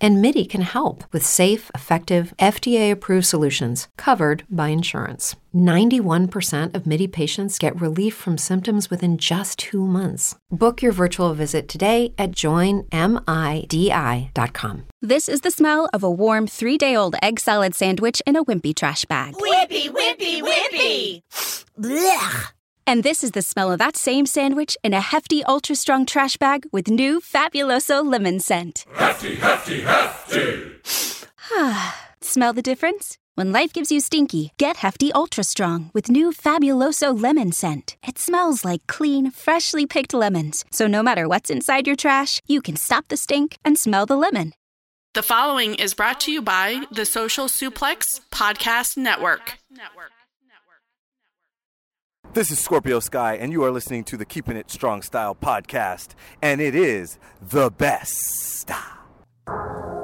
And MIDI can help with safe, effective, FDA approved solutions covered by insurance. 91% of MIDI patients get relief from symptoms within just two months. Book your virtual visit today at joinmidi.com. This is the smell of a warm three day old egg salad sandwich in a wimpy trash bag. Wimpy, wimpy, wimpy! Blech. And this is the smell of that same sandwich in a hefty, ultra strong trash bag with new Fabuloso lemon scent. Hefty, hefty, hefty! smell the difference? When life gives you stinky, get Hefty Ultra Strong with new Fabuloso lemon scent. It smells like clean, freshly picked lemons. So no matter what's inside your trash, you can stop the stink and smell the lemon. The following is brought to you by the Social Suplex Podcast Network. This is Scorpio Sky, and you are listening to the Keeping It Strong Style podcast, and it is the best.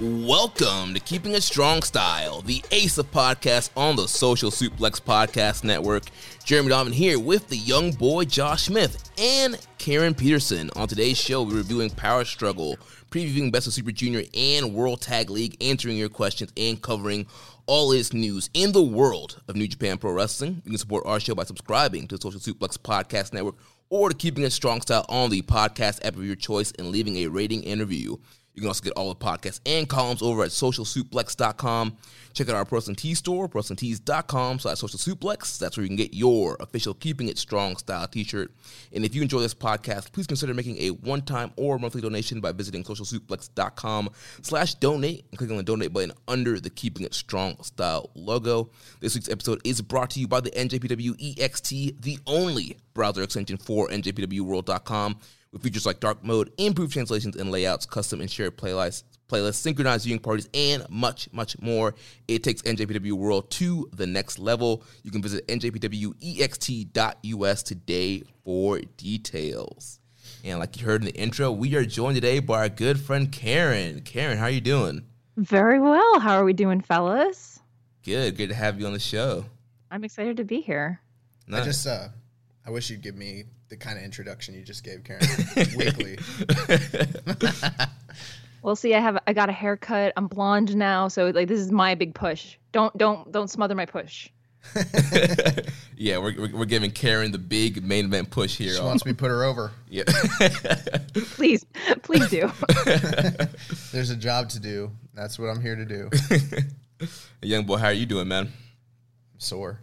Welcome to Keeping It Strong Style, the ace of podcasts on the Social Suplex Podcast Network. Jeremy Donovan here with the young boy Josh Smith and Karen Peterson. On today's show, we're reviewing Power Struggle, previewing Best of Super Junior and World Tag League, answering your questions, and covering all its news in the world of New Japan Pro Wrestling. You can support our show by subscribing to the Social Suplex Podcast Network or to Keeping It Strong Style on the podcast app of your choice and leaving a rating and review. You can also get all the podcasts and columns over at socialsuplex.com. Check out our Pro Tee store, protees.com slash social suplex. That's where you can get your official Keeping It Strong style t-shirt. And if you enjoy this podcast, please consider making a one-time or monthly donation by visiting socialsuplex.com slash donate and clicking on the donate button under the Keeping It Strong style logo. This week's episode is brought to you by the NJPW EXT, the only browser extension for NJPWWorld.com with features like dark mode, improved translations and layouts, custom and shared playlists, playlists, synchronized viewing parties, and much, much more. It takes NJPW World to the next level. You can visit njpwext.us today for details. And like you heard in the intro, we are joined today by our good friend Karen. Karen, how are you doing? Very well. How are we doing, fellas? Good. Good to have you on the show. I'm excited to be here. Nice. I just uh I wish you'd give me the kind of introduction you just gave Karen weekly. Well, see, I have I got a haircut. I'm blonde now, so like this is my big push. Don't don't don't smother my push. yeah, we're, we're, we're giving Karen the big main event push here. She wants me to put her over. Yeah. please, please do. There's a job to do. That's what I'm here to do. Young boy, how are you doing, man? I'm sore.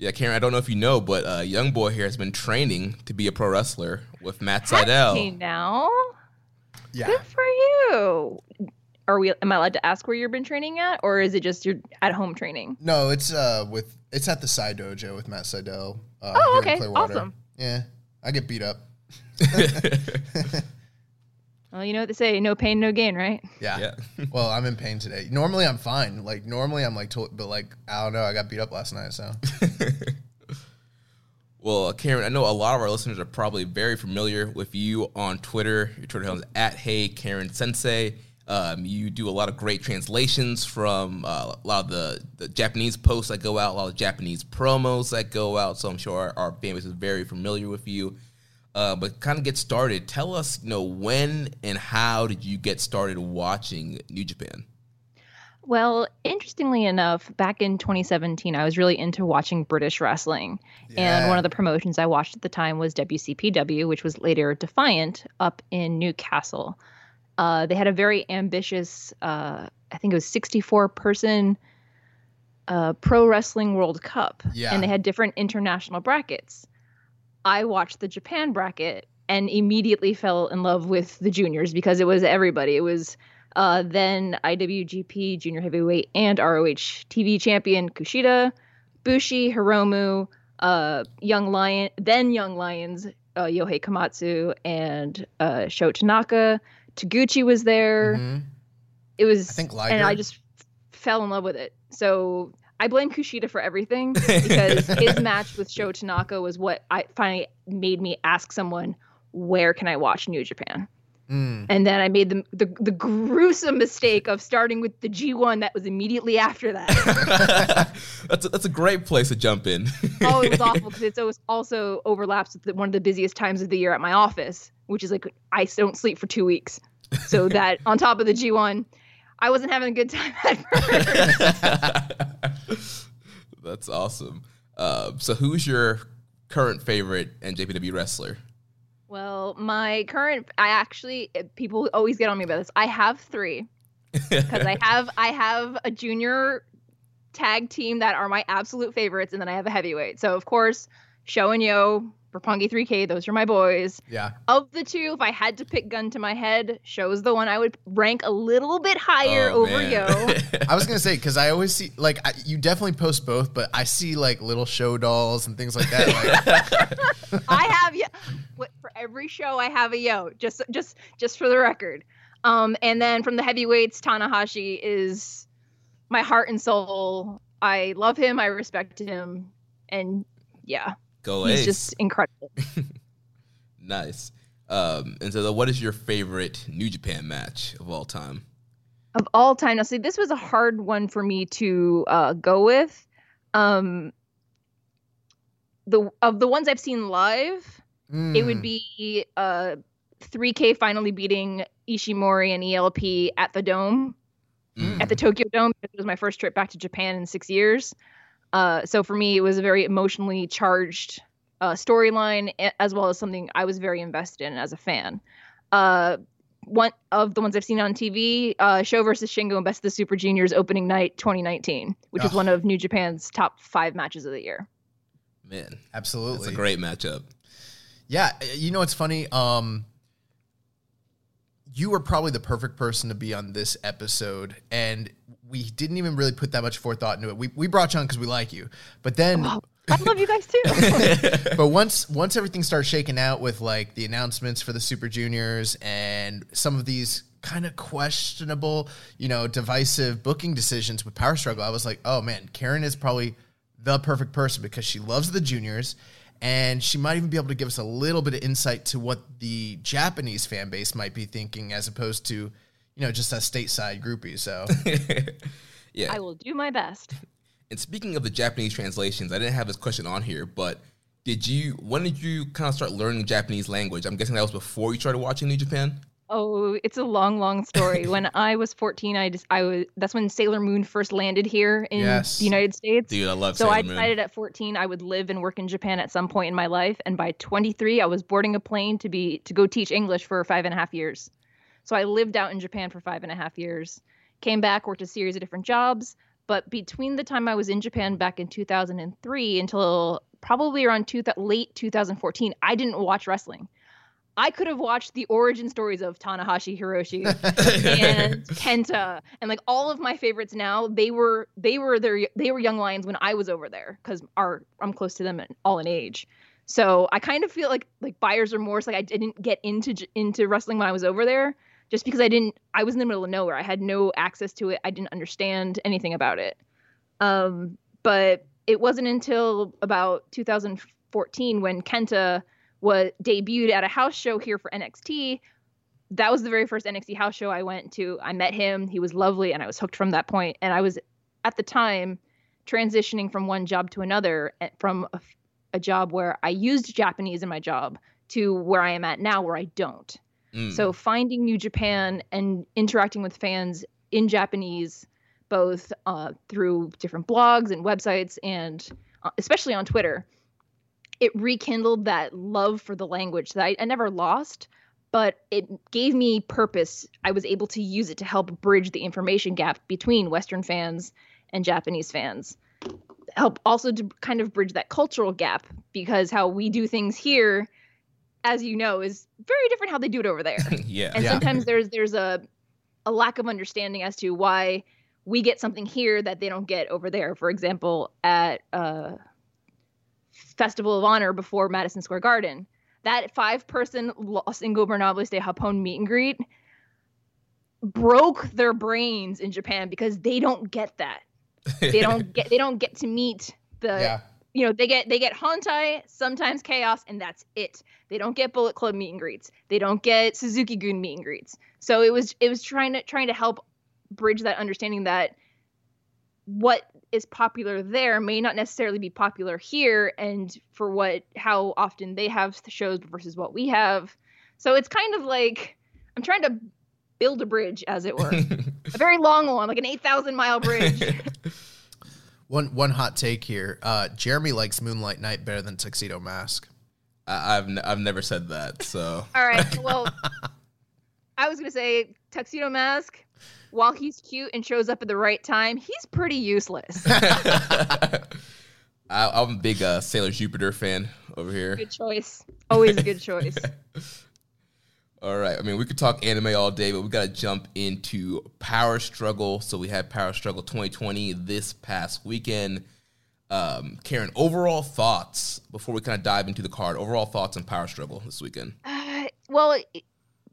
Yeah, Karen, I don't know if you know, but uh, young boy here has been training to be a pro wrestler with Matt Sydal. Hey, now. Yeah. Good for you. Are we? Am I allowed to ask where you've been training at, or is it just your at home training? No, it's uh with it's at the side dojo with Matt Sydal. Uh, oh, okay, awesome. Yeah, I get beat up. well, you know what they say: no pain, no gain, right? Yeah. yeah. well, I'm in pain today. Normally, I'm fine. Like normally, I'm like, to- but like I don't know. I got beat up last night, so. Well, uh, Karen, I know a lot of our listeners are probably very familiar with you on Twitter. Your Twitter handle is at Hey Karen Sensei. Um, you do a lot of great translations from uh, a lot of the, the, Japanese posts that go out, a lot of Japanese promos that go out. So I'm sure our, our fan base is very familiar with you. Uh, but kind of get started. Tell us, you know, when and how did you get started watching New Japan? Well, interestingly enough, back in 2017, I was really into watching British wrestling. And one of the promotions I watched at the time was WCPW, which was later Defiant up in Newcastle. Uh, they had a very ambitious, uh, I think it was 64 person uh, Pro Wrestling World Cup. Yeah. And they had different international brackets. I watched the Japan bracket and immediately fell in love with the juniors because it was everybody. It was uh, then IWGP Junior Heavyweight and ROH TV champion Kushida, Bushi, Hiromu, uh, Young Lion, then Young Lions, uh, Yohei Komatsu, and uh, Sho Tanaka. Taguchi was there. Mhm. It was, I think and I Liger. just fell in love with it. So I blame Kushida for everything because his match with Sho Tanaka was what I finally made me ask someone, where can I watch New Japan? Mm. And then I made the, the the gruesome mistake of starting with the G1 that was immediately after that. that's a, that's a great place to jump in. oh, it was awful because it always also overlaps with the, one of the busiest times of the year at my office, which is like I don't sleep for two weeks. So that on top of the G1, I wasn't having a good time at first. That's awesome. Uh, so, who's your current favorite NJPW wrestler? Well, my current, I actually, people always get on me about this. I have three because I have, I have a junior tag team that are my absolute favorites, and then I have a heavyweight. So of course, Sho and Yoh, Roppongi 3K, those are my boys. Yeah. Of the two, if I had to pick gun to my head, Sho's the one I would rank a little bit higher Oh, over man. Yoh. I was gonna say because I always see like I, you definitely post both, but I see like little Sho dolls and things like that. Like, I have yo what- for every show I have a yo just just just for the record. Um and then from the heavyweights Tanahashi is my heart and soul. I love him, I respect him and yeah, Go he's Ace. just incredible. nice. Um, and so, what is your favorite New Japan match of all time? of all time. Now see this was a hard one for me to uh go with. Um the of the ones I've seen live, it would mm, be uh 3K finally beating Ishimori and ELP at the Dome, Mm. at the Tokyo Dome. It was my first trip back to Japan in six years. Uh, so for me, it was a very emotionally charged uh, storyline, as well as something I was very invested in as a fan. Uh, one of the ones I've seen on TV, uh, Sho versus Shingo and Best of the Super Juniors opening night 2019, which is one of New Japan's top five matches of the year. Man, absolutely. it's a great matchup. Yeah, uh, you know what's funny? Um, you were probably the perfect person to be on this episode, and we didn't even really put that much forethought into it. We we brought you on because we like you, but then. Oh, I love you guys too. but once once everything started shaking out with like the announcements for the Super Juniors and some of these kind of questionable, you know, divisive booking decisions with Power Struggle, I was like, oh man, Karen is probably the perfect person because she loves the juniors and she might even be able to give us a little bit of insight to what the Japanese fan base might be thinking as opposed to, you know, just a stateside groupie. So Yeah. I will do my best. And speaking of the Japanese translations, I didn't have this question on here, but did you? When did you kind of start learning Japanese language? I'm guessing that was before you started watching New Japan. Oh, it's a long, long story. when I was 14, I just I was that's when Sailor Moon first landed here in Yes. the United States. Dude, I love so Sailor I Moon. decided at 14 I would live and work in Japan at some point in my life, and by 23 I was boarding a plane to be to go teach English for five and a half years. So I lived out in Japan for five and a half years. Came back, worked a series of different jobs, but between the time I was in Japan back in 2003 until probably around two, late 2014, I didn't watch wrestling. I could have watched the origin stories of Tanahashi Hiroshi and Kenta and like all of my favorites now they were they were their they were young lions when I was over there cuz our I'm close to them and all in age. So I kind of feel like like buyer's remorse like I didn't get into into wrestling when I was over there just because I didn't I was in the middle of nowhere. I had no access to it. I didn't understand anything about it. Um but it wasn't until about 2014 when Kenta was debuted at a house show here for NXT. That was the very first NXT house show I went to. I met him. He was lovely, and I was hooked from that point. And I was at the time transitioning from one job to another, eh, from a, a job where I used Japanese in my job to where I am at now, where I don't. Mm. So finding New Japan and interacting with fans in Japanese both uh, through different blogs and websites and uh, especially on Twitter. It rekindled that love for the language that I, I never lost, but it gave me purpose. I was able to use it to help bridge the information gap between Western fans and Japanese fans. Help also to kind of bridge that cultural gap because how we do things here, as you know, is very different how they do it over there. yeah. And Yeah. sometimes there's there's a a lack of understanding as to why we get something here that they don't get over there. For example, at uh, Festival of Honor before Madison Square Garden, that five person Los Ingobernables de Japón meet and greet broke their brains in Japan because they don't get that. They don't get they don't get to meet the Yeah. You know, they get they get Hontai, sometimes Chaos, and that's it. They don't get Bullet Club meet and greets. They don't get Suzuki-gun meet and greets. So it was it was trying to trying to help bridge that understanding that what is popular there may not necessarily be popular here, and for what how often they have the shows versus what we have. So it's kind of like I'm trying to build a bridge, as it were, a very long one, like an eight thousand mile bridge. One one hot take here. Uh, Jeremy likes Moonlight Knight better than Tuxedo Mask. I, I've n- I've never said that. So All right. Well, I was gonna say tuxedo mask. While he's cute and shows up at the right time, he's pretty useless. I, I'm a big uh, Sailor Jupiter fan over here. good choice. Always a good choice. All right. I mean, we could talk anime all day, but we got to jump into Power Struggle. So we had Power Struggle 2020 this past weekend. Um, Karen, overall thoughts before we kind of dive into the card. Overall thoughts on Power Struggle this weekend. Uh, well,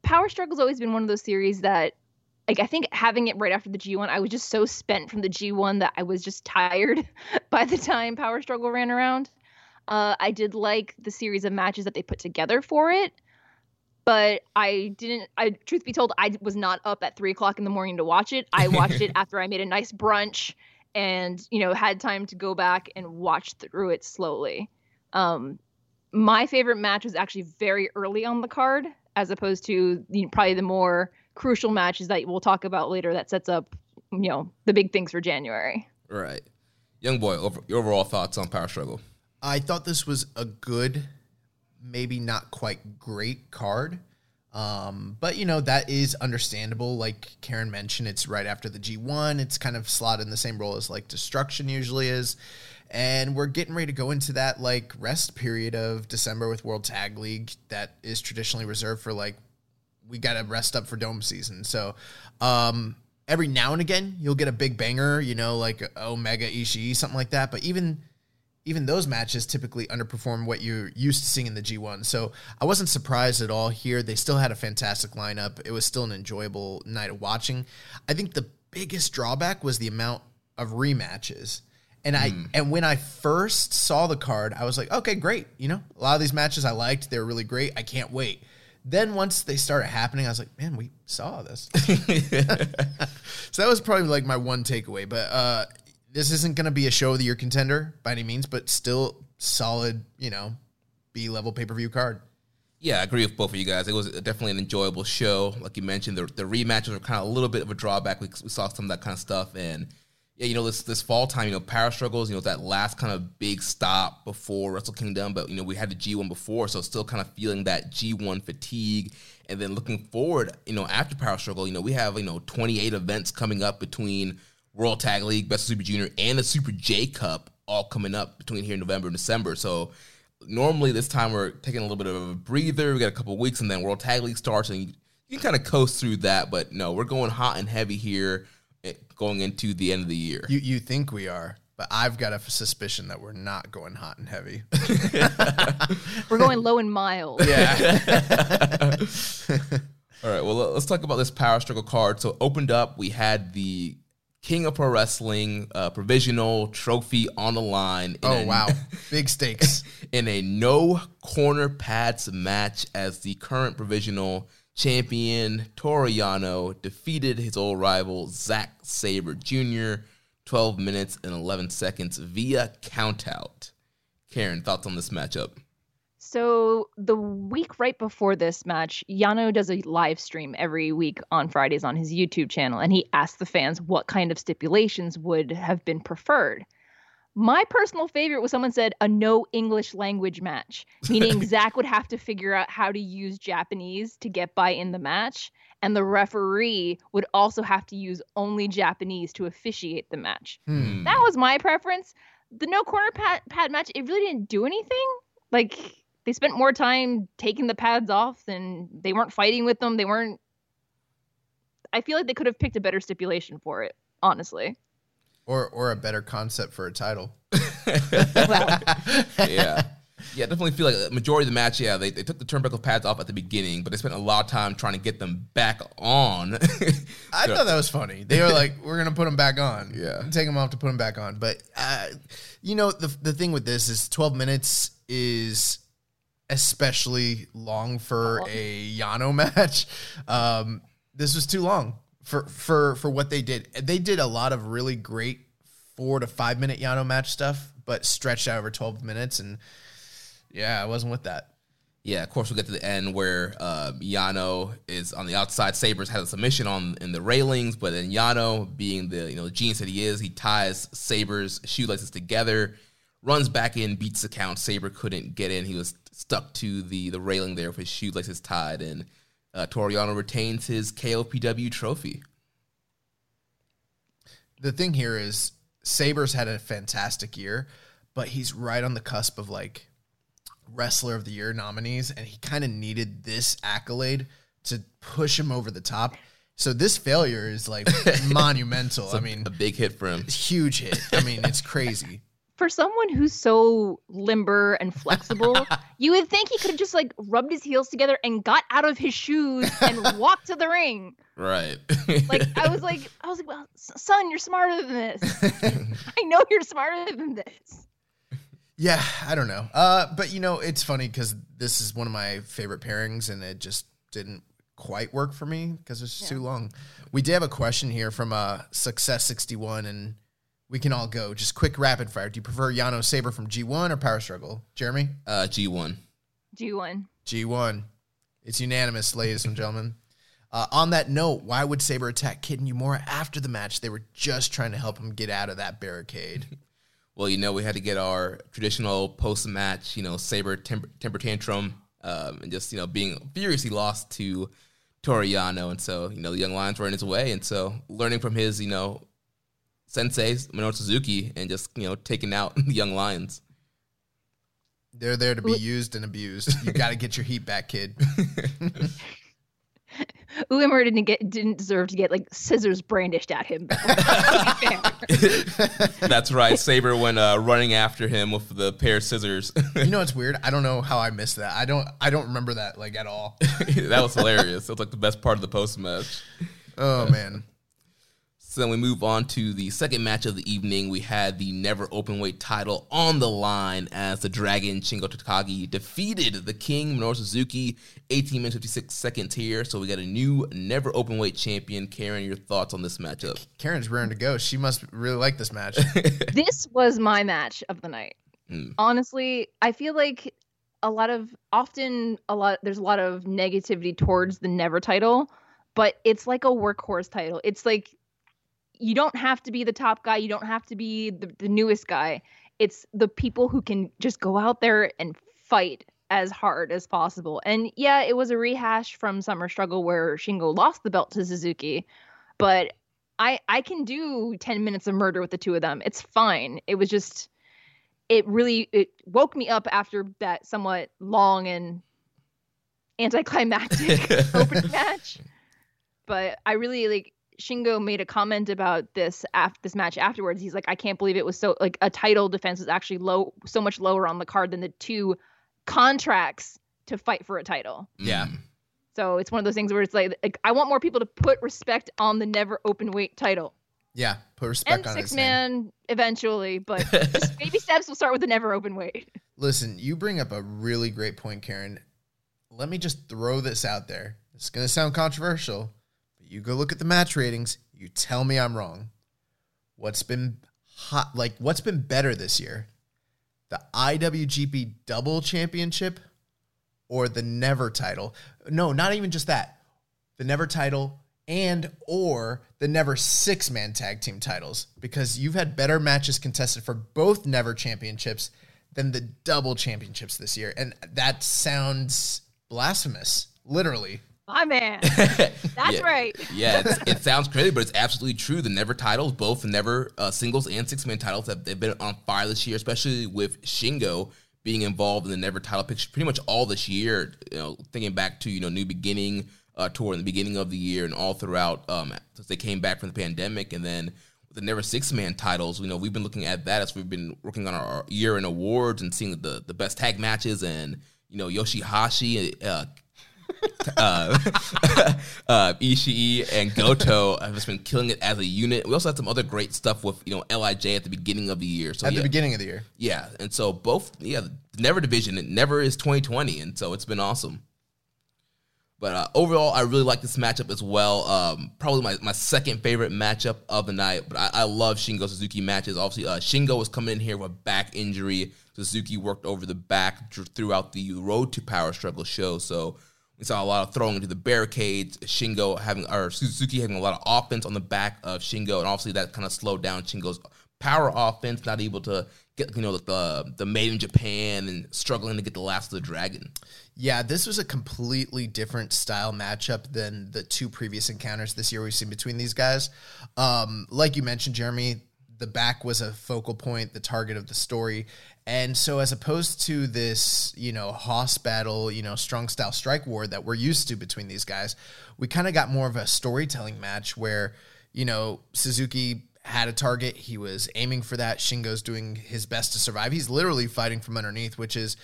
Power Struggle's always been one of those series that, like, I think having it right after the G1, I was just so spent from the G1 that I was just tired by the time Power Struggle ran around. Uh, I did like the series of matches that they put together for it, but I didn't. I truth be told, I was not up at three o'clock in the morning to watch it. I watched it after I made a nice brunch and you know had time to go back and watch through it slowly. Um, my favorite match was actually very early on the card, as opposed to you know, probably the more crucial matches that we'll talk about later. That sets up you know the big things for January. Right, Young boy, over, your overall thoughts on Power Struggle. I thought this was a good, maybe not quite great card. Um, but you know, that is understandable. Like Karen mentioned, it's right after the G1. It's kind of slotted in the same role as like Destruction usually is. And we're getting ready to go into that like rest period of December with World Tag League that is traditionally reserved for like we got to rest up for dome season. So, um, every now and again you'll get a big banger, you know, like Omega Ishii, something like that. But even even those matches typically underperform what you're used to seeing in the G1. So I wasn't surprised at all here. They still had a fantastic lineup. It was still an enjoyable night of watching. I think the biggest drawback was the amount of rematches. And I and when I first saw the card, I was like, okay, great. You know, a lot of these matches I liked. They were really great. I can't wait. Then once they started happening, I was like, man, we saw this. so that was probably like my one takeaway. But uh, this isn't going to be a show of the year contender by any means, but still solid, you know, B level pay per view card. Yeah, I agree with both of you guys. It was definitely an enjoyable show. Like you mentioned, the, the rematches were kind of a little bit of a drawback. We, we saw some of that kind of stuff. And yeah, you know, this this fall time, you know, Power Struggles, you know, that last kind of big stop before Wrestle Kingdom. But, you know, we had the G1 before, so still kind of feeling that G1 fatigue. And then looking forward, you know, after Power Struggle, you know, we have, you know, 28 events coming up between World Tag League, Best of Super Junior, and the Super J Cup all coming up between here in November and December. So normally this time we're taking a little bit of a breather. We got a couple of weeks and then World Tag League starts and you, you can kind of coast through that. But no, we're going hot and heavy here eh, going into the end of the year. You you think we are, but I've got a suspicion that we're not going hot and heavy. We're going low and mild. yeah. All right, well, let's talk about this Power Struggle card. So, opened up, we had the King of Pro Wrestling uh, provisional trophy on the line. in Oh a- wow, big stakes. in a no corner pads match as the current provisional champion Toru Yano defeated his old rival Zack Sabre Jr. 12 minutes and 11 seconds via countout. Karen, thoughts on this matchup? So the week right before this match, Yano does a live stream every week on Fridays on his YouTube channel, and he asks the fans what kind of stipulations would have been preferred. My personal favorite was someone said a no English language match, meaning Zack would have to figure out how to use Japanese to get by in the match, and the referee would also have to use only Japanese to officiate the match. Hmm. That was my preference. The no corner pad, pad match, it really didn't do anything. Like they spent more time taking the pads off than they weren't fighting with them. They weren't. I feel like they could have picked a better stipulation for it, honestly. Or or a better concept for a title. yeah. Yeah, I definitely feel like a majority of the match, yeah, they, they took the turnbuckle pads off at the beginning, but they spent a lot of time trying to get them back on. I thought that was funny. They were like, "We're gonna put them back on." Yeah. take them off to put them back on. But uh, you know, the the thing with this is, twelve minutes is especially long for a Yano match. Um, this was too long for for for what they did. They did a lot of really great four to five minute Yano match stuff, but stretched out over twelve minutes, and yeah, I wasn't with that. Yeah, of course, we'll get to the end where uh, Yano is on the outside. Sabre's has a submission on in the railings, but then Yano, being the you know genius that he is, he ties Sabre's shoelaces together, runs back in, beats the count. Sabre couldn't get in; he was stuck to the the railing there with his shoelaces tied, and uh, Toru Yano retains his KOPW trophy. the thing here is Sabre's had a fantastic year, but he's right on the cusp of like wrestler of the year nominees, and he kind of needed this accolade to push him over the top. So this failure is like monumental. It's I a- mean, a big hit for him. huge hit. I mean, it's crazy. For someone who's so limber and flexible, you would think he could have just like rubbed his heels together and got out of his shoes and walked to the ring. Right. Like I was like, I was like, well, son, you're smarter than this. I know you're smarter than this. Yeah, I don't know. Uh, but you know, it's funny because this is one of my favorite pairings, and it just didn't quite work for me because it's just too long. We did have a question here from uh, Success sixty one, and we can all go just quick rapid fire. Do you prefer Yano Sabre from G one or Power Struggle, Jeremy? Uh, G one. G one. G one. It's unanimous, ladies and gentlemen. Uh, on that note, why would Sabre attack Kidd and Uemura after the match? They were just trying to help him get out of that barricade. Well, you know, we had to get our traditional post match, you know, Sabre temper, temper tantrum, um, and just, you know, being furiously lost to Toru Yano. And so, you know, the young lions were in his way. And so, learning from his, you know, sensei, Minoru Suzuki, and just, you know, taking out the young lions. They're there to be used and abused. You got to get your heat back, kid. Uemura didn't get didn't deserve to get like scissors brandished at him. That's right. Sabre went uh, running after him with the pair of scissors. you know what's weird? I don't know how I missed that. I don't. I don't remember that like at all. that was hilarious. It was like the best part of the post match. Oh man. So then we move on to the second match of the evening. We had the never open weight title on the line as the Dragon Shingo Takagi defeated the King Minoru Suzuki. 18 minutes 56 seconds here. So we got a new never open weight champion. Karen, your thoughts on this matchup? Karen's raring to go. She must really like this match. this was my match of the night. Mm. Honestly, I feel like a lot of often a lot there's a lot of negativity towards the never title, but it's like a workhorse title. It's like you don't have to be the top guy, you don't have to be the, the newest guy. It's the people who can just go out there and fight as hard as possible. And yeah, it was a rehash from Summer Struggle where Shingo lost the belt to Suzuki, but I I can do 10 minutes of murder with the two of them. It's fine. It was just it really it woke me up after that somewhat long and anticlimactic opening match. But I really like Shingo made a comment about this after this match afterwards. He's like, I can't believe it was so like a title defense was actually low so much lower on the card than the two contracts to fight for a title. Yeah. Mm. So it's one of those things where it's like, like I want more people to put respect on the never open weight title. Yeah, put respect And on six his name. man eventually, but just baby steps will start with the never open weight. Listen, you bring up a really great point, Karen. Let me just throw this out there. It's going to sound controversial, but you go look at the match ratings. You tell me I'm wrong. What's been hot? Like, what's been better this year? The IWGP Double Championship or the never title. No, not even just that. The never title and or the never six man tag team titles because you've had better matches contested for both never championships than the double championships this year and that sounds blasphemous literally My man. That's yeah. right. yeah, it's, it sounds crazy, but it's absolutely true. The Never titles, both Never uh, singles and six man titles, have they've been on fire this year, especially with Shingo being involved in the Never title picture pretty much all this year. You know, thinking back to you know New Beginning uh, tour in the beginning of the year and all throughout um, since they came back from the pandemic, and then the Never six man titles, you know we've been looking at that as we've been working on our year in awards and seeing the the best tag matches and you know Yoshihashi. Uh, uh, uh, Ishii and Goto have just been killing it as a unit. We also had some other great stuff with you know LIJ at the beginning of the year. So at yeah, the beginning of the year. yeah, and so both yeah, the Never division it never is 2020, and so it's been awesome. But uh, overall, I really like this matchup as well. Um, probably my, my second favorite matchup of the night. But I, I love Shingo Suzuki matches. Obviously, uh, Shingo was coming in here with a back injury. Suzuki worked over the back throughout the Road to Power Struggle show. So we saw a lot of throwing into the barricades. Shingo having or Suzuki having a lot of offense on the back of Shingo, and obviously that kind of slowed down Shingo's power offense. Not able to get you know the the made in Japan and struggling to get the last of the dragon. Yeah, this was a completely different style matchup than the two previous encounters this year we've seen between these guys. Um, like you mentioned, Jeremy, the back was a focal point, the target of the story. And so, as opposed to this, you know, Hoss battle, you know, strong style strike war that we're used to between these guys, we kind of got more of a storytelling match where, you know, Suzuki had a target. He was aiming for that. Shingo's doing his best to survive. He's literally fighting from underneath, which is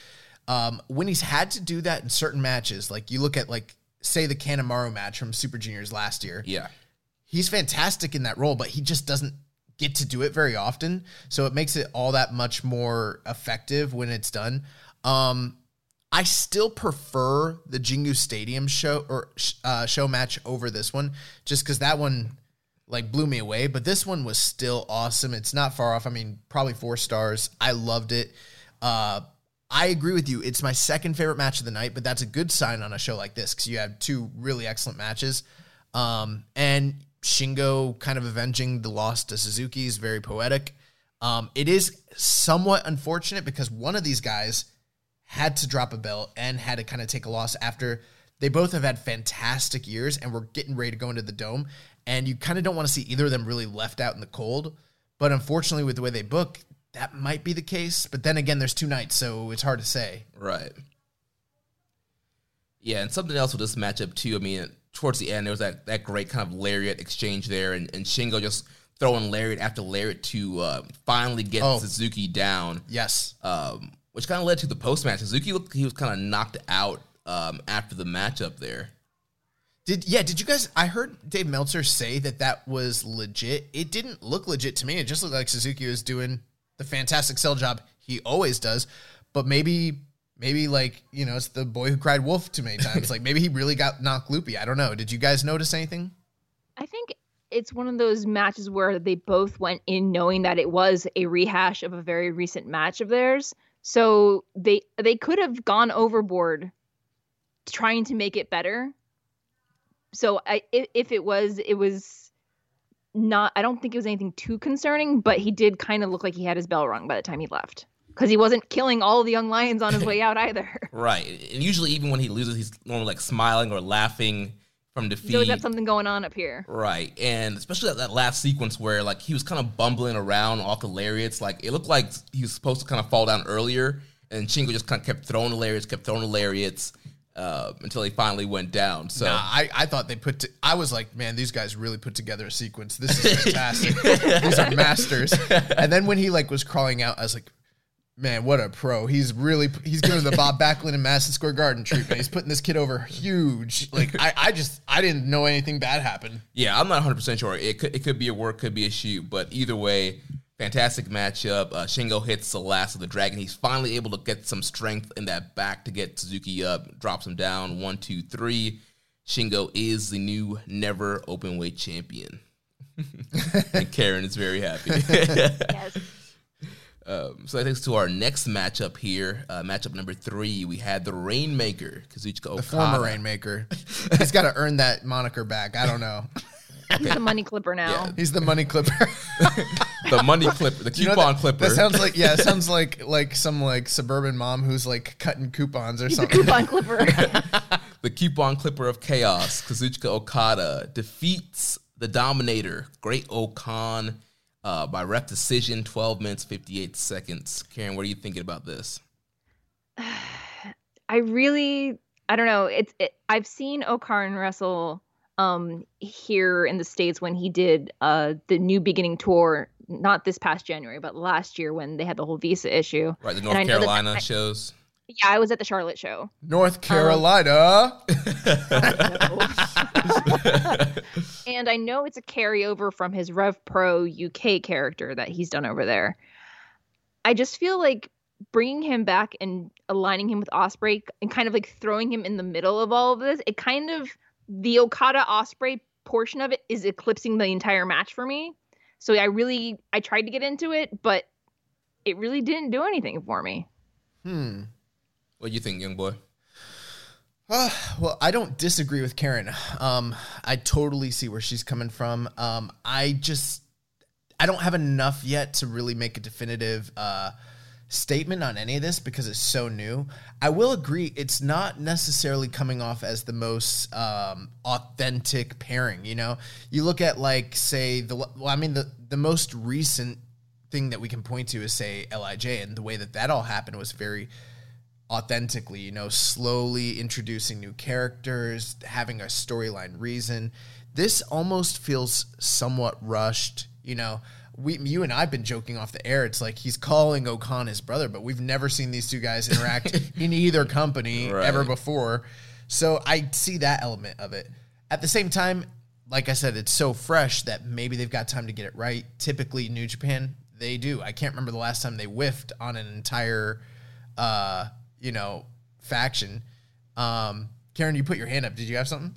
um, when he's had to do that in certain matches. Like you look at like say the Kanemaru match from Super Juniors last year. Yeah. He's fantastic in that role, but he just doesn't get to do it very often. So it makes it all that much more effective when it's done. Um, I still prefer the Jingu Stadium show or uh, show match over this one, just because that one like blew me away. But this one was still awesome. It's not far off. I mean, probably four stars. I loved it. Uh, I agree with you. It's my second favorite match of the night, but that's a good sign on a show like this because you have two really excellent matches. Um, and Shingo kind of avenging the loss to Suzuki is very poetic. Um, it is somewhat unfortunate because one of these guys had to drop a belt and had to kind of take a loss after they both have had fantastic years and we're getting ready to go into the dome. And you kind of don't want to see either of them really left out in the cold. But unfortunately, with the way they book, that might be the case. But then again, there's two nights, so it's hard to say. Right. Yeah, and something else with this matchup too. I mean, towards the end, there was that, that great kind of lariat exchange there, and, and Shingo just throwing lariat after lariat to uh, finally get Oh. Suzuki down. Yes. Um, which kind of led to the post match. Suzuki looked he was kind of knocked out um, after the matchup there. Did yeah? Did you guys? I heard Dave Meltzer say that that was legit. It didn't look legit to me. It just looked like Suzuki was doing the fantastic sell job he always does. But maybe, maybe like you know, it's the boy who cried wolf too many times. like maybe he really got knocked loopy. I don't know. Did you guys notice anything? I think it's one of those matches where they both went in knowing that it was a rehash of a very recent match of theirs. So they they could have gone overboard trying to make it better. So I if, if it was it was not I don't think it was anything too concerning, but he did kind of look like he had his bell rung by the time he left. Because he wasn't killing all the young lions on his way out either. Right, and usually even when he loses, he's normally like smiling or laughing from defeat. He's always got something going on up here. Right, and especially that, that last sequence where like he was kind of bumbling around off the lariats, like it looked like he was supposed to kind of fall down earlier, and Shingo just kind of kept throwing the lariats, kept throwing the lariats uh, until he finally went down. So Nah, I, I thought they put. To, I was like, man, these guys really put together a sequence. This is fantastic. these are masters. And then when he like was crawling out, I was like, man, what a pro. He's really he's giving the Bob Backlund and Madison Square Garden treatment. He's putting this kid over huge. Like I, I just I didn't know anything bad happened. yeah, I'm not 100 percent sure. It could it could be a work, could be a shoot, but either way. Fantastic matchup. Uh, Shingo hits the last of the dragon. He's finally able to get some strength in that back to get Suzuki up, drops him down. One, two, three. Shingo is the new never open weight champion. and Karen is very happy. Yes. Um, so that takes us to our next matchup here. Uh, matchup number three, we had the Rainmaker, Kazuchika Okada. The former Rainmaker. He's got to earn that moniker back. I don't know. He's the money clipper now. Yeah. He's the money clipper. the money clipper, the You know coupon that, clipper. That sounds like yeah, it sounds like like some like suburban mom who's like cutting coupons or He's the something. coupon clipper. the coupon clipper of chaos, Kazuchika Okada, defeats the Dominator, Great-O-Khan, uh, by ref decision, 12 minutes, 58 seconds. Karen, what are you thinking about this? I really, I don't know. It's it, I've seen O-Khan wrestle um here in the states when he did uh the New Beginning tour, not this past January, but last year when they had the whole visa issue. Right, the North know that- Carolina I- shows. Yeah, I was at the Charlotte show. North Carolina. and I know it's a carryover from his Rev Pro UK character that he's done over there. I just feel like bringing him back and aligning him with Ospreay and kind of like throwing him in the middle of all of this, it kind of the Okada Ospreay portion of it is eclipsing the entire match for me. So I really I tried to get into it, but it really didn't do anything for me. hmm. What do you think, young boy? Uh, well, I don't disagree with Karen. Um, I totally see where she's coming from. Um, I just I don't have enough yet to really make a definitive uh, statement on any of this because it's so new. I will agree it's not necessarily coming off as the most um, authentic pairing. You know, you look at like say the well, I mean the the most recent thing that we can point to is say LIJ, and the way that that all happened was very authentically, you know, slowly introducing new characters, having a storyline reason. This almost feels somewhat rushed, you know. We, you and I've been joking off the air. It's like he's calling O-Khan his brother, but we've never seen these two guys interact in either company Right. ever before. So I see that element of it. At the same time, like I said, it's so fresh that maybe they've got time to get it right. Typically, New Japan, they do. I can't remember the last time they whiffed on an entire uh, you know, faction. Um, Karen, you put your hand up. Did you have something?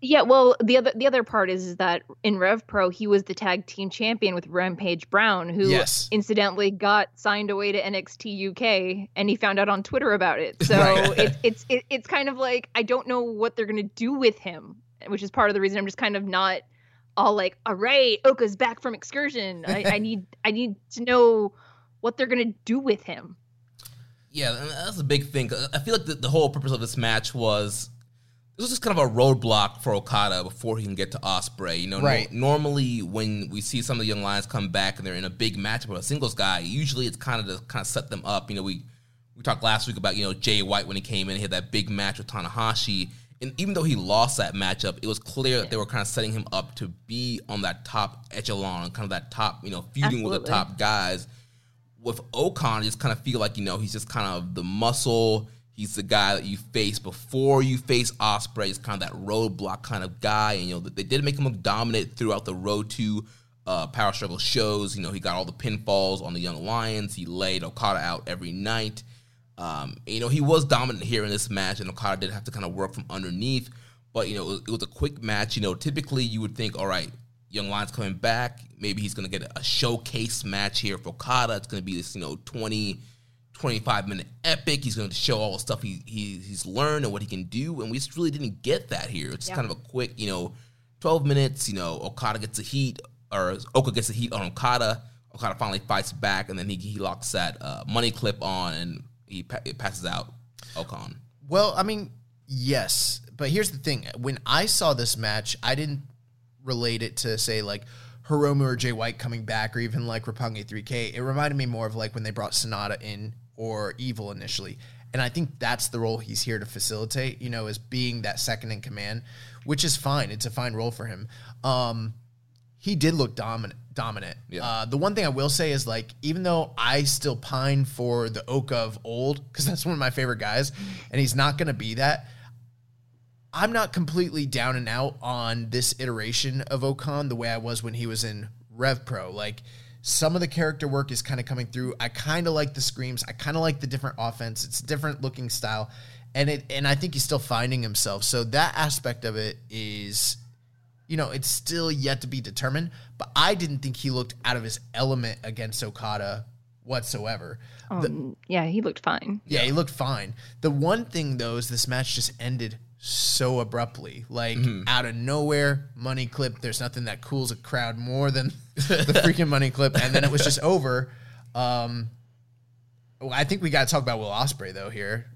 Yeah, well, the other the other part is, is that in Rev Pro he was the tag team champion with Rampage Brown, who Yes. incidentally got signed away to NXT UK, and he found out on Twitter about it. So Right. it's it's it, it's kind of like I don't know what they're gonna do with him, which is part of the reason I'm just kind of not all like, all right, Oka's back from excursion. I, I need I need to know what they're gonna do with him. Yeah, that's a big thing. I feel like the, the whole purpose of this match was this was just kind of a roadblock for Okada before he can get to Ospreay. You know, Right. no- normally when we see some of the young lions come back and they're in a big match with a singles guy, usually it's kind of to kind of set them up. You know, we we talked last week about you know Jay White when he came in, he had that big match with Tanahashi. And even though he lost that matchup, it was clear that they were kind of setting him up to be on that top echelon, kind of that top, you know, feuding with the top guys with O-Khan, I just kind of feel like you know he's just kind of the muscle. He's the guy that you face before you face Ospreay. He's kind of that roadblock kind of guy, and you know they did make him look dominant throughout the Road to uh, Power Struggle shows. You know he got all the pinfalls on the Young Lions. He laid Okada out every night. Um, and, you know he was dominant here in this match, and Okada did have to kind of work from underneath. But you know it was, it was a quick match. You know typically you would think, all right, Young Lions coming back. Maybe he's going to get a showcase match here for Okada. It's going to be this, you know, 20, 25 minute epic. He's going to show all the stuff he, he he's learned and what he can do. And we just really didn't get that here. It's Yeah. kind of a quick, you know, 12 minutes. You know, Okada gets a heat, or Oka gets a heat on Okada. Okada finally fights back, and then he, he locks that uh, money clip on and he pa- it passes out O-Khan. Well, I mean, yes, but here's the thing: when I saw this match, I didn't relate it to say like Hiromu or Jay White coming back, or even like Roppongi 3K. It reminded me more of like when they brought Sanada in or Evil initially, and I think that's the role he's here to facilitate. You know, as being that second in command, which is fine. It's a fine role for him. Um, he did look dominant. Dominant. Yeah. Uh, the one thing I will say is like, even though I still pine for the Oka of old, because that's one of my favorite guys, and he's not going to be that. I'm not completely down and out on this iteration of O-Khan the way I was when he was in Rev Pro. Like some of the character work is kind of coming through. I kind of like the screams. I kind of like the different offense. It's a different looking style, and it and I think he's still finding himself. So that aspect of it is you know, it's still yet to be determined, but I didn't think he looked out of his element against Okada whatsoever. Um, yeah, he looked fine. Yeah, he looked fine. The one thing though is this match just ended so abruptly, like out of nowhere. Money clip. There's nothing that cools a crowd more than the freaking money clip, and then it was just over. Um, well, I think we got to talk about Will Ospreay though here.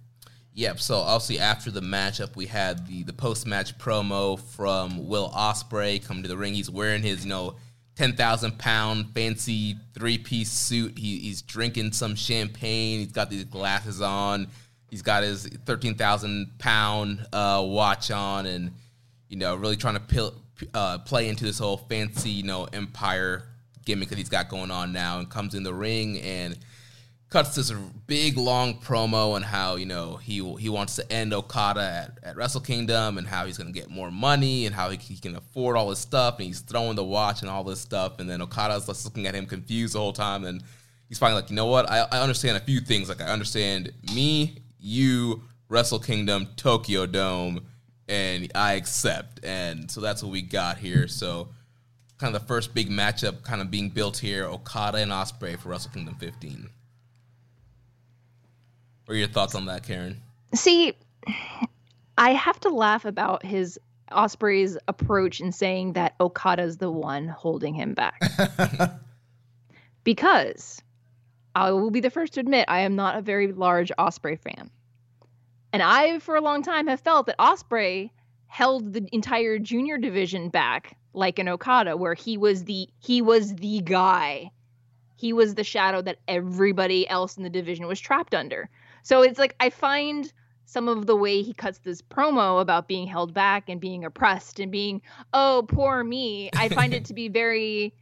Yep. So obviously after the matchup, we had the the post match promo from Will Ospreay coming to the ring. He's wearing his you know ten thousand pound fancy three piece suit. He, he's drinking some champagne. He's got these glasses on. He's got his thirteen thousand pound uh, watch on, and you know really trying to pil- uh, play into this whole fancy you know empire gimmick that he's got going on now. And comes in the ring and cuts this big long promo on how you know he he wants to end Okada at, at Wrestle Kingdom and how he's going to get more money and how he, he can afford all this stuff and he's throwing the watch and all this stuff and then Okada's just looking at him confused the whole time and he's finally like you know what I, I understand a few things like I understand me you Wrestle Kingdom Tokyo Dome and I accept and so that's what we got here so kind of the first big matchup kind of being built here Okada and Ospreay for Wrestle Kingdom 15. What are your thoughts on that, Karen? See, I have to laugh about his Ospreay's approach in saying that Okada's the one holding him back. because I will be the first to admit I am not a very large Ospreay fan. And I, for a long time, have felt that Ospreay held the entire junior division back like an Okada, where he was the he was the guy. He was the shadow that everybody else in the division was trapped under. So it's like I find some of the way he cuts this promo about being held back and being oppressed and being, oh, poor me. I find it to be very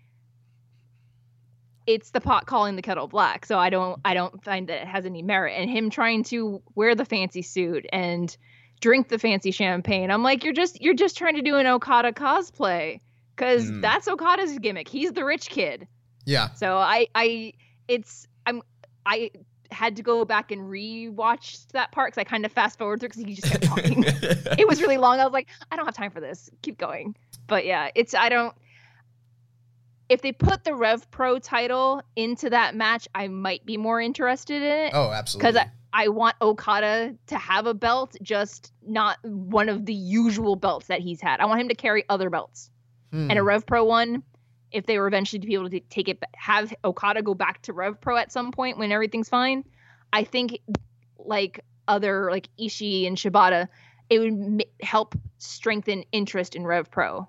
it's the pot calling the kettle black. So I don't I don't find that it has any merit. And him trying to wear the fancy suit and drink the fancy champagne. I'm like, you're just you're just trying to do an Okada cosplay. Cause Mm. that's Okada's gimmick. He's the rich kid. Yeah. So I I it's I'm I had to go back and rewatch that part because I kind of fast forward through because he just kept talking. it was really long. I was like, I don't have time for this. Keep going. But yeah, it's I don't. If they put the Rev Pro title into that match, I might be more interested in it. Oh, absolutely. Because I, I want Okada to have a belt, just not one of the usual belts that he's had. I want him to carry other belts. Hmm. And a Rev Pro one, if they were eventually to be able to take it, have Okada go back to Rev Pro at some point when everything's fine, I think like other like Ishii and Shibata, it would m- help strengthen interest in Rev Pro.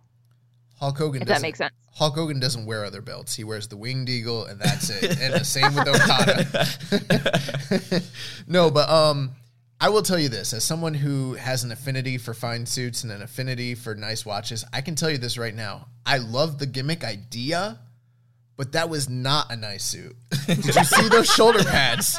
Hulk Hogan If that doesn't- makes sense. Hulk Hogan doesn't wear other belts. He wears the Winged Eagle, and that's it. and the same with Okada. no, but um, I will tell you this: as someone who has an affinity for fine suits and an affinity for nice watches, I can tell you this right now: I love the gimmick idea, but that was not a nice suit. Did you see those shoulder pads?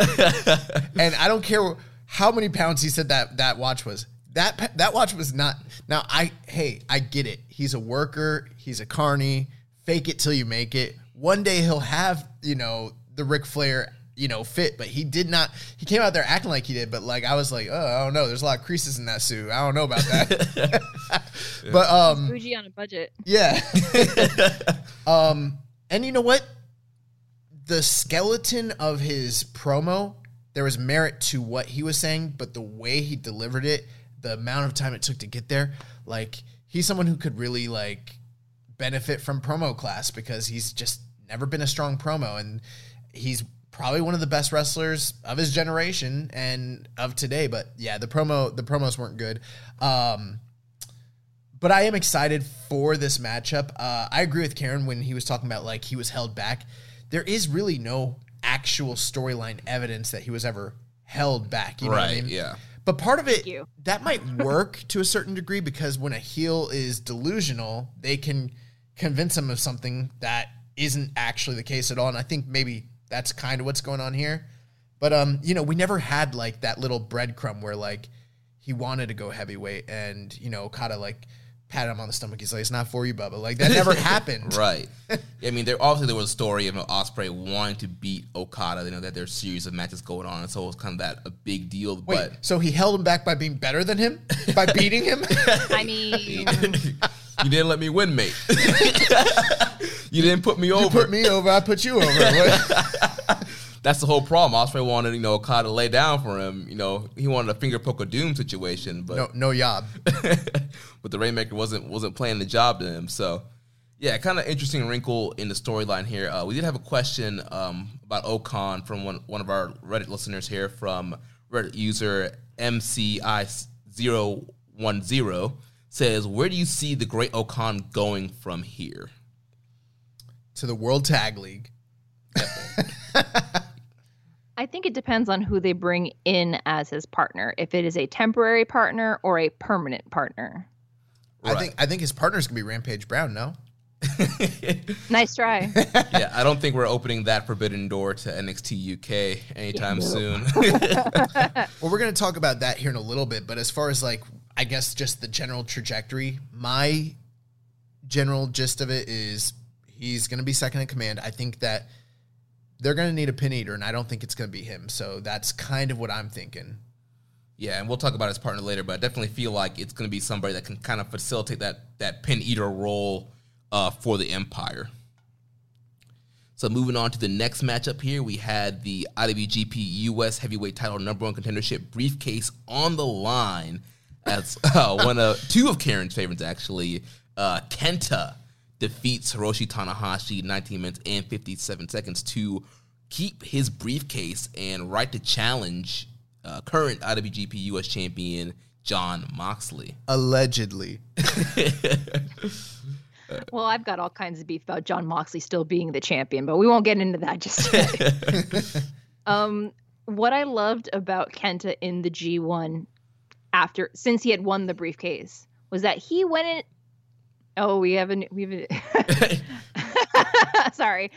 and I don't care how many pounds he said that that watch was. That that watch was not. Now I hey I get it. He's a worker. He's a carny. Fake it till you make it. One day he'll have you know the Ric Flair you know fit, but he did not. He came out there acting like he did, but like I was like, oh I don't know. There's a lot of creases in that suit. I don't know about that. but um Bougie on a budget. yeah. um, and you know what? The skeleton of his promo, there was merit to what he was saying, but the way he delivered it, the amount of time it took to get there, like he's someone who could really like benefit from promo class because he's just never been a strong promo and he's probably one of the best wrestlers of his generation and of today but yeah the promo the promos weren't good um but I am excited for this matchup. Uh, I agree with Karen when he was talking about like he was held back. There is really no actual storyline evidence that he was ever held back. You know what I Right, mean? yeah. But part of it that might work to a certain degree because when a heel is delusional, they can convince him of something that isn't actually the case at all. And I think maybe that's kind of what's going on here. But um, you know, we never had like that little breadcrumb where like he wanted to go heavyweight and you know, kind of like pat him on the stomach. He's like, "It's not for you, Bubba." Like that never happened. Right. I mean, there obviously there was a story of Ospreay wanting to beat Okada. You know that there's a series of matches going on, and so it was kind of that a big deal. Wait, but so he held him back by being better than him, by beating him. I mean, you didn't let me win, mate. you didn't put me you over. put me over, I put you over. That's the whole problem. Ospreay wanted you know Okada to lay down for him. You know he wanted a finger poke of doom situation, but no, no job. but the Rainmaker wasn't wasn't playing the job to him. So yeah, kind of interesting wrinkle in the storyline here. Uh, we did have a question um, about O-Khan from one one of our Reddit listeners here from Reddit user MCI010 says, Where do you see the Great O-Khan going from here? To the World Tag League. I think it depends on who they bring in as his partner. If it is a temporary partner or a permanent partner. Right. I think I think his partner's gonna be Rampage Brown. No. nice try. yeah, I don't think we're opening that forbidden door to NXT UK anytime yeah, no. soon. well, we're going to talk about that here in a little bit, but as far as like, I guess just the general trajectory, my general gist of it is he's going to be second in command. I think that they're going to need a pin eater, and I don't think it's going to be him. So that's kind of what I'm thinking. Yeah, and we'll talk about his partner later, but I definitely feel like it's going to be somebody that can kind of facilitate that that pin eater role uh, for the Empire. So moving on to the next matchup here, we had the IWGP US Heavyweight Title Number One Contendership briefcase on the line as uh, one of two of Karen's favorites actually. Uh, Kenta defeats Hiroshi Tanahashi 19 minutes and 57 seconds to keep his briefcase and right to challenge uh, current IWGP US champion John Moxley. Allegedly. well, I've got all kinds of beef about John Moxley still being the champion, but we won't get into that just yet. um, what I loved about Kenta in the G1 after since he had won the briefcase was that he went in. Oh, we have a we have a. Sorry.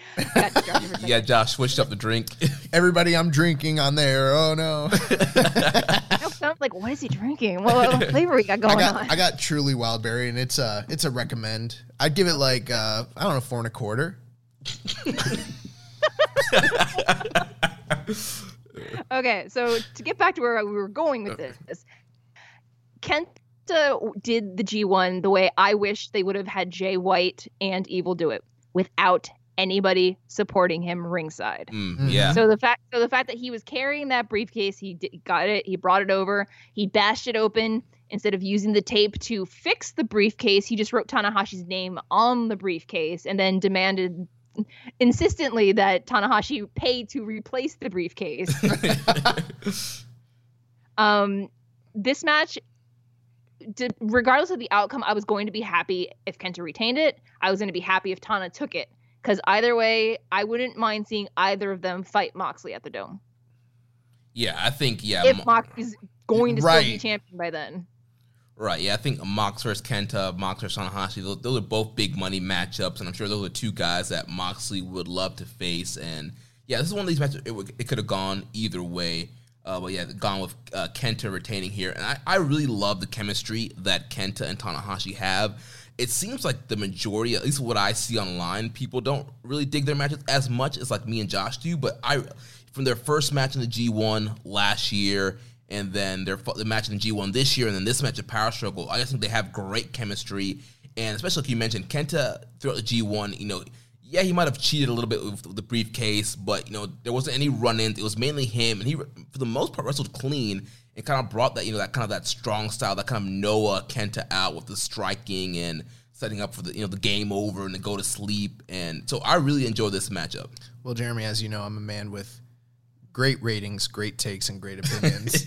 yeah, Josh switched up the drink. Everybody, I'm drinking on there. Oh no. I was like, what is he drinking? What, what flavor we got going I got, on? I got Truly Wildberry, and it's a it's a recommend. I'd give it like uh, I don't know four and a quarter. okay, so to get back to where we were going with this, Kenta did the G1 the way I wish they would have had Jay White and Evil do it without anybody supporting him ringside. Mm, yeah. So the fact so the fact that he was carrying that briefcase, he d- got it, he brought it over, he bashed it open instead of using the tape to fix the briefcase, he just wrote Tanahashi's name on the briefcase and then demanded insistently that Tanahashi pay to replace the briefcase. um this match did, regardless of the outcome, I was going to be happy if Kenta retained it. I was going to be happy if Tana took it because either way, I wouldn't mind seeing either of them fight Moxley at the Dome. Yeah, I think yeah. If Moxley's going to right. still be champion by then. Right. Yeah, I think Mox versus Kenta, Mox versus Tanahashi, those, those, are both big money matchups, and I'm sure those are two guys that Moxley would love to face. And yeah, this is one of these matches. It, it could have gone either way. Uh, but yeah, gone with uh, Kenta retaining here, and I, I really love the chemistry that Kenta and Tanahashi have it seems like the majority, at least what I see online, people don't really dig their matches as much as like me and Josh do. But I, from their first match in the G1 last year, and then their the match in the G1 this year, and then this match at Power Struggle, I just think they have great chemistry. And especially like you mentioned, Kenta throughout the G1, you know, yeah, he might have cheated a little bit with the briefcase, but you know, there wasn't any run-ins. It was mainly him, and he, for the most part, wrestled clean and kind of brought that you know that kind of that strong style, that kind of Noah Kenta out with the striking and setting up for the you know the game over and to go to sleep. And so I really enjoy this matchup. Well, Jeremy, as you know, I'm a man with great ratings, great takes, and great opinions.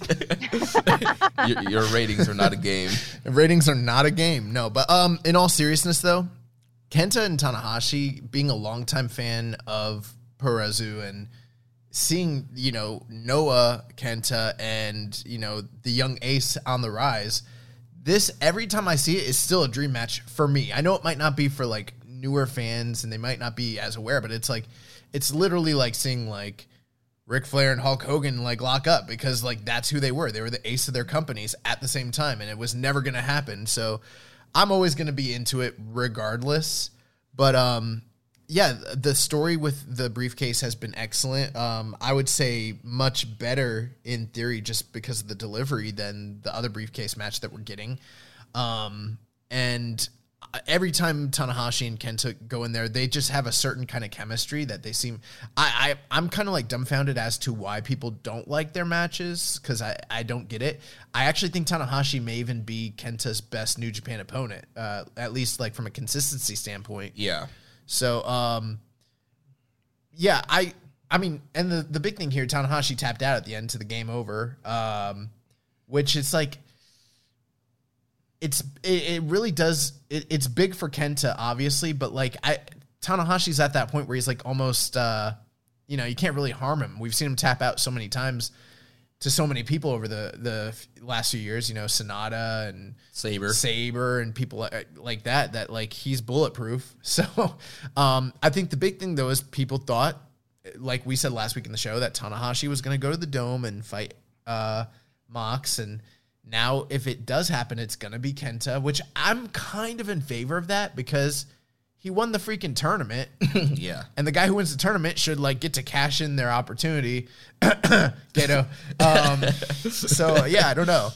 your, your, ratings are not a game. ratings are not a game. No, but um, in all seriousness, though, Kenta and Tanahashi, being a longtime fan of Puroresu and seeing you know Noah Kenta and you know the young ace on the rise, this every time I see it is still a dream match for me. I know it might not be for like newer fans and they might not be as aware, but it's like it's literally like seeing like Ric Flair and Hulk Hogan like lock up because like that's who they were. They were the ace of their companies at the same time, and it was never gonna happen. So I'm always gonna be into it regardless. But um yeah, the story with the briefcase has been excellent. Um, I would say much better in theory, just because of the delivery than the other briefcase match that we're getting. Um, and every time Tanahashi and Kenta go in there, they just have a certain kind of chemistry that they seem. I, I I'm kind of like dumbfounded as to why people don't like their matches because I I don't get it. I actually think Tanahashi may even be Kenta's best New Japan opponent, uh, at least like from a consistency standpoint. Yeah. So um, yeah, I I mean, and the the big thing here, Tanahashi tapped out at the end to the game over, um, which it's like it's it, it really does it, it's big for Kenta obviously, but like I Tanahashi's at that point where he's like almost uh you know, you can't really harm him. We've seen him tap out so many times to so many people over the the last few years, you know, Sanada and Sabre. Sabre and people like, like that that like he's bulletproof. So, um I think the big thing though is people thought like we said last week in the show that Tanahashi was going to go to the dome and fight uh Mox and now, if it does happen, it's going to be Kenta, which I'm kind of in favor of that because he won the freaking tournament. yeah. And the guy who wins the tournament should like get to cash in their opportunity. Gato. Um, so yeah, I don't know.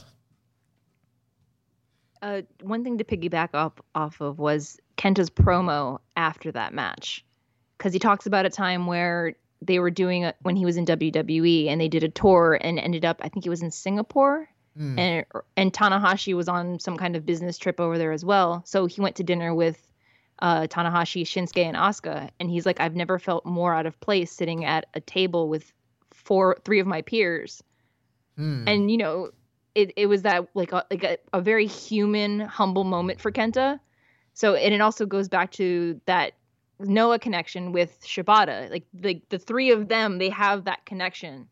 Uh, one thing to piggyback off off of was Kenta's promo after that match, because he talks about a time where they were doing a, when he was in WWE and they did a tour and ended up I think it was in Singapore Mm. And and Tanahashi was on some kind of business trip over there as well. So he went to dinner with uh, Tanahashi, Shinsuke, and Asuka, and he's like, I've never felt more out of place sitting at a table with four, three of my peers. Mm. And you know, it it was that like a like a, a very human, humble moment for Kenta. So and it also goes back to that Noah connection with Shibata. Like the the three of them, they have that connection.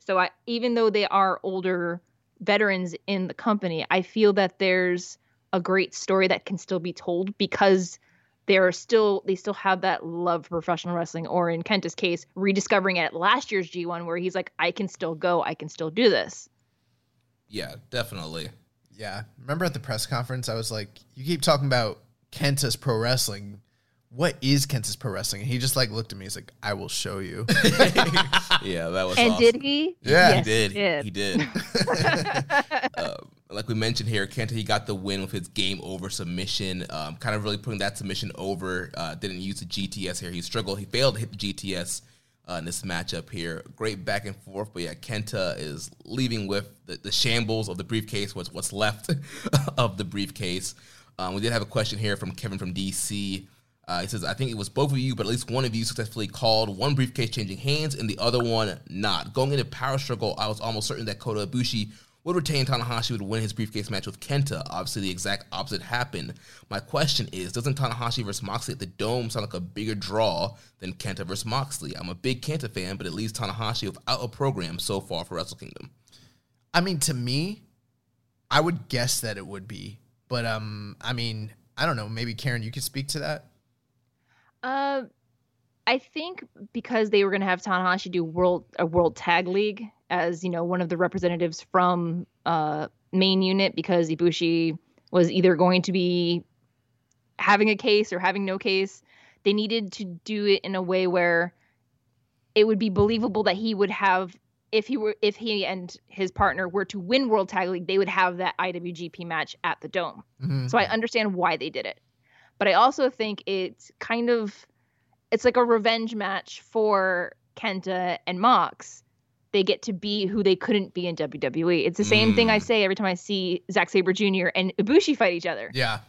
So I even though they are older veterans in the company, I feel that there's a great story that can still be told because they're still they still have that love for professional wrestling or in Kenta's case rediscovering it at last year's G1 where he's like I can still go I can still do this. Yeah, definitely. Yeah. Remember at the press conference I was like you keep talking about Kenta's pro wrestling what is Kenta's pro wrestling? And he just like looked at me. He's like, I will show you. yeah, that was. And awesome. did he? Yeah, he did. He did. He did. uh, like we mentioned here, Kenta he got the win with his game over submission. Um, kind of really putting that submission over. Uh, didn't use the GTS here. He struggled. He failed to hit the GTS uh, in this matchup here. Great back and forth, but yeah, Kenta is leaving with the, the shambles of the briefcase. What's what's left of the briefcase? Um, we did have a question here from Kevin from DC. Uh, he says, I think it was both of you, but at least one of you successfully called one briefcase changing hands and the other one not. Going into Power Struggle, I was almost certain that Kota Ibushi would retain Tanahashi would win his briefcase match with Kenta. Obviously, the exact opposite happened. My question is, doesn't Tanahashi versus Moxley at the Dome sound like a bigger draw than Kenta versus Moxley? I'm a big Kenta fan, but it leaves Tanahashi without a program so far for Wrestle Kingdom. I mean, to me, I would guess that it would be, but um, I mean, I don't know. Maybe Karen, you could speak to that. Uh, I think because they were going to have Tanahashi do world a World Tag League as you know one of the representatives from uh main unit because Ibushi was either going to be having a case or having no case. They needed to do it in a way where it would be believable that he would have if he were if he and his partner were to win World Tag League, they would have that IWGP match at the Dome. Mm-hmm. So I understand why they did it. But I also think it's kind of it's like a revenge match for Kenta and Mox. They get to be who they couldn't be in WWE. It's the same mm. thing I mm. say every time I see Zack Sabre Jr. and Ibushi fight each other. Yeah.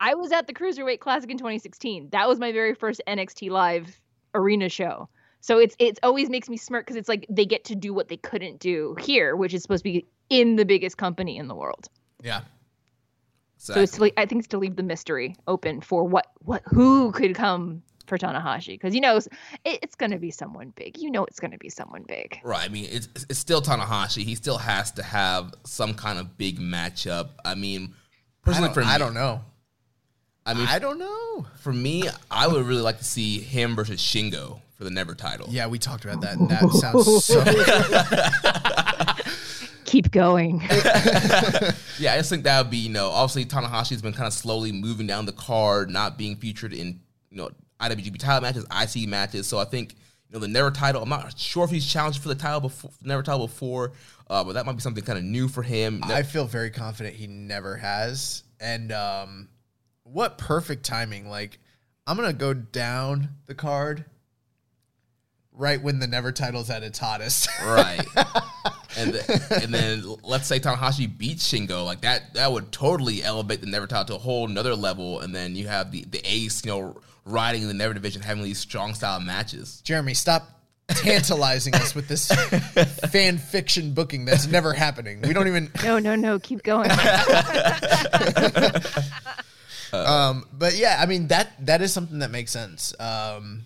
I was at the Cruiserweight Classic in 2016. That was my very first NXT Live arena show. So it's it's always makes me smirk because it's like they get to do what they couldn't do here, which is supposed to be in the biggest company in the world. Yeah. Exactly. So it's to, I think it's to leave the mystery open for what what who could come for Tanahashi because you know it, it's going to be someone big. You know it's going to be someone big. Right. I mean, it's it's still Tanahashi. He still has to have some kind of big matchup. I mean, personally, I for me, I don't know. I mean, I don't know. For me, I would really like to see him versus Shingo for the Never title. Yeah, we talked about that. And that sounds so. keep going. yeah, I just think that would be, you know, obviously Tanahashi's been kind of slowly moving down the card, not being featured in, you know, IWGP title matches, IC matches. So I think, you know, the Never title, I'm not sure if he's challenged for the title before, Never title before, uh, but that might be something kind of new for him. I feel very confident he never has. And um, what perfect timing! Like, I'm gonna go down the card right when the Never title's at its hottest. Right. and the, and then let's say Tanahashi beats Shingo, like that that would totally elevate the Never title to a whole another level. And then you have the the Ace, you know, riding in the Never division, having these strong style matches. Jeremy, stop tantalizing us with this fan fiction booking that's never happening. We don't even. No, no, no. Keep going. um, but yeah, I mean that that is something that makes sense. Um,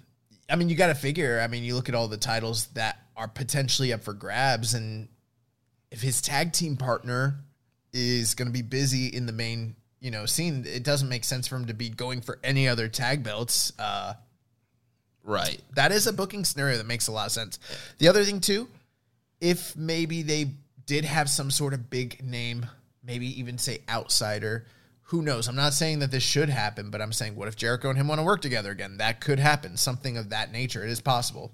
I mean, you got to figure. I mean, you look at all the titles that are potentially up for grabs, and if his tag team partner is going to be busy in the main, you know, scene, it doesn't make sense for him to be going for any other tag belts. Uh, right. That is a booking scenario that makes a lot of sense. The other thing too, if maybe they did have some sort of big name, maybe even say outsider who knows? I'm not saying that this should happen, but I'm saying what if Jericho and him want to work together again? That could happen. Something of that nature. It is possible.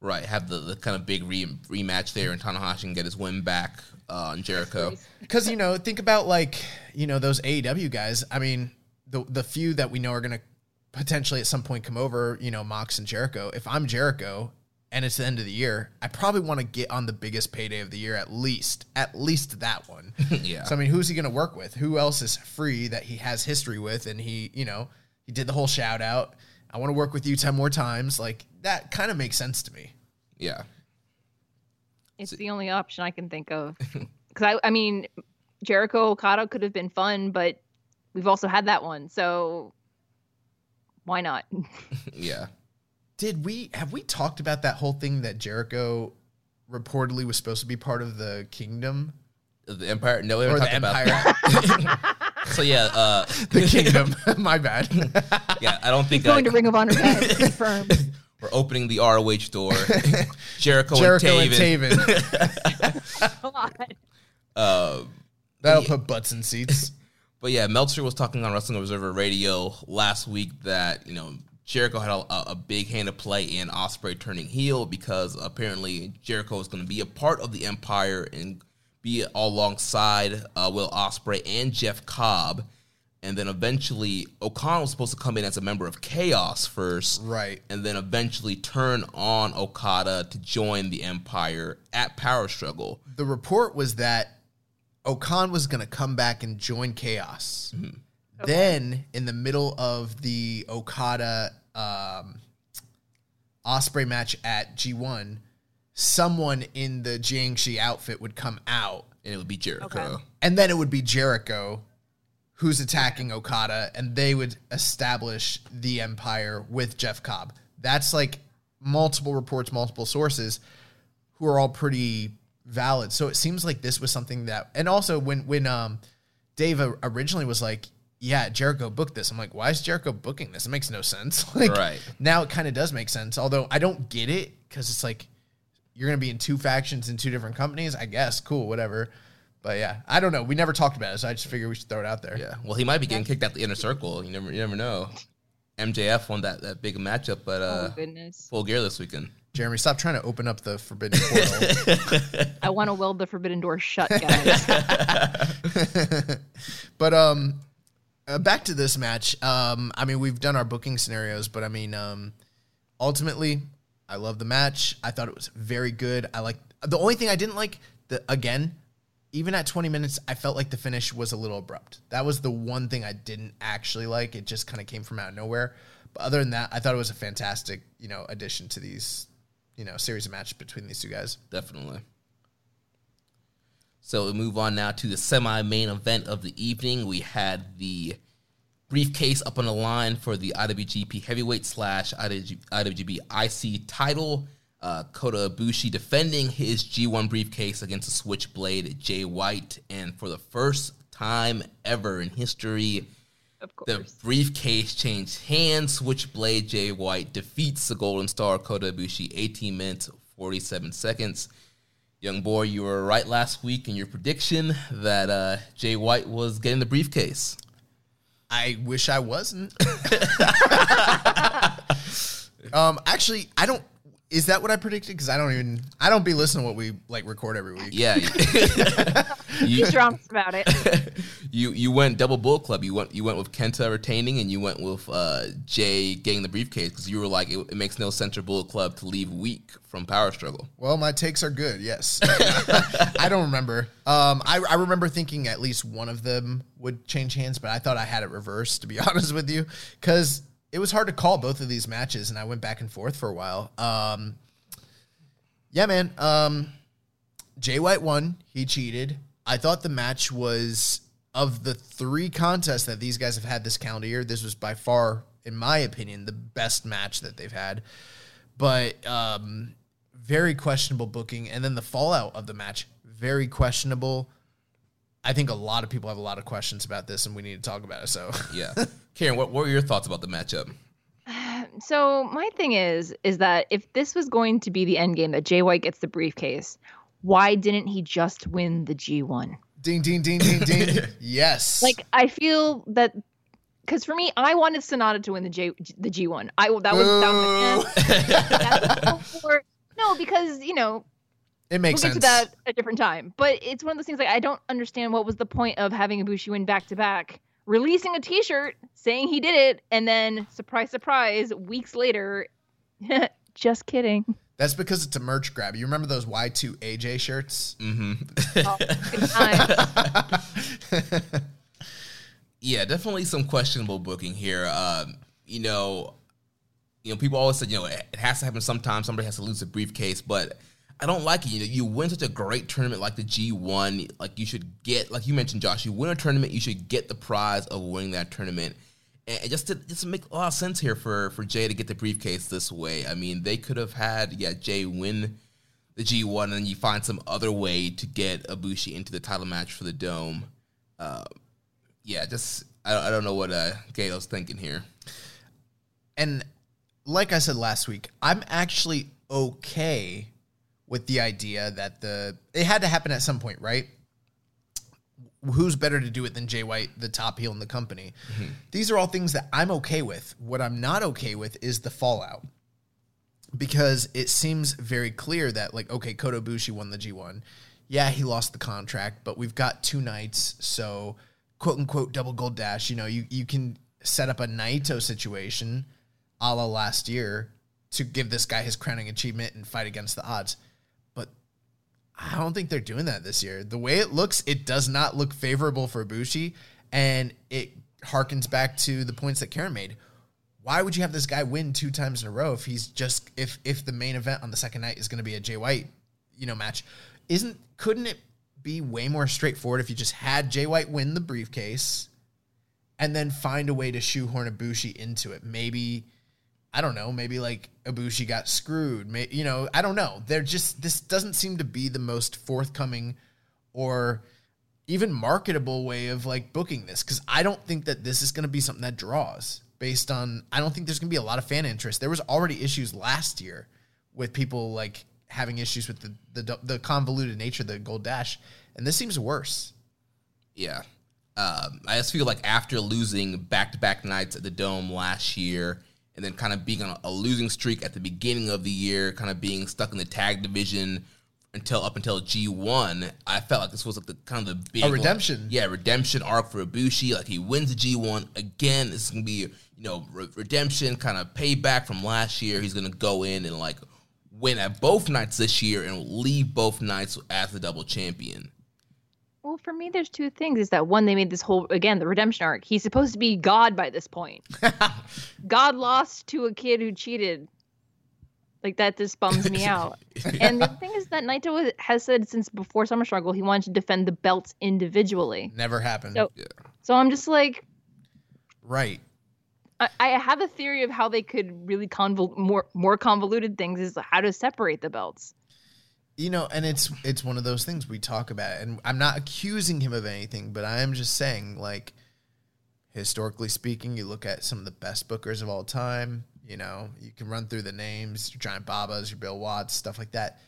Right. Have the, the kind of big re- rematch there, and Tanahashi can get his win back uh, on Jericho. Because you know, think about like you know those AEW guys. I mean, the the few that we know are going to potentially at some point come over. You know, Mox and Jericho. If I'm Jericho and it's the end of the year, I probably want to get on the biggest payday of the year at least, at least that one. yeah. So I mean, who's he going to work with? Who else is free that he has history with? And he, you know, he did the whole shout out. I want to work with you ten more times. Like that kind of makes sense to me. Yeah. It's the only option I can think of. Because I, I mean, Jericho Okada could have been fun, but we've also had that one, so why not? yeah did we have we talked about that whole thing that Jericho reportedly was supposed to be part of the kingdom? The Empire? No, we or haven't the talked Empire. about so yeah, uh, the kingdom. My bad. yeah, I don't think going I, to Ring of Honor confirmed. We're opening the ROH door. Jericho, Jericho and Taven. And Taven. Uh, That'll yeah. put butts in seats. But yeah, Meltzer was talking on Wrestling Observer Radio last week that you know Jericho had a, a, big hand to play in Ospreay turning heel because apparently Jericho is going to be a part of the Empire and be alongside uh, Will Ospreay and Jeff Cobb, and then eventually O'Connell was supposed to come in as a member of Chaos first, right? And then eventually turn on Okada to join the Empire at Power Struggle. The report was that O-Khan was going to come back and join Chaos. Mm-hmm. Okay. Then, in the middle of the Okada um, Ospreay match at G1, someone in the Jiangxi outfit would come out, and it would be Jericho. Okay. And then it would be Jericho who's attacking Okada, and they would establish the Empire with Jeff Cobb. That's like multiple reports, multiple sources, who are all pretty valid. So it seems like this was something that, and also when when um, Dave originally was like, yeah, Jericho booked this. I'm like, why is Jericho booking this? It makes no sense. like, right. now it kind of does make sense. Although I don't get it because it's like you're going to be in two factions in two different companies. I guess. Cool. Whatever. But yeah, I don't know. We never talked about it, so I just figured we should throw it out there. Yeah. Well, he might be getting kicked out the inner circle. You never, you never know. MJF won that, that big matchup, but uh, oh, goodness. full gear this weekend. Jeremy, stop trying to open up the forbidden portal. I want to weld the forbidden door shut, guys. but um, uh, back to this match. Um, I mean, we've done our booking scenarios, but I mean, um, ultimately, I love the match. I thought it was very good. I like the only thing I didn't like. The again, even at 20 minutes, I felt like the finish was a little abrupt. That was the one thing I didn't actually like. It just kind of came from out of nowhere. But other than that, I thought it was a fantastic, you know, addition to these, you know, series of matches between these two guys. Definitely. So we move on now to the semi-main event of the evening. We had the briefcase up on the line for the IWGP Heavyweight slash IWGP IC title. Uh, Kota Ibushi defending his G1 briefcase against the Switchblade Jay White, and for the first time ever in history, the briefcase changed hands. Switchblade Jay White defeats the Golden Star Kota Ibushi 18 minutes 47 seconds. Young boy, you were right last week in your prediction that uh, Jay White was getting the briefcase. I wish I wasn't. um, actually, I don't. Is that what I predicted? Because I don't even I don't be listening to what we like record every week. Yeah. you, He's honest about it. you you went double bull club. You went you went with Kenta retaining, and you went with uh, Jay getting the briefcase because you were like it, it, makes no sense for Bullet Club to leave weak from Power Struggle. Well, my takes are good. Yes, I don't remember. Um, I I remember thinking at least one of them would change hands, but I thought I had it reversed to be honest with you because it was hard to call both of these matches, and I went back and forth for a while. Um, yeah, man. Um, Jay White won. He cheated. I thought the match was of the three contests that these guys have had this calendar year. This was by far, in my opinion, the best match that they've had. But um, very questionable booking, and then the fallout of the match very questionable. I think a lot of people have a lot of questions about this, and we need to talk about it. So yeah, Karen, what, what were your thoughts about the matchup? So my thing is, is that if this was going to be the end game that Jay White gets the briefcase, why didn't he just win the G1? Ding, ding, ding, ding, ding. yes. Like I feel that because for me, I wanted Sanada to win the J the G1. I that was that was, no because you know it makes we'll sense. get to that a different time. But it's one of those things like I don't understand what was the point of having Ibushi win back to back, releasing a T-shirt saying he did it, and then surprise, surprise, weeks later, just kidding. That's because it's a merch grab. You remember those Y2 AJ shirts? Mm-hmm. oh, yeah, definitely some questionable booking here. Um, you know, you know, people always said, you know, it has to happen sometime. Somebody has to lose a briefcase, but I don't like it. You know, you win such a great tournament like the G1. Like you should get, like you mentioned, Josh. You win a tournament, you should get the prize of winning that tournament. And it just to, just make a lot of sense here for for Jay to get the briefcase this way. I mean, they could have had yeah Jay win the G1, and then you find some other way to get Ibushi into the title match for the Dome. Uh, yeah, just I, I don't know what uh, Gail's thinking here. And like I said last week, I'm actually okay with the idea that the it had to happen at some point, right? Who's better to do it than Jay White, the top heel in the company? Mm-hmm. These are all things that I'm okay with. What I'm not okay with is the fallout. Because it seems very clear that, like, okay, Kota Ibushi won the G1. Yeah, he lost the contract, but we've got two nights, so quote unquote double gold dash. You know, you, you can set up a Naito situation a la last year to give this guy his crowning achievement and fight against the odds. I don't think they're doing that this year. The way it looks, it does not look favorable for Ibushi, and it harkens back to the points that Karen made. Why would you have this guy win two times in a row if he's just if if the main event on the second night is going to be a Jay White, you know, match? Isn't couldn't it be way more straightforward if you just had Jay White win the briefcase, and then find a way to shoehorn Ibushi into it? Maybe I don't know, maybe like Ibushi got screwed. May, you know, I don't know. They're just this doesn't seem to be the most forthcoming or even marketable way of like booking this cuz I don't think that this is going to be something that draws based on I don't think there's going to be a lot of fan interest. There was already issues last year with people like having issues with the the, the convoluted nature of the gold dash and this seems worse. Yeah. Um, I just feel like after losing back-to-back nights at the dome last year, and then kind of being on a losing streak at the beginning of the year, kind of being stuck in the tag division until up until G1, I felt like this was like the kind of the big a redemption. Like, yeah, redemption arc for Ibushi. Like he wins the G1 again. This is gonna be you know re- redemption, kind of payback from last year. He's gonna go in and like win at both nights this year and leave both nights as the double champion. Well, for me, there's two things. Is that one, they made this whole, again, the redemption arc. He's supposed to be God by this point. God lost to a kid who cheated. Like, that just bums me out. yeah. And the thing is that Naito has said since before Summer Struggle, he wanted to defend the belts individually. Never happened. So, yeah. so I'm just like. Right. I, I have a theory of how they could really convol more more convoluted things is how to separate the belts you know and it's it's one of those things we talk about and i'm not accusing him of anything but i am just saying like historically speaking you look at some of the best bookers of all time you know you can run through the names your giant babas your bill watts stuff like that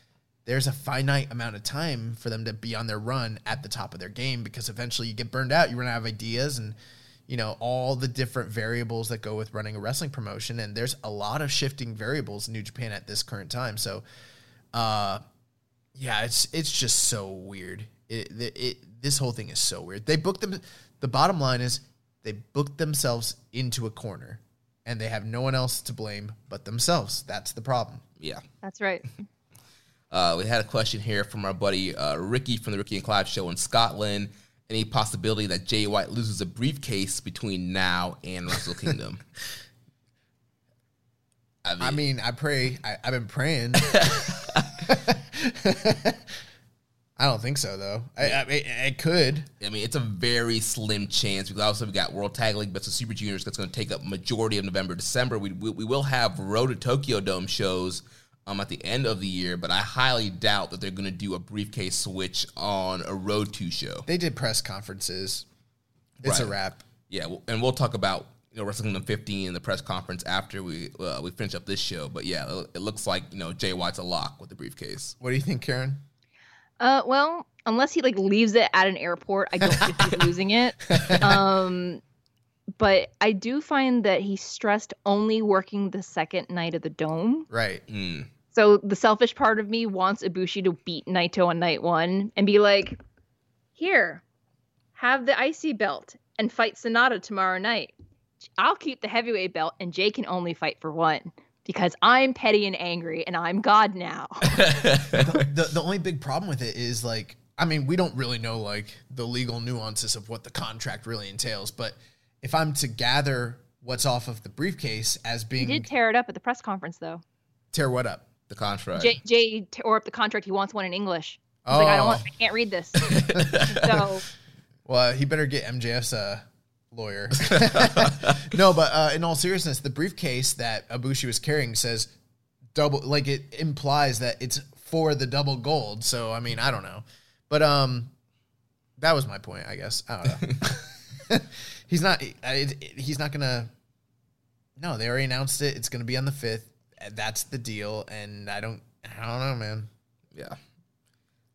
there's a finite amount of time for them to be on their run at the top of their game because eventually you get burned out you run out of ideas and you know, all the different variables that go with running a wrestling promotion. And there's a lot of shifting variables in New Japan at this current time. So, uh, yeah, it's it's just so weird. It, it, it this whole thing is so weird. They booked them. The bottom line is they booked themselves into a corner, and they have no one else to blame but themselves. That's the problem. Yeah. That's right. Uh, we had a question here from our buddy uh, Ricky from the Ricky and Clive show in Scotland. Any possibility that Jay White loses a briefcase between now and Wrestle Kingdom? I mean, I, mean, I pray. I, have been praying. I don't think so, though. I, I mean, it could. I mean, it's a very slim chance because also we got World Tag League Best of Super Juniors that's going to take up majority of November, December. We, we, we will have Road to Tokyo Dome shows um, at the end of the year, but I highly doubt that they're going to do a briefcase switch on a Road to show. They did press conferences. It's right. a wrap. Yeah, and we'll talk about you know Wrestle Kingdom 15 the press conference after we uh, we finish up this show. But yeah, it looks like you know Jay White's a lock with the briefcase. What do you think, Karen? Uh, well, unless he like leaves it at an airport, I don't think he's losing it. Um, but I do find that he stressed only working the second night of the dome. Right. Mm. So the selfish part of me wants Ibushi to beat Naito on night one and be like, "Here, have the IC belt and fight Sanada tomorrow night. I'll keep the heavyweight belt, and Jay can only fight for one." because I'm petty and angry and I'm God now. the, the, the only big problem with it is like I mean we don't really know like the legal nuances of what the contract really entails, but if I'm to gather what's off of the briefcase as being he did tear it up at the press conference though. Tear what up? The contract. Jay, Jay tore up the contract. He wants one in English. He's oh. like, I don't want. I can't read this. so. Well, he better get MJF's uh, lawyer. no, but uh, in all seriousness, the briefcase that Ibushi was carrying says double. Like it implies that it's for the double gold. So I mean, I don't know, but um, that was my point. I guess I don't know. he's not. He's not gonna. No, they already announced it. It's gonna be on the fifth. That's the deal, and I don't. I don't know, man. Yeah.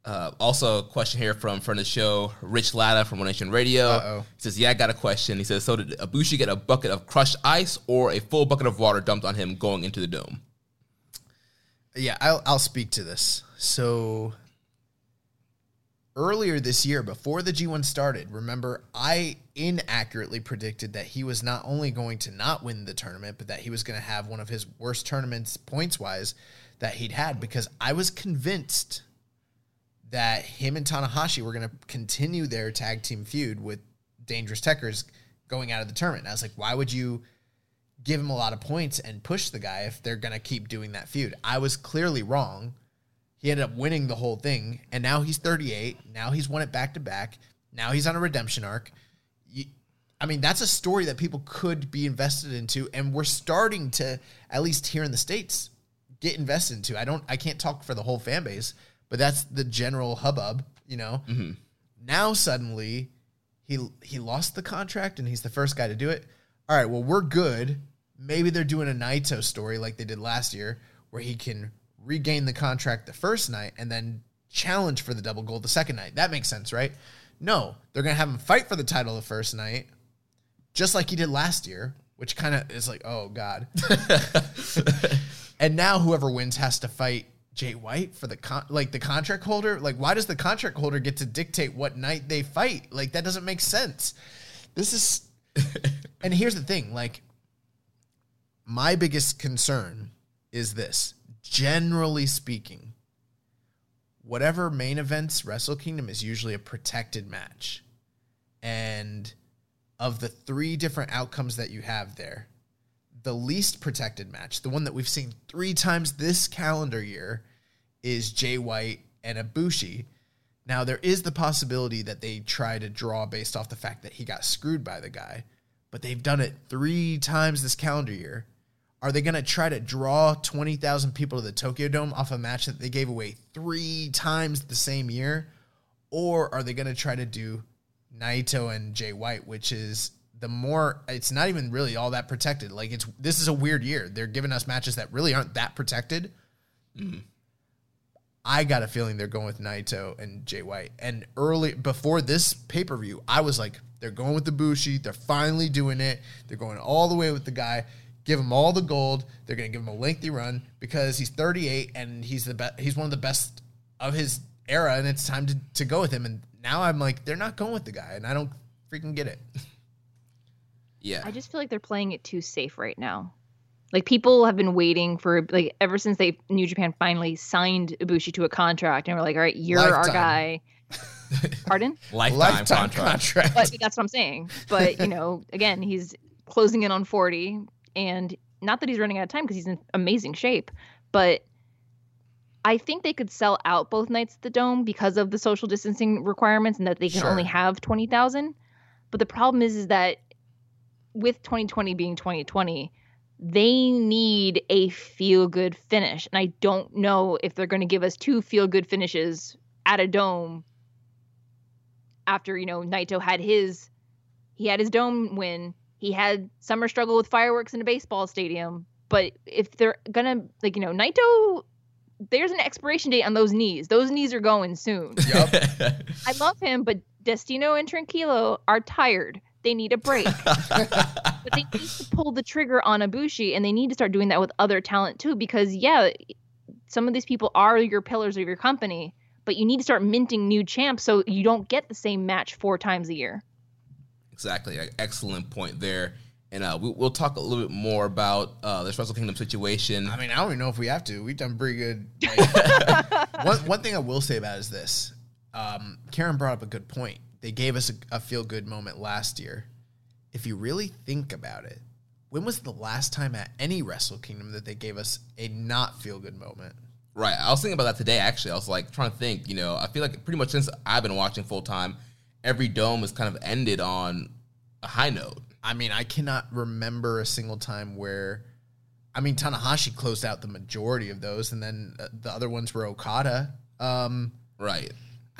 Uh, also, a question here from friend of the show, Rich Latta from One Nation Radio. Uh-oh. He says, "Yeah, I got a question." He says, "So did Ibushi get a bucket of crushed ice or a full bucket of water dumped on him going into the dome?" Yeah, I'll, I'll speak to this. So earlier this year, before the G1 started, remember I inaccurately predicted that he was not only going to not win the tournament, but that he was going to have one of his worst tournaments points wise that he'd had because I was convinced that him and Tanahashi were going to continue their tag team feud with Dangerous Tekkers going out of the tournament. And I was like, why would you give him a lot of points and push the guy if they're going to keep doing that feud? I was clearly wrong. He ended up winning the whole thing, and now he's 38. Now he's won it back to back. Now he's on a redemption arc. I mean, that's a story that people could be invested into, and we're starting to, at least here in the states, get invested into. I don't, I can't talk for the whole fan base, but that's the general hubbub, you know. Mm-hmm. Now suddenly, he he lost the contract and he's the first guy to do it. All right, well we're good. Maybe they're doing a Naito story like they did last year, where he can regain the contract the first night and then challenge for the double gold the second night. That makes sense, right? No, they're gonna have him fight for the title the first night, just like he did last year, which kind of is like, oh god. and now whoever wins has to fight Jay White for the con- like the contract holder? Like, why does the contract holder get to dictate what night they fight? Like, that doesn't make sense. This is, and here's the thing: like, my biggest concern is this. Generally speaking, whatever main events Wrestle Kingdom is usually a protected match, and of the three different outcomes that you have there, the least protected match, the one that we've seen three times this calendar year, is Jay White and Ibushi. Now there is the possibility that they try to draw based off the fact that he got screwed by the guy, but they've done it three times this calendar year. Are they going to try to draw 20,000 people to the Tokyo Dome off a match that they gave away three times the same year? Or are they going to try to do Naito and Jay White, which is the more it's not even really all that protected. Like it's this is a weird year. They're giving us matches that really aren't that protected. Mm. I got a feeling they're going with Naito and Jay White. And early before this pay per view, I was like, they're going with the Bushi. They're finally doing it. They're going all the way with the guy. Give him all the gold. They're going to give him a lengthy run because he's 38 and he's the best. He's one of the best of his era, and it's time to, to go with him. And now I'm like, they're not going with the guy, and I don't freaking get it. Yeah. I just feel like they're playing it too safe right now. Like people have been waiting for like ever since they New Japan finally signed Ibushi to a contract and we're like, all right, you're our guy. Pardon? Lifetime, Lifetime contract. contract. But that's what I'm saying. But you know, again, he's closing in on 40, and not that he's running out of time because he's in amazing shape, but I think they could sell out both nights at the dome because of the social distancing requirements and that they can Sure. only have 20,000. But the problem is, is that with 2020 being 2020, they need a feel good finish. And I don't know if they're going to give us two feel good finishes at a dome after, you know, Naito had his he had his dome win. He had summer struggle with fireworks in a baseball stadium. But if they're gonna like, you know, Naito there's an expiration date on those knees. Those knees are going soon. I love him, but Destino and Tranquilo are tired. They need a break. but they need to pull the trigger on Ibushi, and they need to start doing that with other talent too. Because yeah, some of these people are your pillars of your company, but you need to start minting new champs so you don't get the same match four times a year. Exactly. Excellent point there. And uh, we, we'll talk a little bit more about uh, this Wrestle Kingdom situation. I mean, I don't even know if we have to. We've done pretty good. Like, one, one thing I will say about it is this. Um, Karen brought up a good point. They gave us a, a feel good moment last year. If you really think about it, when was the last time at any Wrestle Kingdom that they gave us a not feel good moment? Right. I was thinking about that today, actually. I was like trying to think, you know, I feel like pretty much since I've been watching full time, every dome has kind of ended on a high note. I mean, I cannot remember a single time where. I mean, Tanahashi closed out the majority of those, and then uh, the other ones were Okada. Um, Right.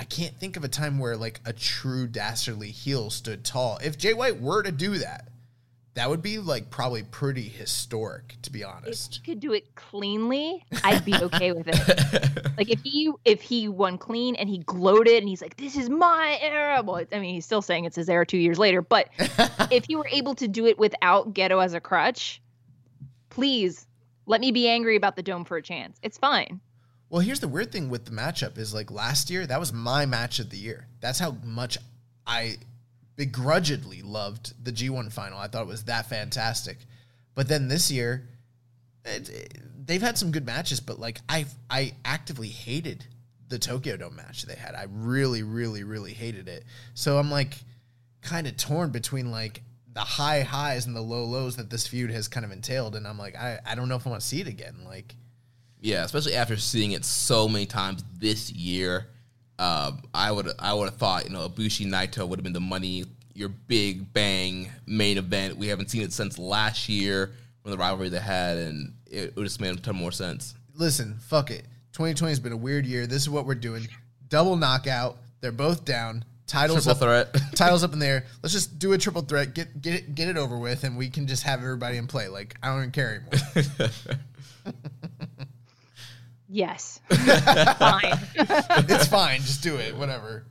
I can't think of a time where like a true dastardly heel stood tall. If Jay White were to do that, that would be like probably pretty historic, to be honest. If he could do it cleanly, I'd be okay with it. like if he if he won clean and he gloated and he's like, "This is my era." Well, I mean, he's still saying it's his era two years later. But if he were able to do it without Gedo as a crutch, please let me be angry about the dome for a chance. It's fine. Well, here's the weird thing with the matchup is like last year, that was my match of the year. That's how much I begrudgingly loved the G1 final. I thought it was that fantastic. But then this year, it, it- they've had some good matches, but like I I actively hated the Tokyo Dome match they had. I really, really, really hated it. So I'm like kind of torn between like the high highs and the low lows that this feud has kind of entailed. And I'm like, I, I don't know if I want to see it again. Like, Yeah, especially after seeing it so many times this year. Uh, I would I would have thought, you know, Ibushi Naito would have been the money, your big bang main event. We haven't seen it since last year when the rivalry they had, and it would just made a ton more sense. listen, fuck it. 2020 has been a weird year. This is what we're doing. Double knockout. They're both down. Titles Triple up, threat. titles up in there. Let's just do a triple threat. Get get it get it over with, and we can just have everybody in play. Like I don't even care anymore. Yes. fine. it's fine. Just do it. Whatever.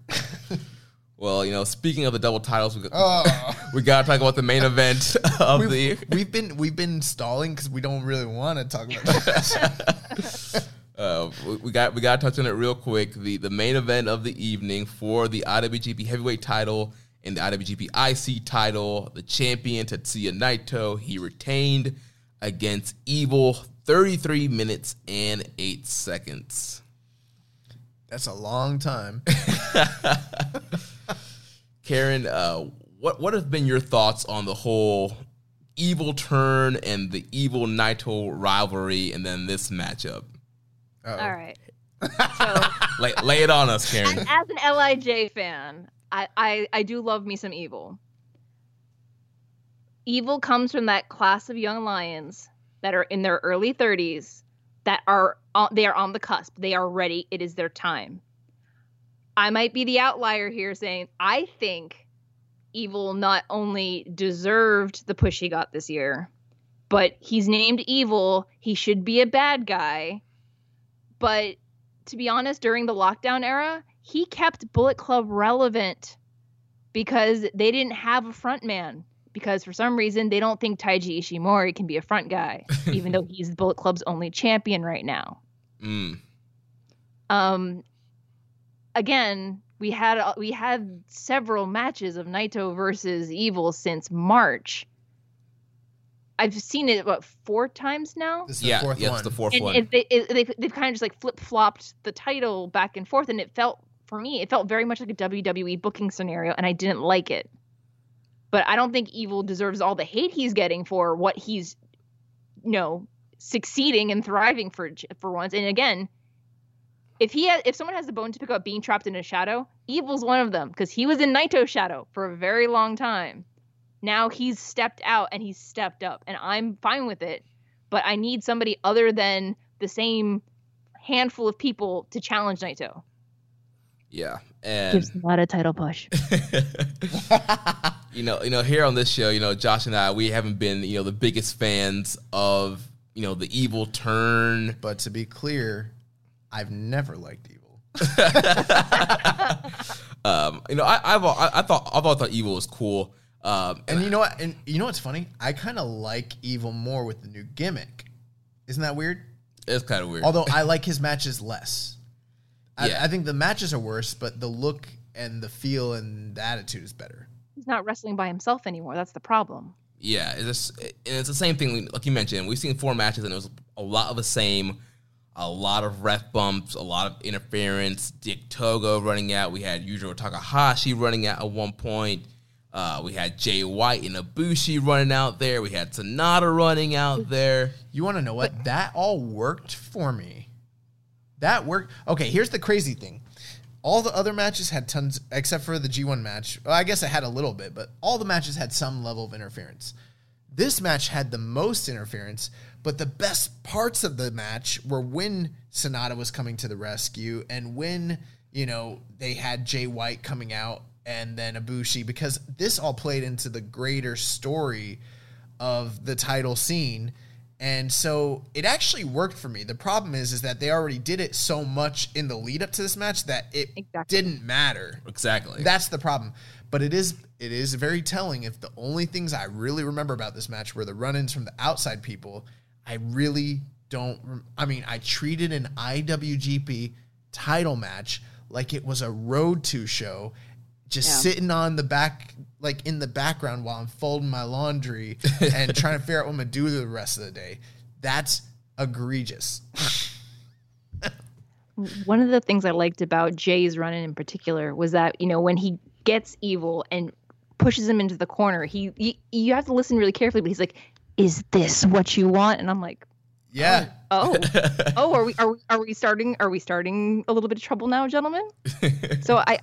Well, you know, speaking of the double titles, we got, Oh. we got to talk about the main event of the year. We've, we've been we've been stalling because we don't really want to talk about this. Uh, we- we got we got to touch on it real quick. The the main event of the evening for the IWGP Heavyweight Title and the IWGP IC Title. The champion Tetsuya Naito he retained against Evil. Thirty three minutes and eight seconds. That's a long time. Karen, uh, what what have been your thoughts on the whole Evil turn and the Evil Naito rivalry, and then this matchup? All right. So Lay, lay it on us, Karen. as, as an LIJ fan, I, I I do love me some evil. Evil comes from that class of young lions that are in their early 30s that are they are on the cusp. They are ready. It is their time. I might be the outlier here saying I think Evil not only deserved the push he got this year, but he's named Evil. He should be a bad guy. But to be honest, during the lockdown era, he kept Bullet Club relevant because they didn't have a front man. Because for some reason they don't think Taiji Ishimori can be a front guy, even though he's the Bullet Club's only champion right now. Mm. Um, again, we had uh, we had several matches of Naito versus Evil since March. I've seen it what four times now. This is the Yeah, fourth yeah, one. it's the fourth and one. it, they, it, they've, they've kind of just like flip flopped the title back and forth, and it felt for me, it felt very much like a WWE booking scenario, and I didn't like it. But I don't think Evil deserves all the hate he's getting for what he's, you know, succeeding and thriving for for once. And again, if he has, if someone has the bone to pick up being trapped in a shadow, Evil's one of them because he was in Naito's shadow for a very long time. Now he's stepped out and he's stepped up, and I'm fine with it. But I need somebody other than the same handful of people to challenge Naito. Yeah, and Gives a lot of title push. you know, you know, here on this show, you know, Josh and I, we haven't been, you know, the biggest fans of, you know, the evil turn. But to be clear, I've never liked Evil. Um, you know, I, I've, I, I thought, I've always thought evil was cool. Um, And you know what? And you know what's funny? I kind of like Evil more with the new gimmick. Isn't that weird? it's kind of weird. Although I like his matches less. I, Yeah. I think the matches are worse, but the look and the feel and the attitude is better. He's not wrestling by himself anymore. That's the problem. Yeah, it's just, and it's the same thing. Like you mentioned, we've seen four matches, and it was a lot of the same. A lot of ref bumps, a lot of interference. Dick Togo running out. We had Yujiro Takahashi running out at one point. Uh, we had Jay White and Ibushi running out there. We had Sanada running out there. You want to know what? That all worked for me. That worked. Okay, here's the crazy thing. All the other matches had tons, except for the G1 match. Well, I guess it had a little bit, but all the matches had some level of interference. This match had the most interference, but the best parts of the match were when Sanada was coming to the rescue and when, you know, they had Jay White coming out and then Ibushi, because this all played into the greater story of the title scene. And so it actually worked for me. The problem is, is that they already did it so much in the lead up to this match that it Exactly. didn't matter. Exactly. That's the problem. But it is it is very telling if the only things I really remember about this match were the run-ins from the outside people. I really don't I mean, I treated an IWGP title match like it was a road to show just Yeah. sitting on the back like in the background while I'm folding my laundry and trying to figure out what I'm gonna do the rest of the day. That's egregious. One of the things I liked about Jay's running in particular was that, you know, when he gets evil and pushes him into the corner, he, he you have to listen really carefully, but he's like, Is this what you want? And I'm like, Yeah. Oh, oh, oh are we are we are we starting are we starting a little bit of trouble now, gentlemen? so I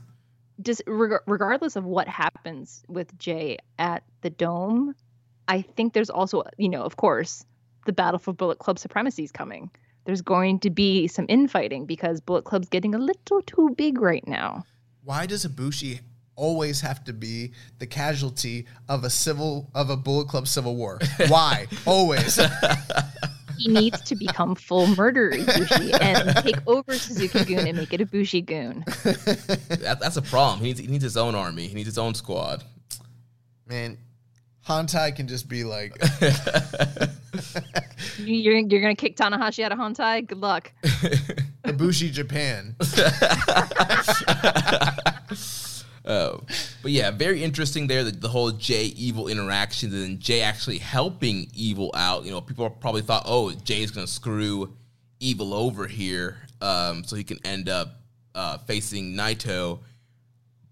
just reg- regardless of what happens with Jay at the dome, I think there's also you know of course the battle for Bullet Club supremacy is coming. There's going to be some infighting because Bullet Club's getting a little too big right now. Why does Ibushi always have to be the casualty of a civil of a Bullet Club civil war? Why? always. He needs to become full murder Ibushi and take over Suzuki-gun and make it Ibushi-gun. that, that's a problem. He needs, he needs his own army. He needs his own squad. Man, Hontai can just be like You- You're you're gonna kick Tanahashi out of Hontai? Good luck. Ibushi Japan. Oh, but yeah, very interesting there. The, the whole Jay Evil interaction and Jay actually helping Evil out. You know, people probably thought, oh, Jay's gonna screw Evil over here, um, so he can end up uh, facing Naito.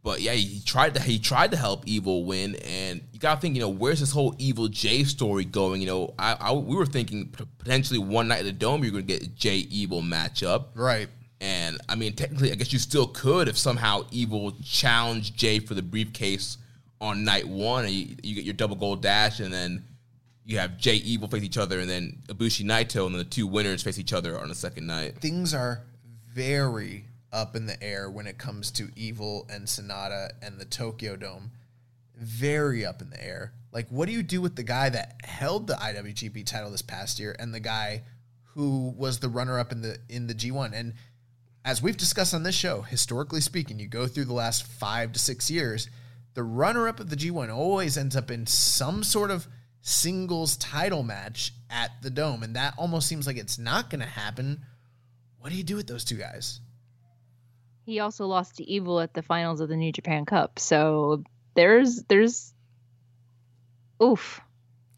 But yeah, he tried to he tried to help Evil win, and you gotta think, you know, where's this whole Evil Jay story going? You know, I, I we were thinking potentially one night at the Dome you're gonna get Jay Evil matchup. Right. And I mean, technically, I guess you still could if somehow Evil challenged Jay for the briefcase on night one, and you, you get your double gold dash, and then you have Jay Evil face each other, and then Ibushi Naito, and then the two winners face each other on the second night. Things are very up in the air when it comes to Evil and Sanada and the Tokyo Dome. Very up in the air. Like, what do you do with the guy that held the IWGP title this past year and the guy who was the runner up in the in the G1? And as we've discussed on this show, historically speaking, you go through the last five to six years, the runner up of the G1 always ends up in some sort of singles title match at the Dome. And that almost seems like it's not going to happen. What do you do with those two guys? He also lost to Evil at the finals of the New Japan Cup. So there's, there's, oof.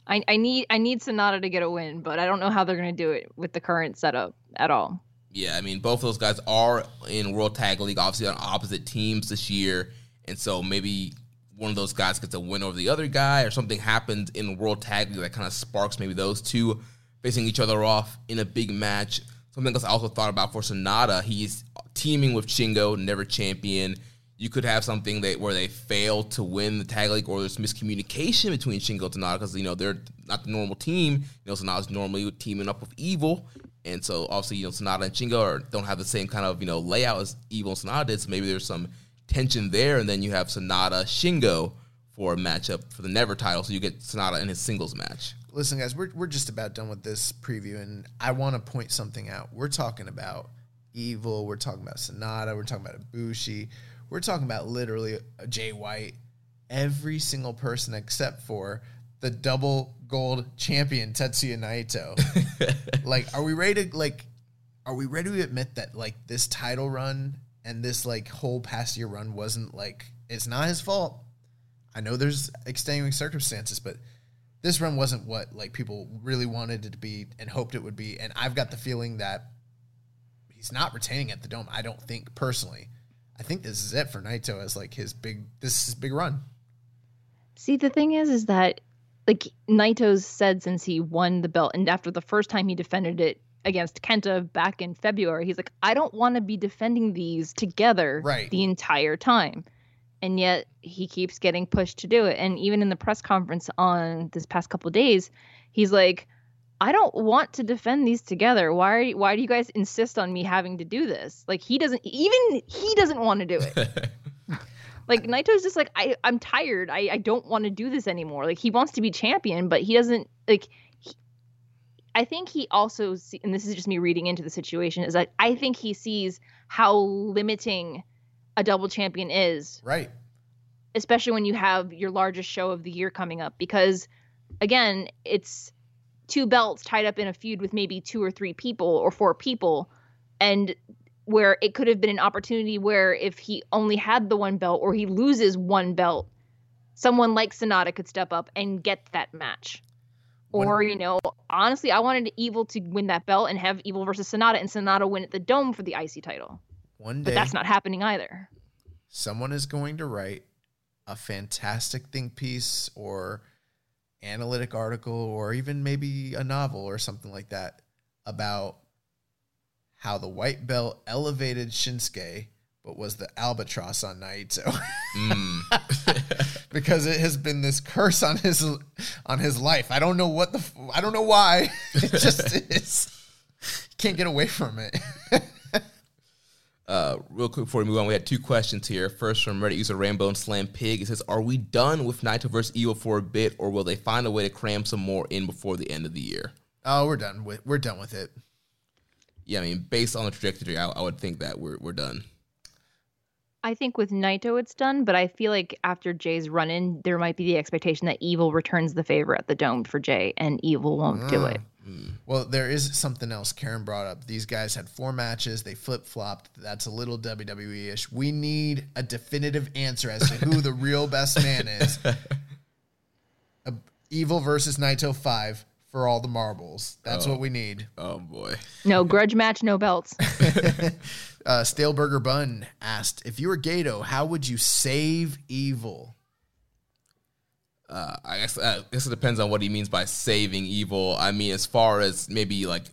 I, I need I need Sanada to get a win, but I don't know how they're going to do it with the current setup at all. Yeah, I mean, both of those guys are in World Tag League, obviously on opposite teams this year, and so maybe one of those guys gets a win over the other guy, or something happens in World Tag League that kind of sparks maybe those two facing each other off in a big match. Something else I also thought about for Sanada, he's teaming with Shingo, never champion. You could have something that where they fail to win the tag league, or there's miscommunication between Shingo and Sanada because you know they're not the normal team. You know, Sanada's normally teaming up with Evil, and so obviously you know Sanada and Shingo are, don't have the same kind of you know layout as Evil and Sanada did. So maybe there's some tension there, and then you have Sanada Shingo for a matchup for the Never title, so you get Sanada in his singles match. Listen, guys, we're we're just about done with this preview, and I want to point something out. We're talking about Evil, we're talking about Sanada. we're talking about Ibushi, we're talking about literally Jay White, every single person except for the double gold champion Tetsuya Naito. like, are we ready to like? Are we ready to admit that like this title run and this like whole past year run wasn't like it's not his fault? I know there's extenuating circumstances, but this run wasn't what like people really wanted it to be and hoped it would be. And I've got the feeling that he's not retaining at the dome. I don't think personally. I think this is it for Naito as like his big this is his big run. See, the thing is, is that like Naito's said since he won the belt, and after the first time he defended it against Kenta back in February, he's like, I don't want to be defending these together right. the entire time. And yet he keeps getting pushed to do it. And even in the press conference on this past couple days, he's like, I don't want to defend these together. Why why do you guys insist on me having to do this? Like he doesn't even he doesn't want to do it. like Naito's just like I I'm tired. I I don't want to do this anymore. Like he wants to be champion, but he doesn't like he, I think he also see, and this is just me reading into the situation is that I think he sees how limiting a double champion is. Right. Especially when you have your largest show of the year coming up because again, it's two belts tied up in a feud with maybe two or three people or four people and where it could have been an opportunity where if he only had the one belt or he loses one belt someone like Sanada could step up and get that match. Or you know honestly I wanted Evil to win that belt and have Evil versus Sanada and Sanada win at the Dome for the IC title. One day but that's not happening either. someone is going to write a fantastic think piece or analytic article or even maybe a novel or something like that about how the white belt elevated Shinsuke but was the albatross on Naito. mm. because it has been this curse on his on his life. I don't know what the I don't know why. It just is. Can't get away from it. Uh, real quick before we move on, we had two questions here. First from Reddit user Rambo and Slam Pig. It says, "Are we done with Naito versus Evil for a bit, or will they find a way to cram some more in before the end of the year?" Oh, we're done with we're done with it. Yeah, I mean, based on the trajectory, I, I would think that we're we're done. I think with Naito it's done, but I feel like after Jay's run in, there might be the expectation that Evil returns the favor at the Dome for Jay, and Evil won't mm. do it. Well, there is something else Karen brought up. These guys had four matches. They flip flopped. That's a little WWE ish. We need a definitive answer as to who the real best man is. A Evil versus Naito 5 for all the marbles. That's oh. what we need. Oh, boy. No grudge match, no belts. uh, Staleburger Bun asked If you were Gedo, how would you save Evil? uh, I guess uh, I guess it depends on what he means by saving evil. I mean, as far as maybe like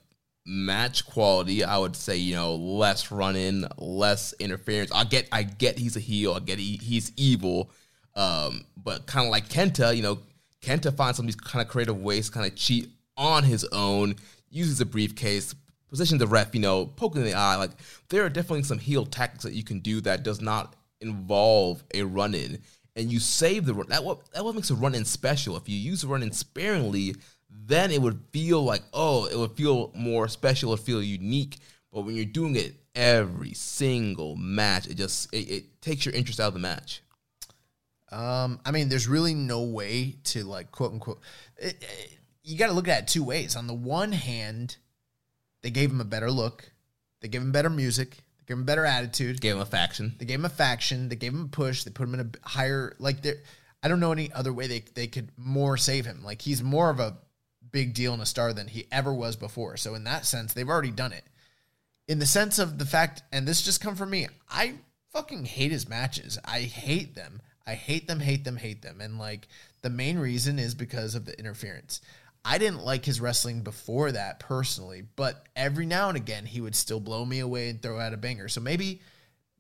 match quality, I would say you know less running, less interference. I get I get he's a heel. I get he, he's evil, um, but kind of like Kenta, you know, Kenta finds some of these kind of creative ways to kind of cheat on his own. Uses a briefcase, positions the ref, you know, poking in the eye. Like there are definitely some heel tactics that you can do that does not involve a run in and you save the run. That what that what makes a run in special. If you use the run in sparingly, then it would feel like oh, it would feel more special. It would feel unique. But when you're doing it every single match. It just it, it takes your interest out of the match. Um, I mean, there's really no way to like quote unquote. It, it, you got to look at it two ways. On the one hand, they gave him a better look, they gave him better music, they gave him better attitude, Gave him a faction. they gave him a faction, they gave him a push, they put him in a higher like there. I don't know any other way they they could more save him. Like he's more of a big deal and a star than he ever was before. So in that sense, they've already done it. In the sense of the fact, and this just come from me, I fucking hate his matches. I hate them. I hate them, hate them, hate them. And like the main reason is because of the interference. I didn't like his wrestling before that personally, but every now and again he would still blow me away and throw out a banger. So maybe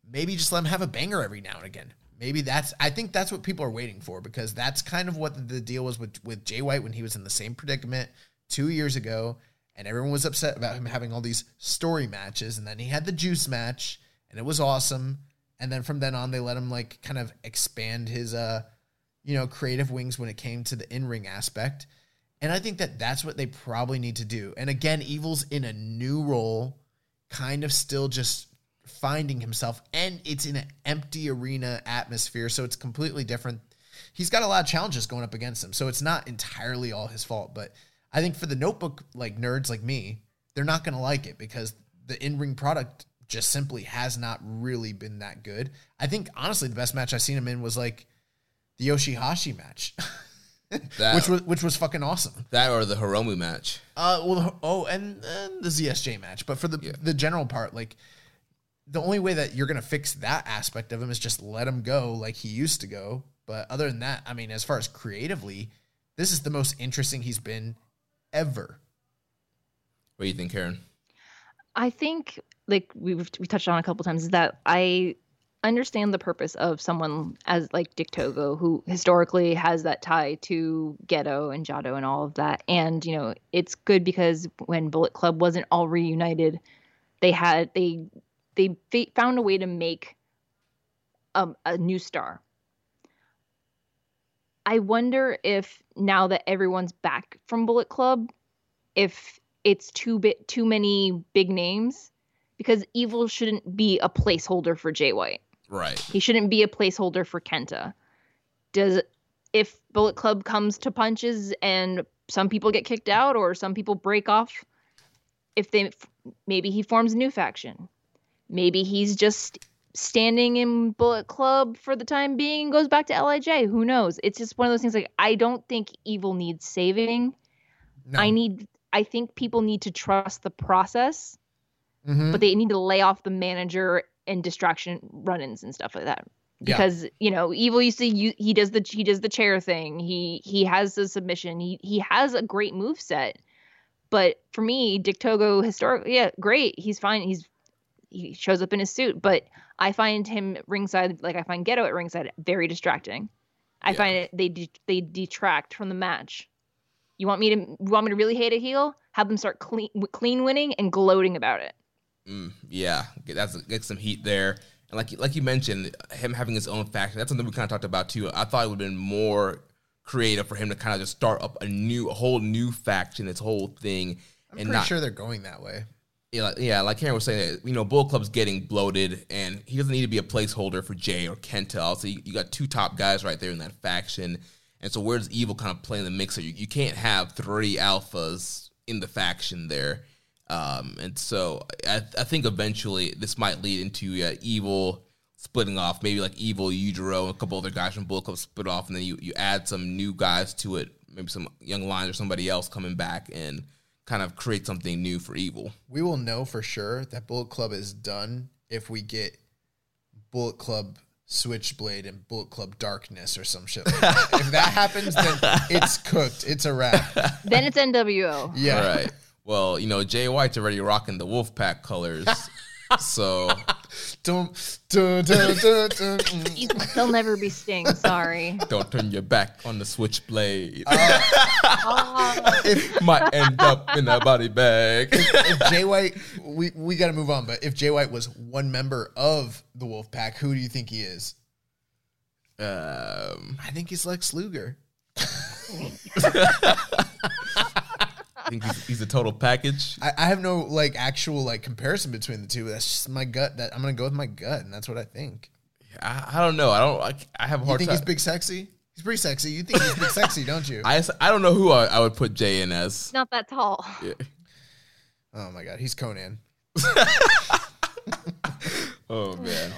maybe just let him have a banger every now and again. Maybe that's I think that's what people are waiting for because that's kind of what the deal was with with Jay White when he was in the same predicament 2 years ago and everyone was upset about him having all these story matches and then he had the juice match and it was awesome and then from then on they let him like kind of expand his uh you know creative wings when it came to the in-ring aspect and I think that that's what they probably need to do. And again, Evil's in a new role, kind of still just finding himself, and it's in an empty arena atmosphere, so it's completely different. He's got a lot of challenges going up against him, so it's not entirely all his fault. But I think for the notebook like nerds like me, they're not gonna like it because the in-ring product just simply has not really been that good. I think honestly the best match I've seen him in was like the Yoshi-Hashi match. That, which was which was fucking awesome. that or the Hiromu match. Uh, well, oh, and, and the ZSJ match, but for the the general part, like the only way that you're gonna fix that aspect of him is just let him go like he used to go. But other than that, I mean, as far as creatively, this is the most interesting he's been ever. What do you think, Karen? I think, like we've we touched on a couple times, is that I understand the purpose of someone as like Dick Togo, who historically has that tie to Gedo and Jado and all of that. And you know, it's good because when Bullet Club wasn't all reunited, they had they they found a way to make um, a new star. I wonder if now that everyone's back from Bullet Club, if it's too bit too many big names, because Evil shouldn't be a placeholder for Jay White. Right. He shouldn't be a placeholder for Kenta. Does if Bullet Club comes to punches and some people get kicked out or some people break off, if they maybe he forms a new faction, maybe he's just standing in Bullet Club for the time being and goes back to LIJ. Who knows? It's just one of those things. Like I don't think Evil needs saving. No. I need. I think people need to trust the process Mhm. but they need to lay off the manager and distraction run-ins and stuff like that. Yeah. because you know evil used to you he does the he does the chair thing. He he has the submission. He he has a great move set. But for me dick togo historically yeah great. He's fine. He's he shows up in his suit. But i find him ringside like i find Gedo at ringside very distracting. I Yeah. find it they de- they detract from the match. You want me to you want me to really hate a heel? Have them start clean clean winning and gloating about it Mm, yeah, get- that's get some heat there. And like like you mentioned, him having his own faction, that's something we kind of talked about too. I thought it would have been more creative for him to kind of just start up a new, a whole new faction, this whole thing, I'm and pretty not sure they're going that way. yeah, like, yeah, like Karen was saying, you know, Bull Club's getting bloated, and he doesn't need to be a placeholder for Jay or Kenta. So you, you got two top guys right there in that faction, and so where does Evil kind of play in the mixer? You, you can't have three alphas in the faction there, um, and so I, I think eventually this might lead into uh, Evil splitting off, maybe like Evil, Yujiro, and a couple other guys from Bullet Club split off, and then you, you add some new guys to it, maybe some young lions or somebody else coming back and kind of create something new for Evil. We will know for sure that Bullet Club is done if we get Bullet Club Switchblade and Bullet Club Darkness or some shit. Like that. if that happens, then it's cooked. It's a wrap. then it's nwo Yeah. All right. Well, you know, Jay White's already rocking the Wolfpack colors. so Dun, dun, dun, dun, dun. He'll never be Sting. Sorry. don't turn your back on the switchblade. Oh, Might end up in a body bag. if Jay White, we, we got to move on, but if Jay White was one member of the Wolf Pack, who do you think he is? Um, I think he's Lex Luger. I think he's, he's a total package. I, I have no like actual like comparison between the two. That's just my gut. That I'm gonna go with my gut, and that's what I think. I, I don't know. I don't. I, I have a hard. You hard think time. he's big sexy? He's pretty sexy. You think he's big sexy, don't you? I, I don't know who I, I would put Jay in as. Not that tall. Yeah. Oh my god, he's Konnan. Oh man.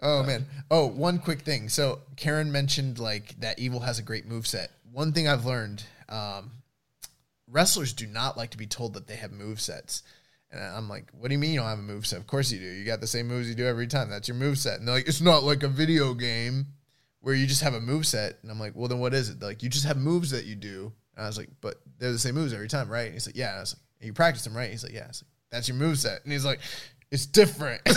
Oh man. Oh, one quick thing. So Karen mentioned like that Evil has a great move set. One thing I've learned, um, wrestlers do not like to be told that they have move sets. And I'm like, what do you mean you don't have a move set? Of course you do. You got the same moves you do every time. That's your move set. And they're like, it's not like a video game where you just have a move set. And I'm like, well then what is it? They're like, you just have moves that you do. And I was like, but they're the same moves every time, right? And he's like, yeah. And I was like, you practice them, right? He's like, yeah. Like, that's your move set. And he's like, it's different.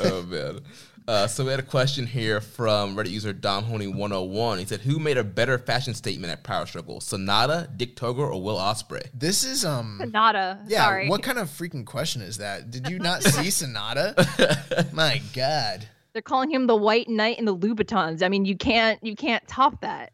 oh man. Uh, so we had a question here from Reddit user Dom Honey 101. He said, "Who made a better fashion statement at Power Struggle, Sanada, Dick Togo, or Will Ospreay?" this is um Nada. Yeah, Sorry. what kind of freaking question is that? Did you not see Sanada? My God. They're calling him the White Knight in the Louboutins. I mean, you can't you can't top that.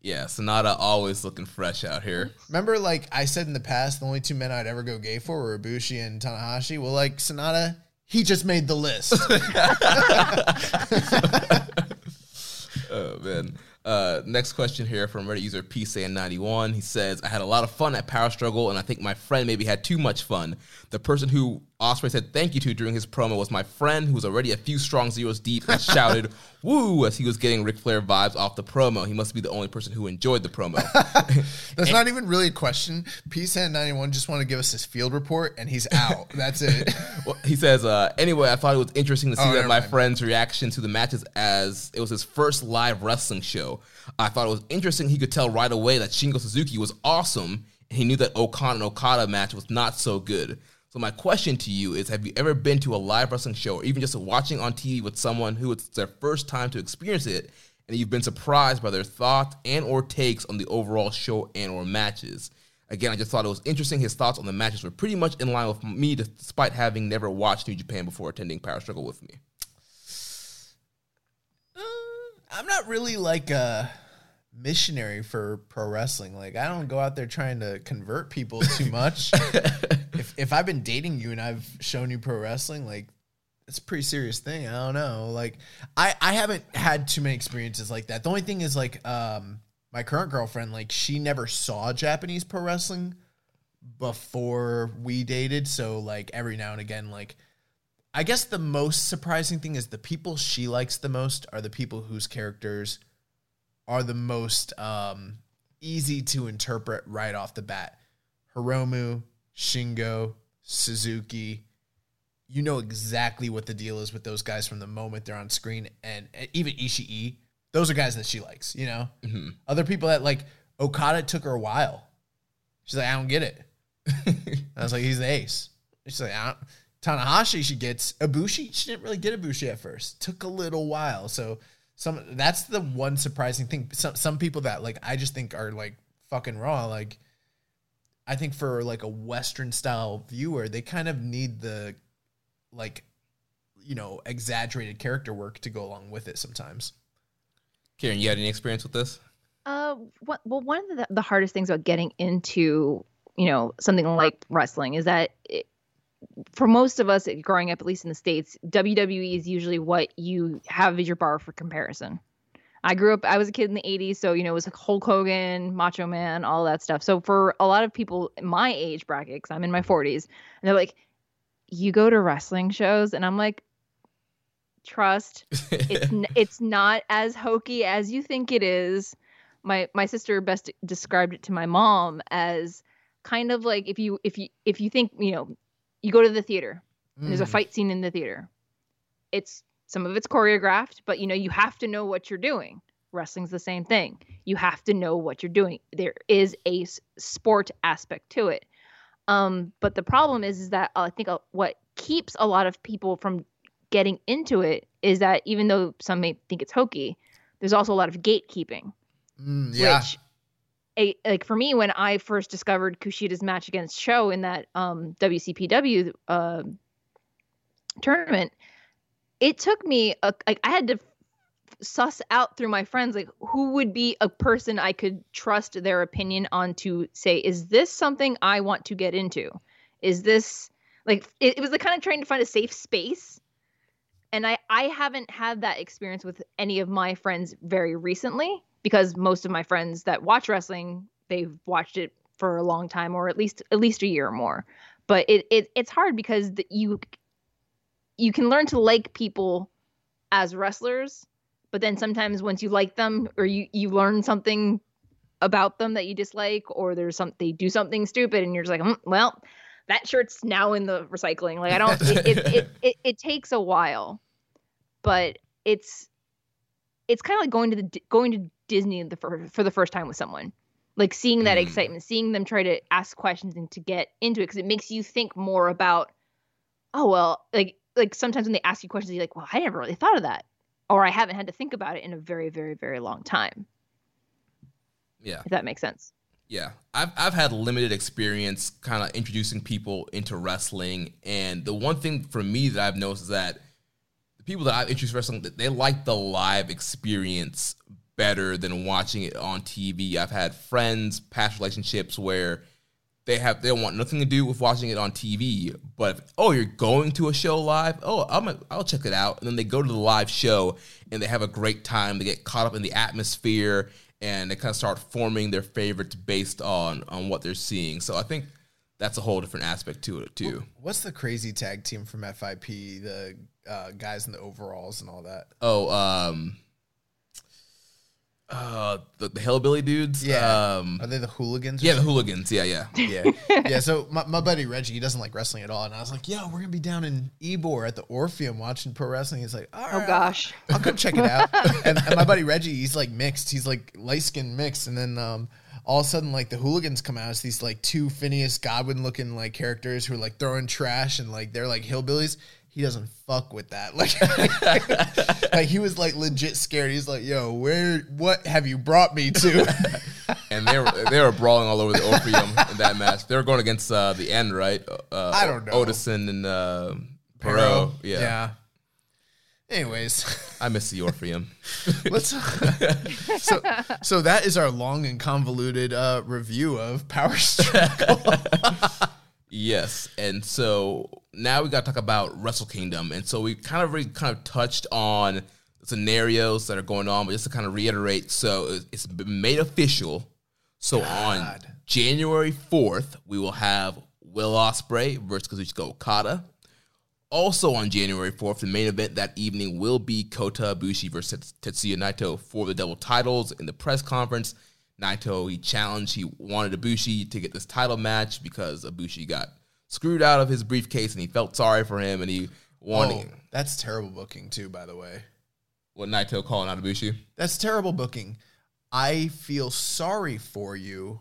Yeah, Sanada always looking fresh out here. Remember, like I said in the past, the only two men I'd ever go gay for were Ibushi and Tanahashi. Well, like Sanada, he just made the list. Oh man. Uh, next question here from Reddit user PSAN91. He says, I had a lot of fun at Power Struggle, and I think my friend maybe had too much fun. The person who Ospreay said thank you to during his promo was my friend who was already a few strong zeros deep and shouted, woo, as he was getting Ric Flair vibes off the promo. He must be the only person who enjoyed the promo. That's not even really a question. PSAN91 just want to give us his field report, and he's out. That's it. Well, he says, uh, anyway, I thought it was interesting to see Oh, that my mind. friend's reaction to the matches as it was his first live wrestling show. I thought it was interesting he could tell right away that Shingo Suzuki was awesome, and he knew that O-Khan and Okada match was not so good. My question to you is, have you ever been to a live wrestling show or even just watching on TV with someone who it's their first time to experience it, and you've been surprised by their thoughts and or takes on the overall show and or matches? Again, I just thought it was interesting. His thoughts on the matches were pretty much in line with me, despite having never watched New Japan before attending Power Struggle with me. Uh, I'm not really like a missionary for pro wrestling. Like I don't go out there trying to convert people too much. if if I've been dating you and I've shown you pro wrestling, like it's a pretty serious thing. I don't know. Like I I haven't had too many experiences like that. The only thing is like um my current girlfriend, like she never saw Japanese pro wrestling before we dated. So like every now and again, like I guess the most surprising thing is the people she likes the most are the people whose characters are the most um, easy to interpret right off the bat. Hiromu, Shingo, Suzuki. You know exactly what the deal is with those guys from the moment they're on screen, and even Ishii. Those are guys that she likes. You know, Mm-hmm. other people that like Okada took her a while. She's like, I don't get it. I was like, he's the ace. She's like, I don't. Tanahashi, she gets Ibushi. She didn't really get Ibushi at first. Took a little while. So some that's the one surprising thing. Some some people that like I just think are like fucking raw. Like I think for like a Western style viewer, they kind of need the like you know exaggerated character work to go along with it sometimes. Karen, you had any experience with this? Uh, what, well, one of the, the hardest things about getting into, you know, something like wrestling is that it, for most of us growing up, at least in the States, WWE is usually what you have as your bar for comparison. I grew up, I was a kid in the 80s, so, you know, it was like Hulk Hogan, Macho Man, all that stuff. So for a lot of people in my age bracket, because I'm in my 40s, and they're like, you go to wrestling shows? And I'm like, trust it's n- it's not as hokey as you think it is. My my sister best described it to my mom as kind of like if you if you if you think you know you go to the theater and there's a Mm. fight scene in the theater. It's some of it's choreographed, but you know you have to know what you're doing. Wrestling's the same thing. You have to know what you're doing. There is a s- sport aspect to it. Um, but the problem is, is that I think uh, what keeps a lot of people from getting into it is that even though some may think it's hokey, there's also a lot of gatekeeping. Mm, yeah. Which, a, like for me, when I first discovered Kushida's match against Sho in that um, WCPW uh, tournament, it took me a, like I had to suss out through my friends like who would be a person I could trust their opinion on to say, is this something I want to get into? Is this like it, it was the kind of trying to find a safe space. And I I haven't had that experience with any of my friends very recently because most of my friends that watch wrestling, they've watched it for a long time or at least at least a year or more. But it, it it's hard because the, you you can learn to like people as wrestlers but then sometimes once you like them or you you learn something about them that you dislike or there's some they do something stupid and you're just like mm, well that shirt's now in the recycling like i don't it, it, it, it, it takes a while but it's it's kind of like going to the going to disney the, for, for the first time with someone like seeing that mm. excitement seeing them try to ask questions and to get into it because it makes you think more about oh well like like sometimes when they ask you questions you're like well i never really thought of that or I haven't had to think about it in a very, very, very long time. Yeah. If that makes sense. Yeah. I've, I've had limited experience kind of introducing people into wrestling. And the one thing for me that I've noticed is that people that I've introduced wrestling, they like the live experience better than watching it on TV. I've had friends, past relationships where they have they don't want nothing to do with watching it on TV. But if, oh, you're going to a show live? Oh, I'm a, I'll check it out. And then they go to the live show and they have a great time. They get caught up in the atmosphere and they kind of start forming their favorites based on on what they're seeing. So I think that's a whole different aspect to it too. What's the crazy tag team from FIP? The uh, guys in the overalls and all that. Oh, um, uh the, the hillbilly dudes? Yeah. Um are they the hooligans yeah the hooligans. Yeah yeah. Yeah. Yeah so my, my buddy reggie he doesn't like wrestling at all and i was like yo we're gonna be down in Ybor at the orpheum watching pro wrestling. He's like oh gosh. I'll, I'll go check it out. And, and, my buddy reggie he's like mixed. He's like light skinned mixed. And then um all of a sudden like the hooligans come out as these like two phineas Godwinn looking like characters who are like throwing trash and like they're like hillbillies he doesn't fuck with that. Like, like he was like legit scared. He's like, "Yo, where? What have you brought me to?" and they were they were brawling all over the Orpheum in that match. They were going against uh, the end, right? Uh, I don't know. Odinson and uh, Parrow. Yeah. Yeah. Anyways, I miss the Orpheum. Let's. so, so that is our long and convoluted uh, review of Power Struggle. Yes, and so now we got to talk about Wrestle Kingdom, and so we kind of really kind of touched on scenarios that are going on, but just to kind of reiterate, so it's been made official. So God. on January fourth, we will have Will Ospreay versus Kazuchika Okada. Also on January 4th, the main event that evening will be Kota Ibushi versus Tetsuya Naito for the double titles in the press conference. Naito he challenged, he wanted Ibushi to get this title match because Ibushi got screwed out of his briefcase and he felt sorry for him and he wanted. Oh, that's terrible booking too, by the way. What Naito calling out Ibushi? That's terrible booking. I feel sorry for you.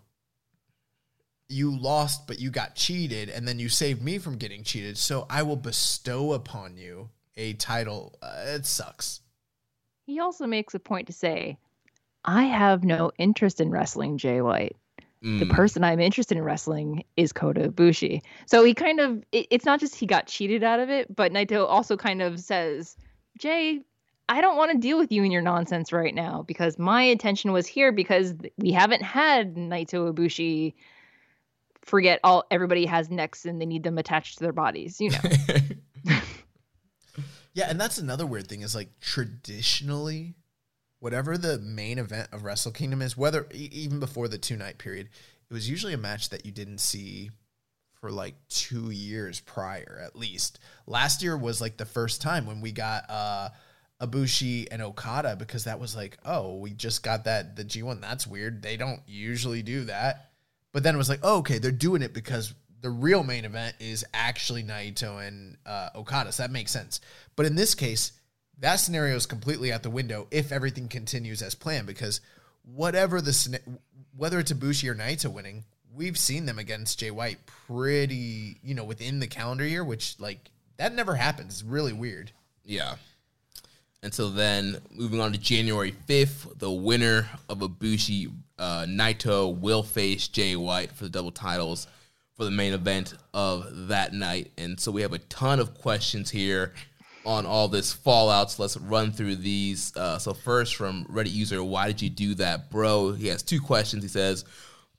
You lost, but you got cheated, and then you saved me from getting cheated. So I will bestow upon you a title. Uh, it sucks. He also makes a point to say, I have no interest in wrestling Jay White. Mm. The person I'm interested in wrestling is Kota Ibushi. So he kind of, it, it's not just he got cheated out of it, but Naito also kind of says, Jay, I don't want to deal with you and your nonsense right now because my attention was here because we haven't had Naito Ibushi forget all everybody has necks and they need them attached to their bodies, you know. yeah, and that's another weird thing is like traditionally whatever the main event of Wrestle Kingdom is, whether even before the two night period, it was usually a match that you didn't see for like two years prior, at least. Last year was like the first time when we got uh Ibushi and Okada because that was like, oh, we just got that the G1. That's weird. They don't usually do that. But then it was like, oh, okay, they're doing it because the real main event is actually Naito and uh, Okada. So that makes sense. But in this case, that scenario is completely out the window if everything continues as planned because whatever the whether it's Ibushi or Naito winning, we've seen them against Jay White pretty, you know, within the calendar year, which like that never happens. It's really weird. Yeah. And so then moving on to January 5th, the winner of Ibushi uh, Naito will face Jay White for the double titles for the main event of that night. And so we have a ton of questions here on all this fallout. So let's run through these. Uh, so first, from Reddit user, why did you do that, bro? He has two questions. He says,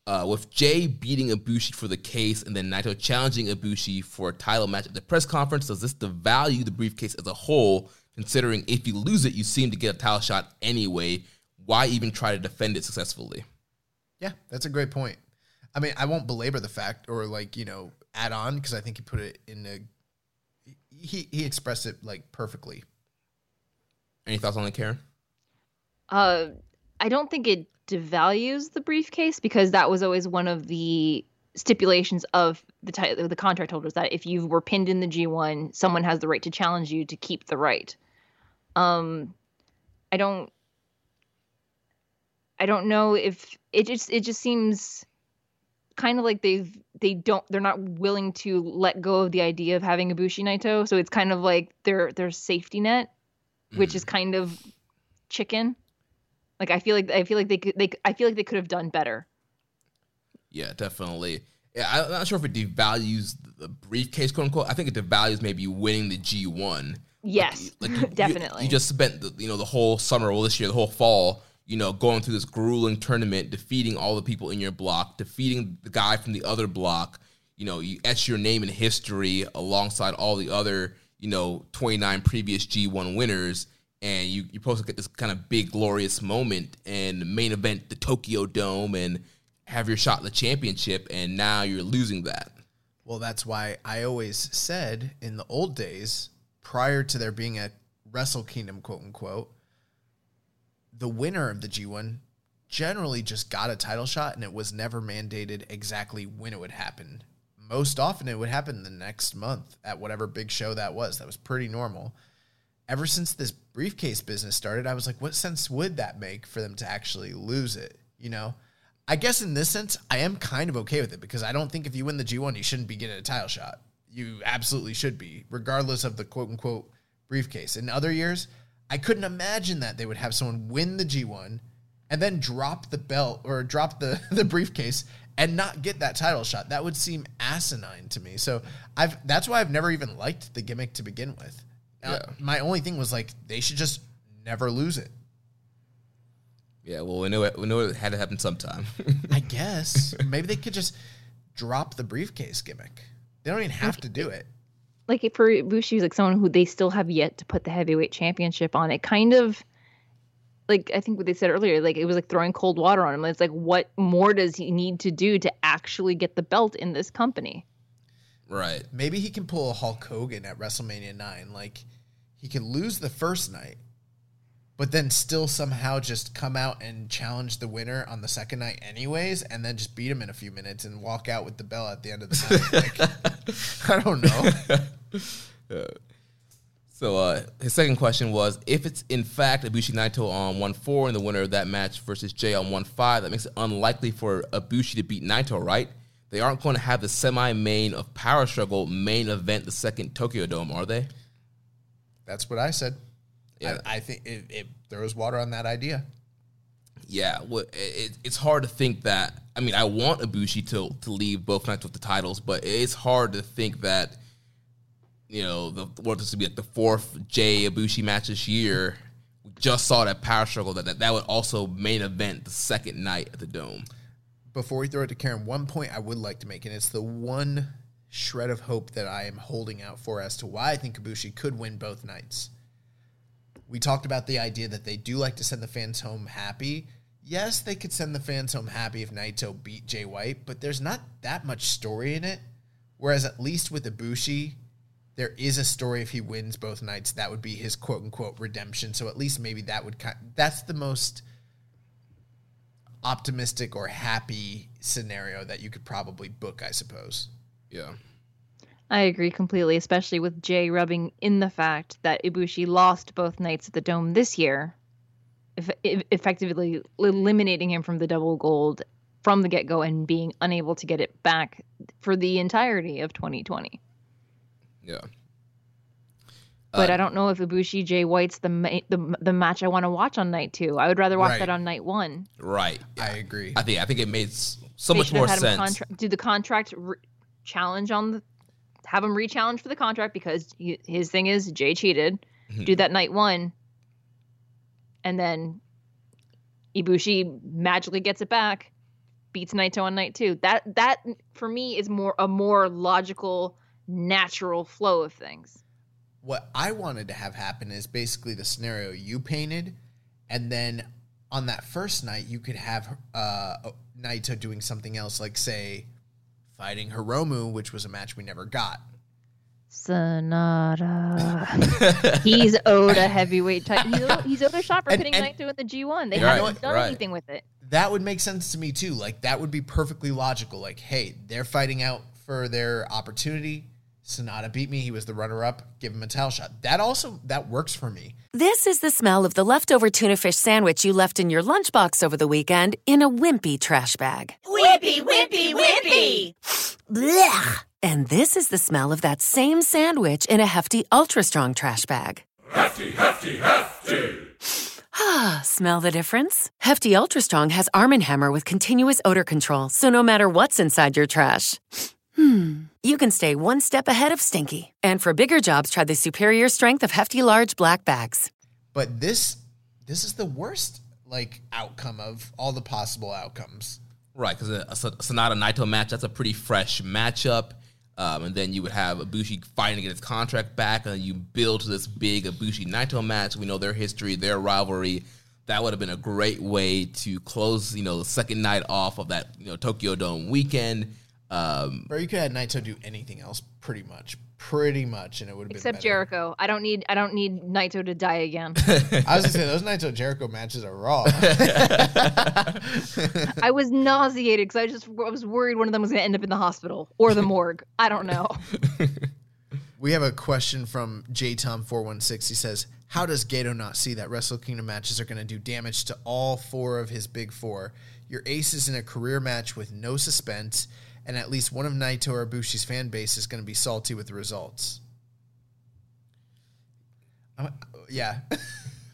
uh, with Jay beating Ibushi for the case and then Naito challenging Ibushi for a title match at the press conference, does this devalue the briefcase as a whole? Considering if you lose it, you seem to get a title shot anyway. Why even try to defend it successfully? Yeah, that's a great point. I mean, I won't belabor the fact or like you know add on because I think he put it in a he he expressed it like perfectly. Any thoughts on the Karen? Uh, I don't think it devalues the briefcase because that was always one of the stipulations of the t- the contract holders that if you were pinned in the G1, someone has the right to challenge you to keep the right. Um, I don't. I don't know if it just it just seems kind of like they've they don't they're not willing to let go of the idea of having Ibushi Naito, so it's kind of like their their safety net, which is mm. kind of chicken. Like I feel like I feel like they could they I feel like they could have done better. Yeah, definitely. Yeah, I'm not sure if it devalues the briefcase, quote unquote. I think it devalues maybe winning the G1. Yes, Like, you- definitely. You, you just spent the, you know the whole summer, well this year, the whole fall, you know, going through this grueling tournament, defeating all the people in your block, defeating the guy from the other block. You know, you etch your name in history alongside all the other, you know, 29 previous G1 winners, and you you're supposed to get this kind of big glorious moment and main event the Tokyo Dome and have your shot at the championship, and now you're losing that. Well, that's why I always said in the old days, prior to there being a Wrestle Kingdom, quote unquote, the winner of the G1 generally just got a title shot and it was never mandated exactly when it would happen. Most often it would happen the next month at whatever big show that was. That was pretty normal. Ever since this briefcase business started, I was like, what sense would that make for them to actually lose it? You know? I guess in this sense, I am kind of okay with it because I don't think if you win the G1, you shouldn't be getting a title shot. You absolutely should be, regardless of the quote unquote briefcase. In other years, I couldn't imagine that they would have someone win the G1 and then drop the belt or drop the, the briefcase and not get that title shot. That would seem asinine to me. So I've that's why I've never even liked the gimmick to begin with. Uh, my only thing was like they should just never lose it. Yeah, well, we knew it. We knew it had to happen sometime. I guess maybe they could just drop the briefcase gimmick. They don't even have to do it. Like if for Ibushi, like someone who they still have yet to put the heavyweight championship on. It kind of like I think what they said earlier, like it was like throwing cold water on him. It's like what more does he need to do to actually get the belt in this company? right. Maybe he can pull a Hulk Hogan at WrestleMania 9. Like, he can lose the first night, but then still somehow just come out and challenge the winner on the second night, anyways, and then just beat him in a few minutes and walk out with the belt at the end of the night. Like, I don't know. So uh, his second question was, if it's in fact Ibushi Naito on one four and the winner of that match versus Jay on one five, that makes it unlikely for Ibushi to beat Naito, right? They aren't going to have the semi-main of Power Struggle main event the second Tokyo Dome, are they? That's what I said. Yeah. I, I think it, it throws water on that idea. Yeah, well, it, it's hard to think that. I mean, I want Ibushi to to leave both nights with the titles, but it's hard to think that you know the what this would be like the fourth Jay Ibushi match this year. We just saw that Power Struggle that, that that would also main event the second night at the Dome. Before we throw it to Karen, one point I would like to make, and it's the one shred of hope that I am holding out for as to why I think Ibushi could win both nights. We talked about the idea that they do like to send the fans home happy. Yes, they could send the fans home happy if Naito beat Jay White, but there's not that much story in it. Whereas at least with Ibushi, there is a story if he wins both nights. That would be his quote unquote redemption. So at least maybe that would kind. That's the most optimistic or happy scenario that you could probably book, I suppose. Yeah. I agree completely, especially with Jay rubbing in the fact that Ibushi lost both nights at the Dome this year, eff- eff- effectively eliminating him from the double gold from the get go and being unable to get it back for the entirety of 2020. Yeah. But Uh, I don't know if Ibushi Jay White's the ma- the the match I want to watch on night two. I would rather watch Right. that on night one. Right. I agree. I think I think it made so They much more sense. Contra- do the contract re- challenge on the have him re-challenge for the contract because he, his thing is Jay cheated. Mhm. Do that night one, and then Ibushi magically gets it back, beats Naito on night two. That that for me is more a more logical, natural flow of things. What I wanted to have happen is basically the scenario you painted, and then on that first night you could have uh, Naito doing something else, like say fighting Hiromu, which was a match we never got. Sanada. he's owed a heavyweight title. He's, owed- he's owed a shot for And- putting and- Naito in the G1. They haven't right, done right. anything with it. That would make sense to me too. Like that would be perfectly logical. Like, hey, they're fighting out for their opportunity. Sanada beat me. He was the runner-up. Give him a towel shot. That also that works for me. This is the smell of the leftover tuna fish sandwich you left in your lunchbox over the weekend in a wimpy trash bag. Wimpy, wimpy, wimpy. Blech! And this is the smell of that same sandwich in a hefty, ultra strong trash bag. Hefty, hefty, hefty. Ah, smell the difference? Hefty Ultra Strong has Arm & Hammer with continuous odor control, so no matter what's inside your trash, hmm, you can stay one step ahead of stinky. And for bigger jobs, try the superior strength of Hefty Large Black Bags. But this this is the worst like outcome of all the possible outcomes. Right, because a, a Sanada Naito match, that's a pretty fresh matchup. Um, and then you would have Ibushi fighting to get his contract back, and then you build to this big Ibushi Naito match. We know their history, their rivalry. That would have been a great way to close, you know, the second night off of that, you know, Tokyo Dome weekend. Um, Bro, you could have Naito do anything else pretty much. Pretty much, and it would have been Except better. Jericho. I don't need I don't need Naito to die again. I was gonna say those Naito Jericho matches are raw. I was nauseated because I just I was worried one of them was going to end up in the hospital or the morgue. I don't know. we have a question from JTom416. He says, How does Gedo not see that Wrestle Kingdom matches are going to do damage to all four of his big four? Your ace is in a career match with no suspense, and at least one of Naito or Ibushi's fan base is going to be salty with the results. Uh, yeah. Can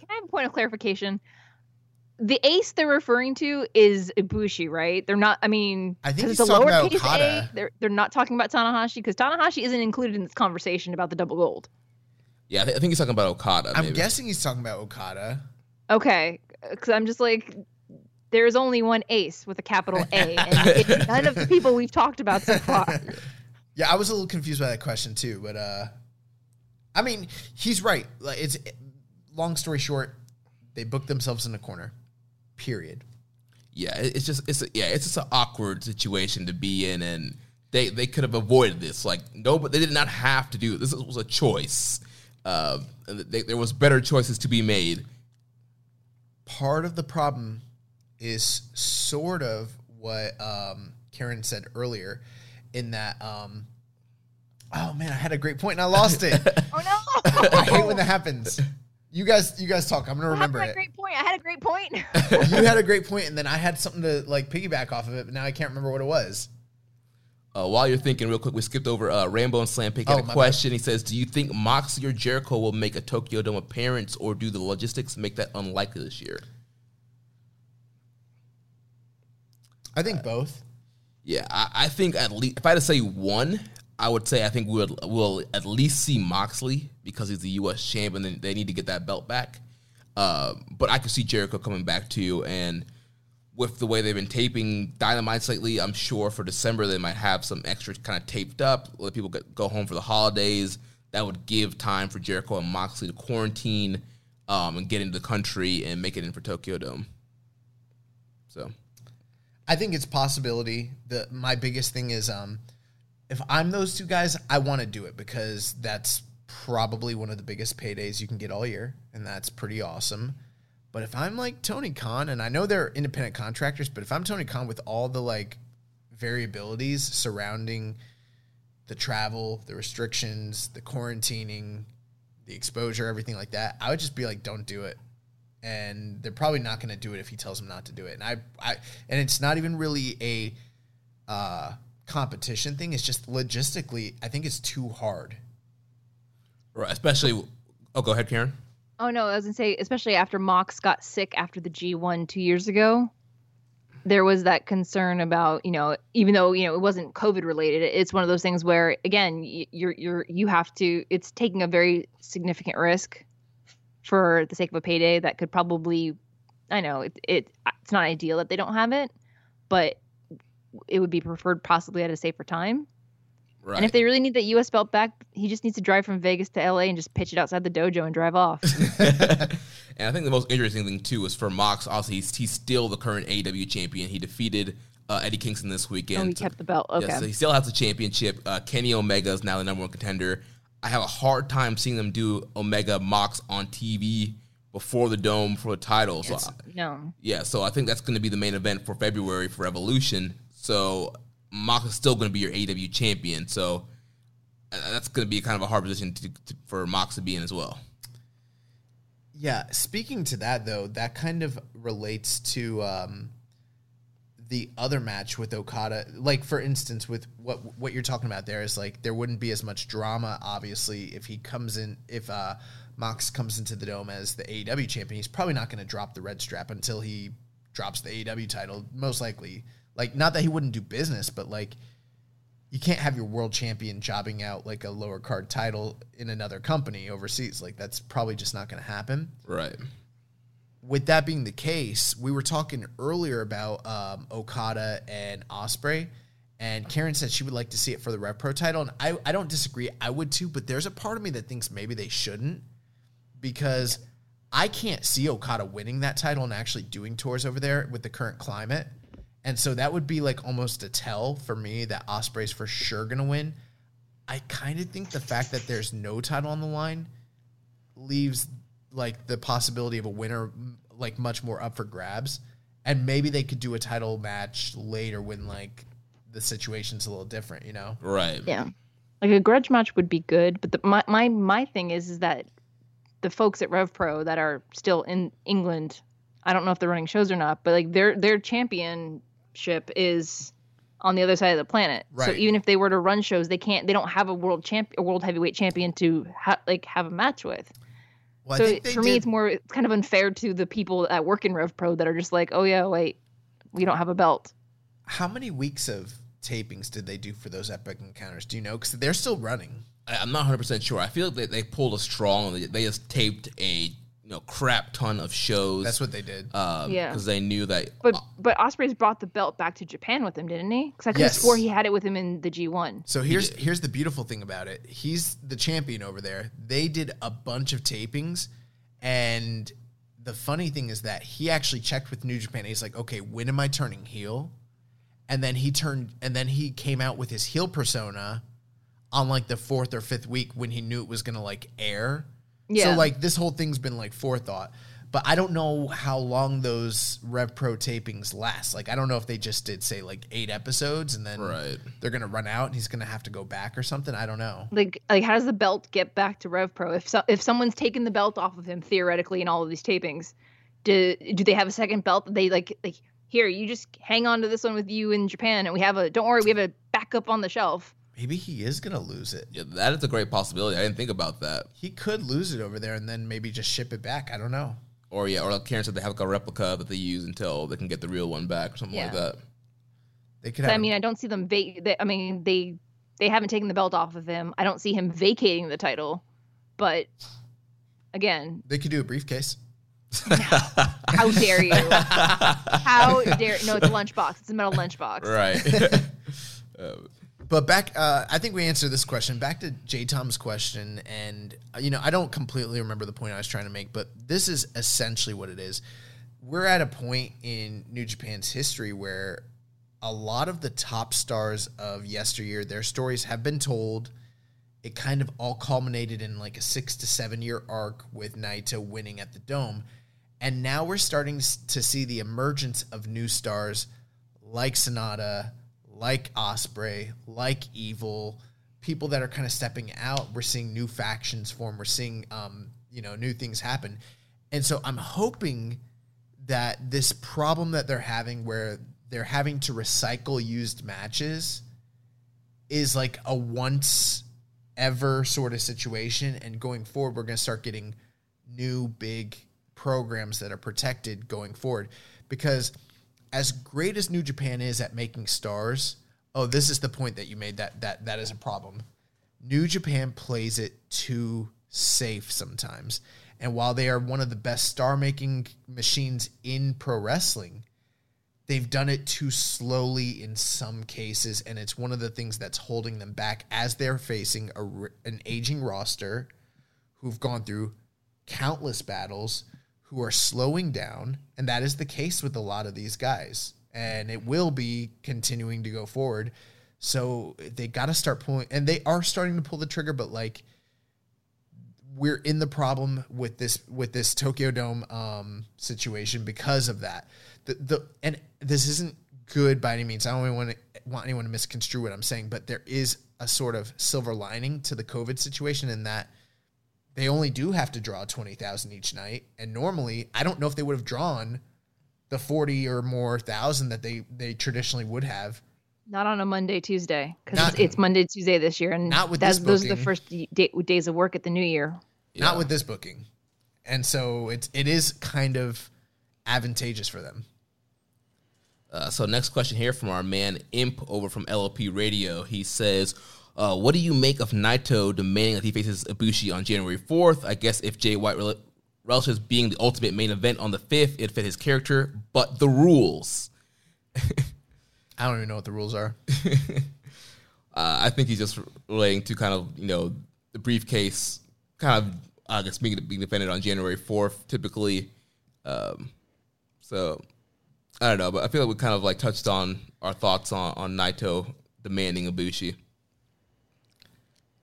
I have a point of clarification? The ace they're referring to is Ibushi, right? They're not. I mean, I think it's a talking about lowercase Okada. a. They're they're not talking about Tanahashi because Tanahashi isn't included in this conversation about the double gold. yeah, I, thi- I think he's talking about Okada. I'm guessing he's talking about Okada. Okay, because I'm just like, there's only one ace with a capital A, and it's none of the people we've talked about so far. Yeah, I was a little confused by that question too, but uh I mean, he's right. Like it's long story short, they booked themselves in a corner. Period. Yeah, it's just it's a, yeah, it's just an awkward situation to be in, and they they could have avoided this. Like no, but they did not have to do it. This was a choice. Uh, and they, there was better choices to be made. Part of the problem is sort of what um Karen said earlier in that um Oh man, I had a great point and I lost it. oh no! I hate when that happens. You guys you guys talk. I'm going to remember I had it. great point. I had a great point. you had a great point and then I had something to like piggyback off of it, but now I can't remember what it was. Uh, while you're thinking, real quick, we skipped over uh, Rainbow and Slam Pick. Oh, a my question. He says, "Do you think Moxley or Jericho will make a Tokyo Dome appearance, or do the logistics make that unlikely this year?" I think both. Yeah, I, I think at least if I had to say one, I would say I think we'll we'll at least see Moxley because he's the U.S. champion. and they need to get that belt back. Uh, but I could see Jericho coming back too, and with the way they've been taping Dynamites lately, I'm sure for December they might have some extra kind of taped up. Let people get, go home for the holidays. That would give time for Jericho and Moxley to quarantine um, and get into the country and make it in for Tokyo Dome. So I think it's possibility. The my biggest thing is um if I'm those two guys, I want to do it because that's probably one of the biggest paydays you can get all year, and that's pretty awesome. But if I'm like Tony Khan, and I know they're independent contractors, but if I'm Tony Khan with all the like variabilities surrounding the travel, the restrictions, the quarantining, the exposure, everything like that, I would just be like, don't do it and they're probably not going to do it if he tells them not to do it. And I, I, and it's not even really a uh, competition thing. It's just logistically, I think it's too hard. right, especially. Oh, go ahead, Karen. oh no, I was gonna say, especially after Mox got sick after the G1 two years ago. there was that concern about you know even though you know it wasn't covid related it's one of those things where again you're you're you have to it's taking a very significant risk for the sake of a payday that could probably i know it, it it's not ideal that they don't have it but it would be preferred possibly at a safer time Right. and if they really need that us belt back he just needs to drive from vegas to la and just pitch it outside the dojo and drive off and I think the most interesting thing too is for Mox. Obviously, he's, he's still the current AEW champion. He defeated uh, Eddie Kingston this weekend. oh he kept the belt okay Yeah, so he still has the championship. Uh, Kenny Omega is now the number one contender. I have a hard time seeing them do Omega Mox on TV before the dome for the title. So It's- no yeah, so I think that's going to be the main event for February for Revolution. So Mox is still going to be your AEW champion. So uh, that's going to be kind of a hard position to, to, for Mox to be in as well. Yeah, speaking to that though, that kind of relates to um, the other match with Okada. Like for instance, with what what you're talking about there is like there wouldn't be as much drama, obviously, if he comes in if uh, Mox comes into the dome as the AEW champion. He's probably not going to drop the red strap until he drops the AEW title, most likely. Like not that he wouldn't do business, but like you can't have your world champion jobbing out like a lower card title in another company overseas. Like that's probably just not going to happen. Right. With that being the case, we were talking earlier about um, Okada and Ospreay, and Karen said she would like to see it for the Rev Pro title, and I, I don't disagree. I would too, but there's a part of me that thinks maybe they shouldn't because I can't see Okada winning that title and actually doing tours over there with the current climate. And so that would be like almost a tell for me that Ospreay's for sure gonna win. I kind of think the fact that there's no title on the line leaves like the possibility of a winner like much more up for grabs. And maybe they could do a title match later when like the situation's a little different, you know? Right. Yeah. Like a grudge match would be good, but the, my my my thing is is that the folks at Rev Pro that are still in England, I don't know if they're running shows or not, but like their their championship is on the other side of the planet. Right. So even if they were to run shows, they can't. They don't have a world champ, a world heavyweight champion to ha- like have a match with. Well, so I think they for me, it's more. It's kind of unfair to the people that work in Rev Pro that are just like, oh yeah, wait, we don't have a belt. How many weeks of tapings did they do for those epic encounters? Do you know? Because they're still running. I- I'm not 100 percent sure. I feel like they, they pulled a strong. They, they just taped a you know crap ton of shows. That's what they did. Um, Yeah. because they knew that. But but Ospreay's brought the belt back to Japan with him, didn't he? Because I could have Yes. swore he had it with him in the G1. So here's here's the beautiful thing about it. He's the champion over there. They did a bunch of tapings, and the funny thing is that he actually checked with New Japan. He's like, okay, when am I turning heel? And then he turned, and then he came out with his heel persona on like the fourth or fifth week when he knew it was gonna like air. Yeah. So like this whole thing's been like forethought. But I don't know how long those Rev Pro tapings last. Like I don't know if they just did say like eight episodes and then Right. they're gonna run out and he's gonna have to go back or something. I don't know. Like like how does the belt get back to Rev Pro if so, if someone's taken the belt off of him theoretically in all of these tapings? Do do they have a second belt that they like like here you just hang on to this one with you in Japan and we have a don't worry we have a backup on the shelf. Maybe he is gonna lose it. Yeah, that is a great possibility. I didn't think about that. He could lose it over there and then maybe just ship it back. I don't know. Or yeah, or like Karen said, they have like a replica that they use until they can get the real one back or something like that. They could have I mean I don't see them va- they, I mean they they haven't taken the belt off of him. I don't see him vacating the title, but again, they could do a briefcase. how dare you? How dare no? It's a lunchbox. It's a metal lunchbox. Right. Uh, But back, uh, I think we answered this question. Back to J Tom's question, and uh, you know, I don't completely remember the point I was trying to make, but this is essentially what it is. We're at a point in New Japan's history where a lot of the top stars of yesteryear, their stories have been told. It kind of all culminated in like a six to seven year arc with Naito winning at the Dome. And now we're starting to see the emergence of new stars like Sanada, like Ospreay, like Evil, people that are kind of stepping out. We're seeing new factions form. We're seeing, um, you know, new things happen. And so I'm hoping that this problem that they're having where they're having to recycle used matches is like a once ever sort of situation and going forward we're going to start getting new big programs that are protected going forward because as great as New Japan is at making stars, oh, this is the point that you made that that that is a problem. New Japan plays it too safe sometimes. And while they are one of the best star making machines in pro wrestling, they've done it too slowly in some cases. And it's one of the things that's holding them back as they're facing a, an aging roster who've gone through countless battles, who are slowing down. And that is the case with a lot of these guys. And it will be continuing to go forward. So they got to start pulling, and they are starting to pull the trigger, but like, we're in the problem with this with this Tokyo Dome um, situation because of that. The the and this isn't good by any means. I don't want want anyone to misconstrue what I'm saying, but there is a sort of silver lining to the COVID situation in that they only do have to draw twenty thousand each night, and normally I don't know if they would have drawn the forty or more thousand that they they traditionally would have. Not on a Monday, Tuesday, because it's, it's, Monday, Tuesday this year, and not with those are the first day, days of work at the new year. Yeah. Not with this booking, and so it's it is kind of advantageous for them. Uh, so next question here from our man Imp over from LLP Radio. He says, uh, "What do you make of Naito demanding that he faces Ibushi on January 4th? I guess if Jay White rel- relishes being the ultimate main event on the 5th, it fit his character, but the rules." I don't even know what the rules are. uh, I think he's just relating to kind of you know the briefcase, kind of I guess being being defended on January fourth typically. Um, so I don't know, but I feel like we kind of like touched on our thoughts on on Naito demanding Ibushi.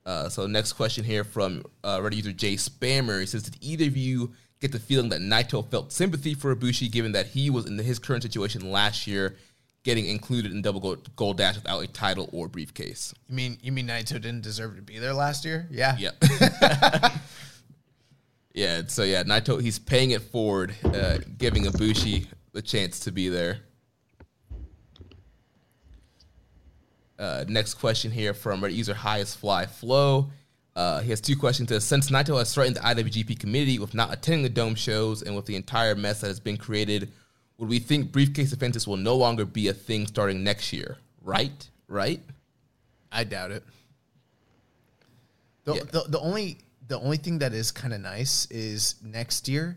Uh, so next question here from uh, Reddit user Jay Spammer. He says, "Did either of you get the feeling that Naito felt sympathy for Ibushi, given that he was in his current situation last year getting included in double gold, gold dash without a title or briefcase. You mean you mean Naito didn't deserve to be there last year? Yeah. Yeah. yeah. So yeah, Naito he's paying it forward, uh, giving Ibushi the chance to be there. Uh, next question here from Reddit user Highest Fly Flow. Uh, he has two questions. Says, Since Naito has threatened the IWGP committee with not attending the Dome shows and with the entire mess that has been created would we think briefcase offenses will no longer be a thing starting next year? Right? Right? I doubt it. The, yeah. the, the only the only thing that is kind of nice is next year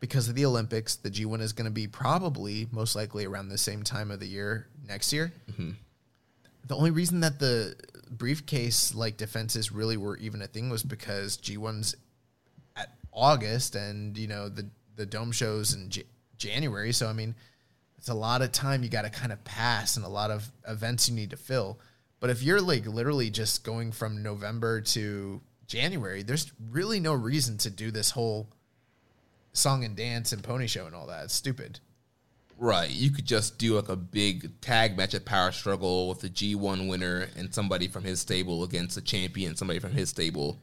because of the Olympics, the G1 is going to be probably most likely around the same time of the year next year. Mm-hmm. The only reason that the briefcase like defenses really were even a thing was because G1's at August and you know the the dome shows in J- January. So, I mean, it's a lot of time you got to kind of pass and a lot of events you need to fill. But if you're like literally just going from November to January, there's really no reason to do this whole song and dance and pony show and all that. It's stupid. Right. You could just do like a big tag match at Power Struggle with the G1 winner and somebody from his stable against a champion, somebody from his stable.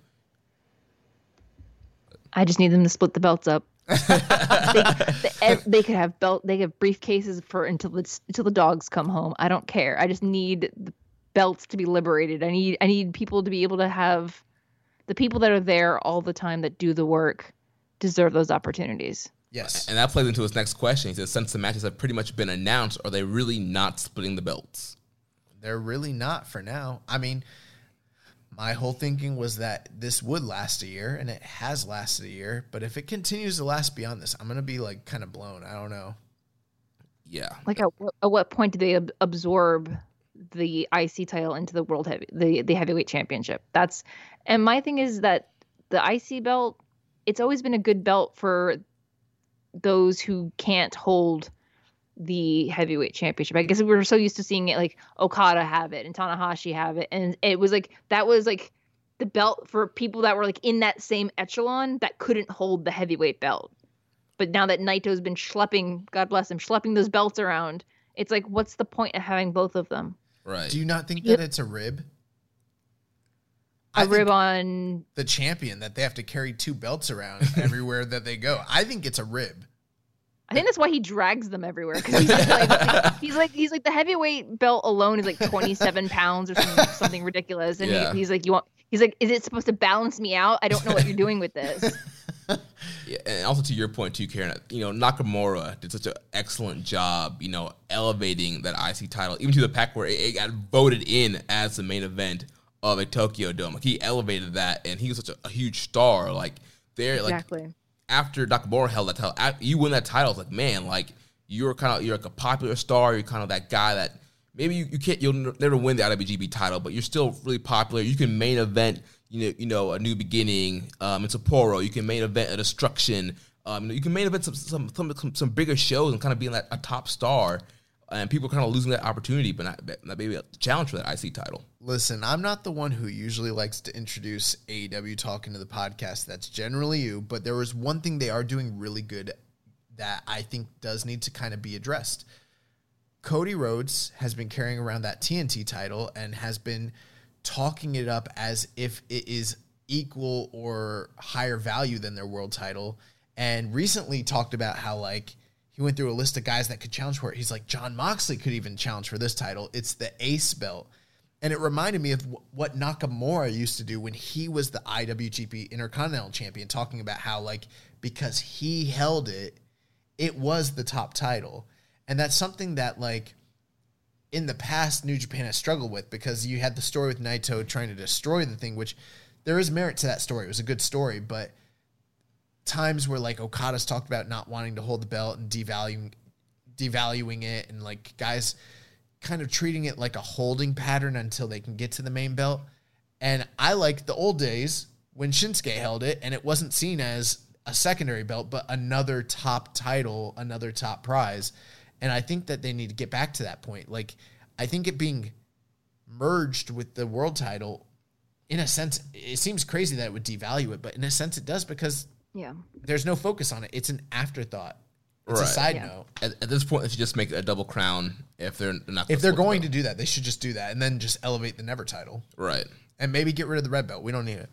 I just need them to split the belts up they, they, they, could have belt. They have briefcases for until the until the dogs come home. I don't care. I just need the belts to be liberated. I need I need people to be able to have the people that are there all the time that do the work deserve those opportunities. Yes. And that plays into his next question. He says, since the matches have pretty much been announced, are they really not splitting the belts? They're really not for now. I mean, my whole thinking was that this would last a year and it has lasted a year but if it continues to last beyond this i'm gonna be like kind of blown i don't know yeah like at, at what point do they ab- absorb the ic title into the world heavy the, the heavyweight championship that's and my thing is that the ic belt it's always been a good belt for those who can't hold the heavyweight championship. I guess we were so used to seeing it like Okada have it and Tanahashi have it, and it was like that was like the belt for people that were like in that same echelon that couldn't hold the heavyweight belt. But now that Naito's been schlepping, God bless him, schlepping those belts around, it's like, what's the point of having both of them? Right. Do you not think that it's a rib? A rib on the champion that they have to carry two belts around everywhere that they go. I think it's a rib. I think that's why he drags them everywhere because he's, like, he's like he's like the heavyweight belt alone is like 27 pounds or something, something ridiculous, and yeah. he, he's like you want he's like is it supposed to balance me out? I don't know what you're doing with this. Yeah, and also to your point too, Karen. You know, Nakamura did such an excellent job. You know, elevating that IC title even to the pack where it, it got voted in as the main event of a Tokyo Dome. Like he elevated that, and he was such a, a huge star. Like there, Exactly. like after Nakamura held that title, you win that title. It's like man, like you're kind of you're like a popular star. You're kind of that guy that maybe you, you can't you'll n- never win the IWGP title, but you're still really popular. You can main event, you know, you know, a new beginning um, in Sapporo. You can main event a destruction. Um, you, know, you can main event some some, some some some bigger shows and kind of being like a top star. And people are kind of losing that opportunity, but not, not maybe a challenge for that IC title. Listen, I'm not the one who usually likes to introduce AEW talk into the podcast. That's generally you. But there was one thing they are doing really good that I think does need to kind of be addressed. Cody Rhodes has been carrying around that TNT title and has been talking it up as if it is equal or higher value than their world title. And recently talked about how, like, he went through a list of guys that could challenge for it. He's like, Jon Moxley could even challenge for this title. It's the ace belt. And it reminded me of wh- what Nakamura used to do when he was the IWGP Intercontinental Champion, talking about how, like, because he held it, it was the top title. And that's something that, like, in the past, New Japan has struggled with because you had the story with Naito trying to destroy the thing, which there is merit to that story. It was a good story, but times where like Okada's talked about not wanting to hold the belt and devaluing devaluing it and like guys kind of treating it like a holding pattern until they can get to the main belt. And I like the old days when Shinsuke held it and it wasn't seen as a secondary belt, but another top title, another top prize. And I think that they need to get back to that point. Like, I think it being merged with the world title, in a sense, it seems crazy that it would devalue it, but in a sense, it does because Yeah. there's no focus on it. It's an afterthought. It's a side Yeah. note. At, at this point, they should just make a double crown if they're not. If they're split the going to do that, they should just do that and then just elevate the never title right. and maybe get rid of the red belt. We don't need it.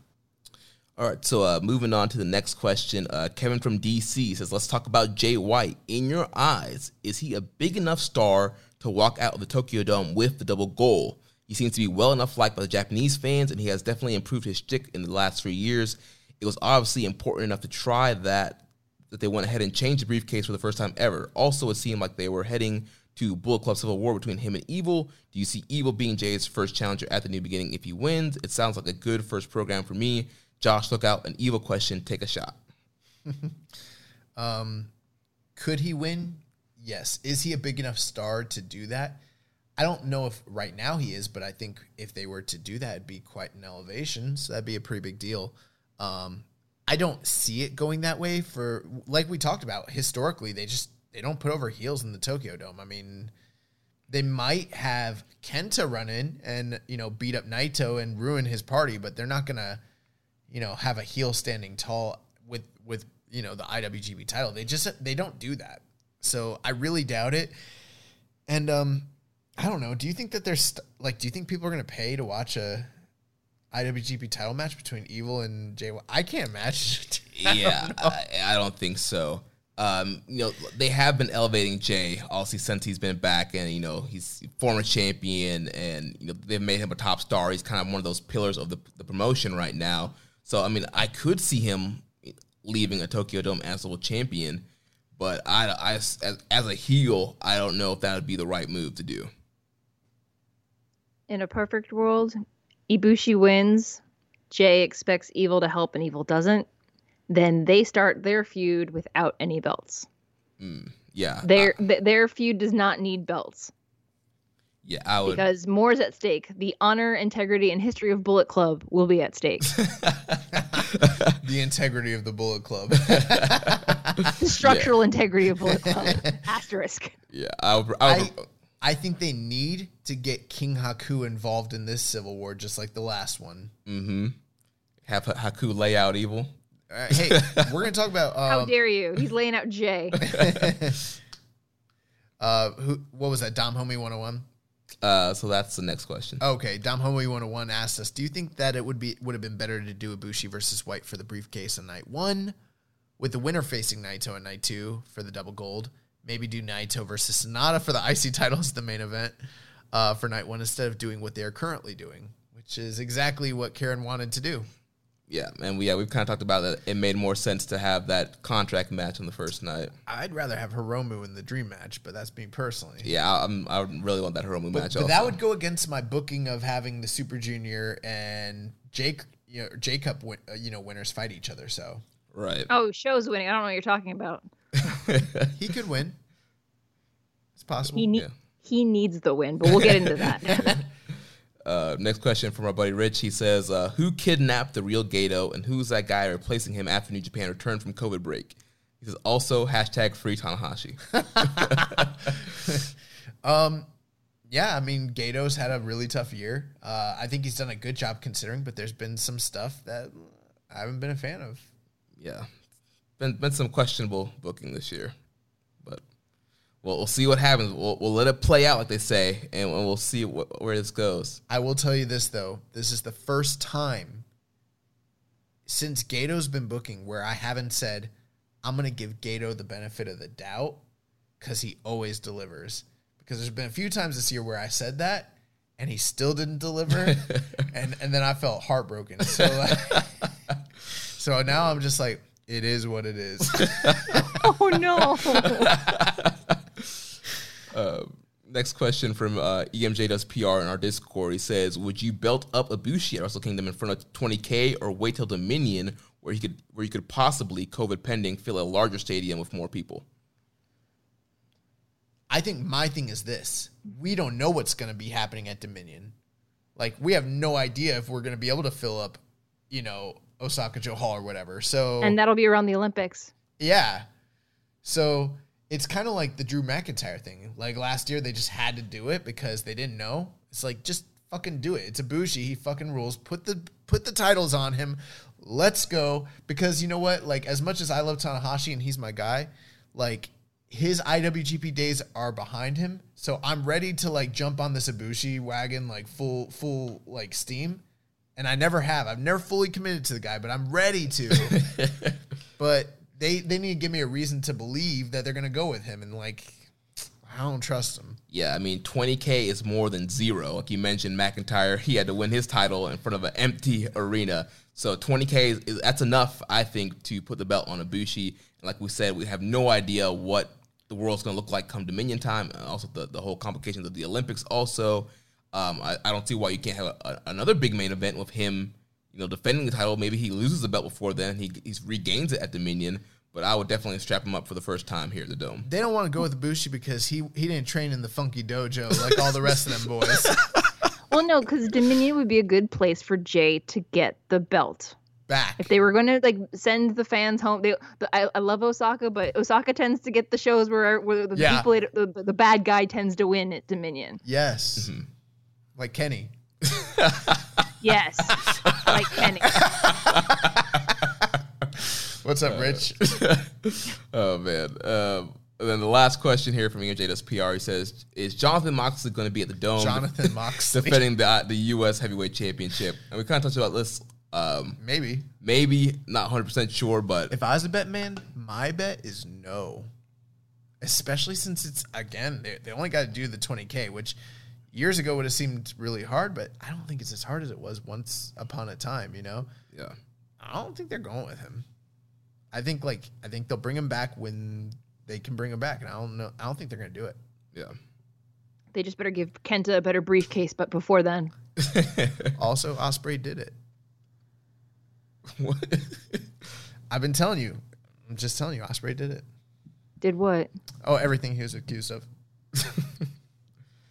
All right, so uh, moving on to the next question. Uh, Kevin from DC says, "Let's talk about Jay White. In your eyes, is he a big enough star to walk out of the Tokyo Dome with the double goal? He seems to be well enough liked by the Japanese fans, and he has definitely improved his shtick in the last three years. It was obviously important enough to try that that they went ahead and changed the briefcase for the first time ever. Also, it seemed like they were heading to Bullet Club Civil War between him and Evil. Do you see Evil being Jay's first challenger at the new beginning if he wins? It sounds like a good first program for me. Josh, look out. An Evil question. Take a shot. Um, could he win? Yes. Is he a big enough star to do that? I don't know if right now he is, but I think if they were to do that, it'd be quite an elevation. So that'd be a pretty big deal. Um, I don't see it going that way for like we talked about historically. They just they don't put over heels in the Tokyo Dome. I mean, they might have Kenta run in and you know beat up Naito and ruin his party, but they're not gonna you know have a heel standing tall with with you know the IWGP title. They just they don't do that. So I really doubt it. And um, I don't know. Do you think that there's st- like do you think people are gonna pay to watch a IWGP title match between Evil and Jay? I can't match. I don't yeah. I, I don't think so. Um, you know, they have been elevating Jay, obviously, since he's been back, and you know, he's former champion, and you know, they've made him a top star. He's kind of one of those pillars of the, the promotion right now. So, I mean, I could see him leaving a Tokyo Dome as a champion, but I, I as, as a heel, I don't know if that would be the right move to do. In a perfect world, Ibushi wins. Jay expects Evil to help and Evil doesn't. Then they start their feud without any belts. Mm, yeah, Their th- their feud does not need belts yeah, I would. because more is at stake. The honor, integrity, and history of Bullet Club will be at stake. the integrity of the Bullet Club. the structural integrity of Bullet Club. Asterisk. yeah, I would. I, would, I, I think they need to get King Haku involved in this civil war, just like the last one. mm-hmm. Have Haku lay out evil. All right, hey, we're gonna talk about How um, dare you? He's laying out Jay. uh, who? What was that? Dom Homie 101. Uh, so that's the next question. Okay, Dom Homie 101 asked us, "Do you think that it would be would have been better to do Ibushi versus White for the briefcase on night one, with the winner facing Naito on night two for the double gold? Maybe do Naito versus Sanada for the IC title as the main event uh, for night one instead of doing what they are currently doing, which is exactly what Karen wanted to do." Yeah, and we yeah we've kind of talked about that. It made more sense to have that contract match on the first night. I'd rather have Hiromu in the dream match, but that's me personally. Yeah, I, I'm, I really want that Hiromu But, match. but also. that would go against my booking of having the Super Junior and Jake, you know, Jacob, win, uh, you know, winners fight each other. So right. Oh, Sho's winning. I don't know what you're talking about. he could win. It's possible. He ne- he needs the win, but we'll get into that. Uh, next question from our buddy Rich. He says, uh, "Who kidnapped the real Gedo, and who's that guy replacing him after New Japan returned from COVID break?" He says, "Also hashtag free Tanahashi." Um, yeah, I mean, Gedo's had a really tough year. Uh, I think he's done a good job considering, but there's been some stuff that I haven't been a fan of. yeah, been been some questionable booking this year, but well, we'll see what happens. We'll, we'll let it play out, like they say, and we'll see wh- where this goes. I will tell you this though: this is the first time since Gedo's been booking where I haven't said I'm going to give Gedo the benefit of the doubt because he always delivers. Because there's been a few times this year where I said that and he still didn't deliver, and and then I felt heartbroken. So like, so now I'm just like, it is what it is. oh no. Uh, next question from uh, EMJ does PR in our Discord. He says, "Would you belt up Ibushi at Wrestle Kingdom in front of 20k, or wait till Dominion, where he could where you could possibly COVID pending fill a larger stadium with more people?" I think my thing is this: we don't know what's going to be happening at Dominion. Like we have no idea if we're going to be able to fill up, you know, Osaka-jo Hall or whatever. So and that'll be around the Olympics. yeah, so it's kind of like the Drew McIntyre thing. Like last year, they just had to do it because they didn't know. It's like just fucking do it. It's Ibushi. He fucking rules. Put the put the titles on him. Let's go. Because you know what? Like as much as I love Tanahashi and he's my guy, like his IWGP days are behind him. So I'm ready to like jump on this Ibushi wagon like full full like steam. And I never have. I've never fully committed to the guy, but I'm ready to. but they they need to give me a reason to believe that they're gonna go with him, and like I don't trust them. Yeah, I mean, 20K is more than zero. Like you mentioned, McIntyre, he had to win his title in front of an empty arena. So 20K is, is that's enough, I think, to put the belt on Ibushi. And like we said, we have no idea what the world's going to look like come Dominion time. And also, the, the whole complications of the Olympics. Also, um, I, I don't see why you can't have a, a, another big main event with him, you know, defending the title. Maybe he loses the belt before then. He he's regains it at Dominion. But I would definitely strap him up for the first time here at the Dome. They don't want to go with Ibushi because he he didn't train in the funky dojo like all the rest of them boys. Well, no, because Dominion would be a good place for Jay to get the belt. Back. If they were going to like send the fans home, they. The, I, I love Osaka, but Osaka tends to get the shows where where the Yeah. people, the, the bad guy tends to win at Dominion. Yes, mm-hmm. like Kenny. Yes, like Kenny. What's up, Rich? oh man. Um, and then the last question here from EMJ does PR. He says, "Is Jonathan Moxley going to be at the Dome? Jonathan Moxley. defending the the U.S. Heavyweight Championship?" And we kind of touched about this. Um, Maybe. maybe not 100 percent sure, but If I was a bet man, my bet is no. Especially since it's again they they only got to do the 20k, which years ago would have seemed really hard, but I don't think it's as hard as it was once upon a time. You know. yeah, I don't think they're going with him. I think like I think they'll bring him back when they can bring him back, and I don't know. I don't think they're gonna do it. yeah. They just better give Kenta a better briefcase, but before then. Also, Ospreay did it. What? I've been telling you. I'm just telling you, Ospreay did it. Did what? Oh, everything he was accused of.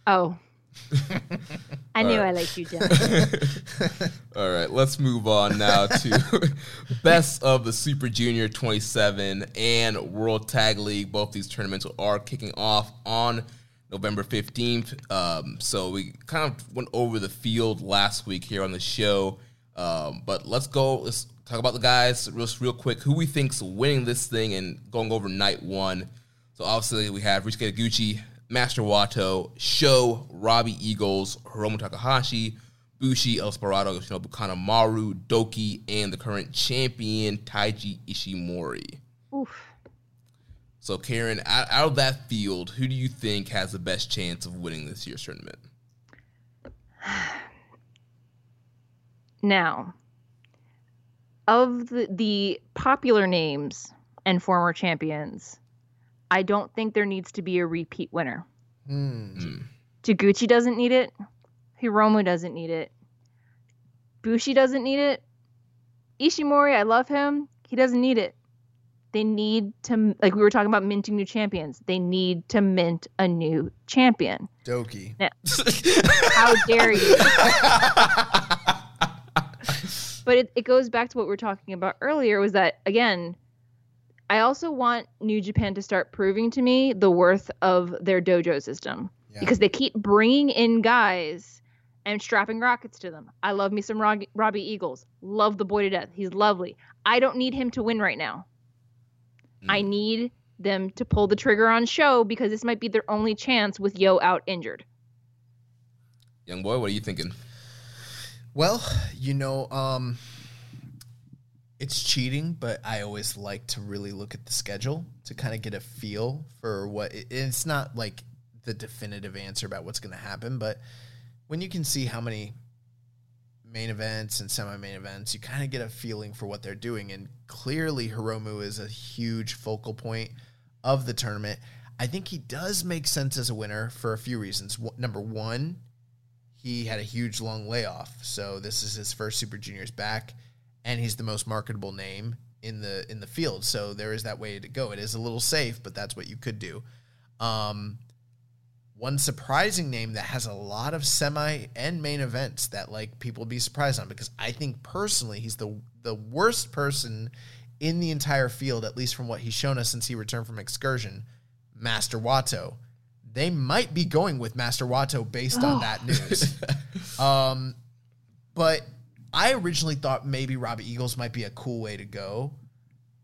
Oh. I knew I liked you, John. All right, let's move on now to best of the Super Junior 27 and World Tag League. Both these tournaments are kicking off on November 15th. Um, so we kind of went over the field last week here on the show. Um, but let's go. Let's talk about the guys real, real quick. Who we think's winning this thing and going over night one. So obviously we have Ryusuke Taguchi, Master Wato, Sho, Robbie Eagles, Hiromu Takahashi, Bushi, El Desperado, Yoshinobu Kanemaru, DOUKI, and the current champion Taiji Ishimori. Oof. So Karen, out, out of that field, who do you think has the best chance of winning this year's tournament? Now, of the, the popular names and former champions, I don't think there needs to be a repeat winner. Hmm. Taguchi doesn't need it. Hiromu doesn't need it. Bushi doesn't need it. Ishimori, I love him. He doesn't need it. They need to, like we were talking about minting new champions. They need to mint a new champion. DOUKI. Now, how dare you? but it, it goes back to what we were talking about earlier was that, again, I also want New Japan to start proving to me the worth of their dojo system Yeah. because they keep bringing in guys and strapping rockets to them. I love me some Rog- Robbie Eagles. Love the boy to death. He's lovely. I don't need him to win right now. I need them to pull the trigger on Sho because this might be their only chance with Yoh out injured. Young boy, what are you thinking? Well, you know, um, it's cheating, but I always like to really look at the schedule to kind of get a feel for what it, it's not like the definitive answer about what's going to happen, but when you can see how many main events and semi-main events, you kind of get a feeling for what they're doing. And clearly, Hiromu is a huge focal point of the tournament. I think he does make sense as a winner for a few reasons. Number one, he had a huge long layoff, so this is his first Super Juniors back, and he's the most marketable name in the in the field. So there is that way to go. It is a little safe, but that's what you could do. Um, one surprising name that has a lot of semi and main events that like people would be surprised on because I think personally he's the the worst person in the entire field, at least from what he's shown us since he returned from excursion, Master Wato. They might be going with Master Wato based on that news. um, but I originally thought maybe Robbie Eagles might be a cool way to go,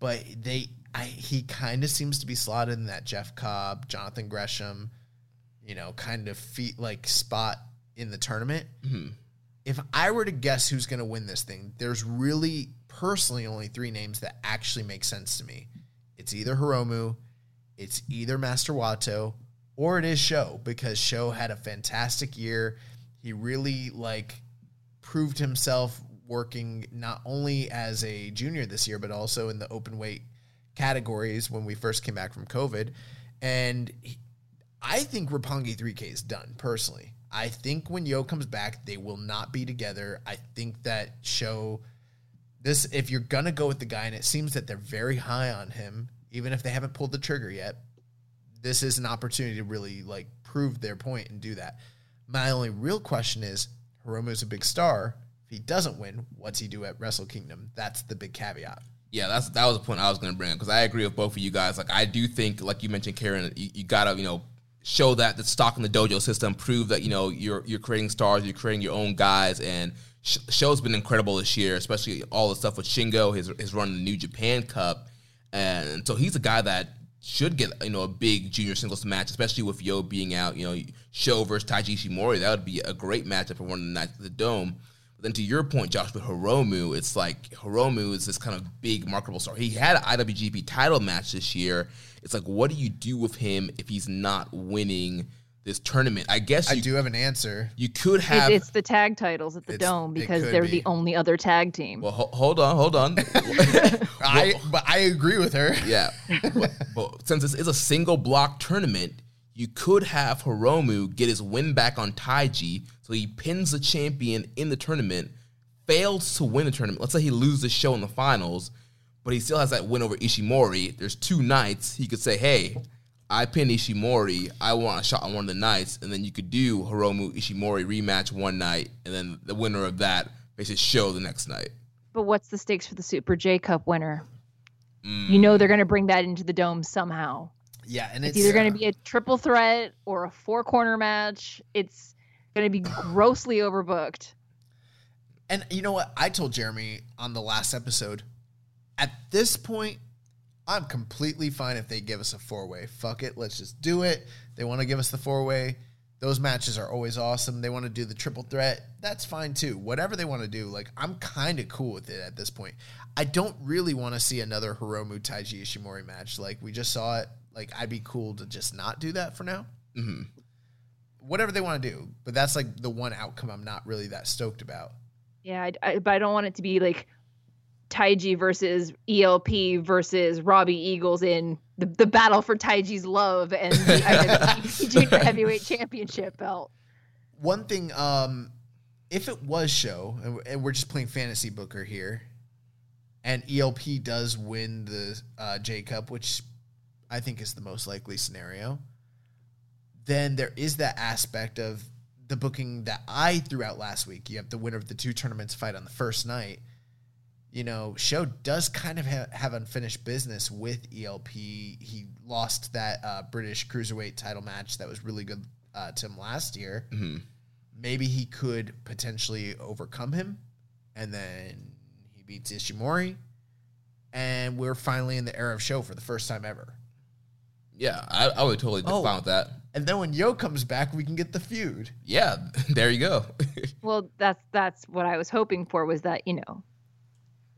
but they I he kind of seems to be slotted in that Jeff Cobb, Jonathan Gresham, you know, kind of feet like spot in the tournament. Mm-hmm. If I were to guess who's going to win this thing, there's really personally only three names that actually make sense to me. It's either Hiromu, it's either Master Wato, or it is Sho because Sho had a fantastic year. He really like proved himself working not only as a junior this year but also in the open weight categories when we first came back from COVID. And he, I think Roppongi 3K is done personally. I think when Yoh comes back, they will not be together. I think that Sho this if you're gonna go with the guy, and it seems that they're very high on him, even if they haven't pulled the trigger yet. This is an opportunity to really like prove their point and do that. My only real question is Hiromu's a big star. If he doesn't win, what's he do at Wrestle Kingdom? That's the big caveat. Yeah, that's that was the point I was going to bring up because I agree with both of you guys. Like, I do think, like you mentioned, Karen, you, you gotta you know show that the stock in the dojo system, prove that you know you're you're creating stars, you're creating your own guys, and Sh- Sho's been incredible this year, especially all the stuff with Shingo, his his run in the New Japan Cup, and so he's a guy that should get you know a big junior singles match, especially with Yoh being out. You know, Sho versus Taiji Ishimori, that would be a great matchup for one of the nights at the Dome. But then to your point, Josh, with Hiromu, it's like Hiromu is this kind of big marketable star. He had an IWGP title match this year. It's like, what do you do with him if he's not winning this tournament? I guess I do have an answer. you could It, have. it's the tag titles at the Dome because they're be. the only other tag team. well, ho- hold on, hold on. I but I agree with her. Yeah. but, but since this is a single block tournament, you could have Hiromu get his win back on Taiji, so he pins the champion in the tournament, fails to win the tournament. Let's say he loses the Sho in the finals, but he still has that win over Ishimori. There's two nights. He could say, hey, I pin Ishimori. I want a shot on one of the nights. And then you could do Hiromu Ishimori rematch one night, and then the winner of that faces Sho the next night. But what's the stakes for the Super J Cup winner? Mm. You know they're going to bring that into the Dome somehow. Yeah, and It's, it's, either going to be a triple threat or a four corner match. It's going to be grossly overbooked. And you know what? I told Jeremy on the last episode. At this point, I'm completely fine if they give us a four way. Fuck it, let's just do it. They want to give us the four way. Those matches are always awesome. They want to do the triple threat. That's fine too. Whatever they want to do, like I'm kind of cool with it at this point. I don't really want to see another Hiromu Taiji Ishimori match. Like we just saw it. Like I'd be cool to just not do that for now. hmm Whatever they want to do, but that's like the one outcome I'm not really that stoked about. Yeah, I, I, but I don't want it to be like Taiji versus ELP versus Robbie Eagles in the, the battle for Taiji's love and the IWGP Junior Heavyweight Championship belt. One thing, um, if it was Sho, and we're- and we're just playing fantasy booker here, and ELP does win the uh, J Cup, which I think is the most likely scenario, then there is that aspect of the booking that I threw out last week. You have the winner of the two tournaments fight on the first night. You know, Sho does kind of ha- have unfinished business with ELP. He lost that uh, British cruiserweight title match that was really good uh, to him last year. hmm Maybe he could potentially overcome him, and then he beats Ishimori, and we're finally in the era of Sho for the first time ever. Yeah, I, I would totally Oh. fine with that. And then when Yoh comes back, we can get the feud. Yeah, there you go. Well, that's that's what I was hoping for was that, you know,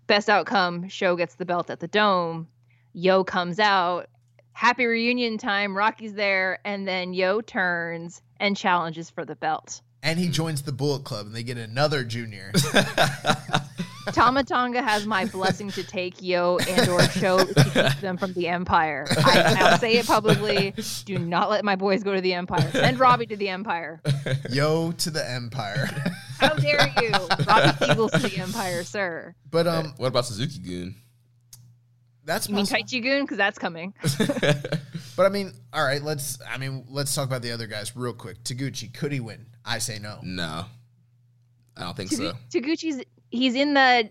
best outcome, Sho gets the belt at the dome, Yoh comes out, happy reunion time, Rocky's there, and then Yoh turns and challenges for the belt. And he joins the Bullet Club, and they get another junior. Tama Tonga has my blessing to take Yoh and or Sho to keep them from the Empire. I, I'll say it publicly. Do not let my boys go to the Empire. Send Robbie to the Empire. Yoh to the Empire. How dare you? Robbie Eagles to the Empire, sir. But um, what about Suzuki-gun? That's You mean. Taichi-gun? Because that's coming. But I mean, all right, let's. I mean, let's talk about the other guys real quick. Taguchi, could he win? I say no. No, I don't think Tagu- so. Taguchi's he's in the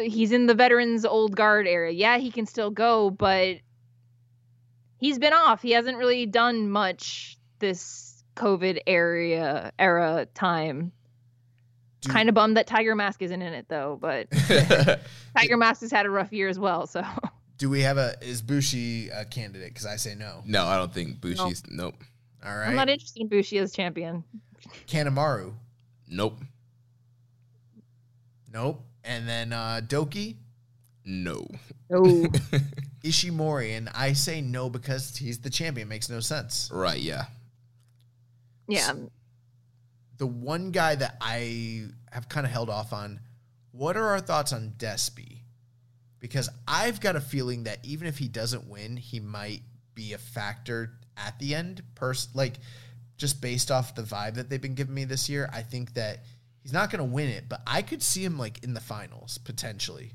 he's in the veterans old guard area. Yeah, he can still go, but he's been off. He hasn't really done much this COVID area era time. Do- Kind of bummed that Tiger Mask isn't in it though, but Tiger Mask has had a rough year as well. So Do we have a is Bushi a candidate? Because I say no. No, I don't think Bushi's. Nope. All right. I'm not interested in Bushi as champion. Kanemaru, Nope. nope. And then uh, DOUKI, No. Oh, Ishimori, and I say no because he's the champion. Makes no sense. Right. Yeah. yeah. The one guy that I have kind of held off on. What are our thoughts on Despy? Because I've got a feeling that even if he doesn't win, he might be a factor at the end. Pers- like just based off the vibe that they've been giving me this year, I think that he's not going to win it, but I could see him like in the finals potentially.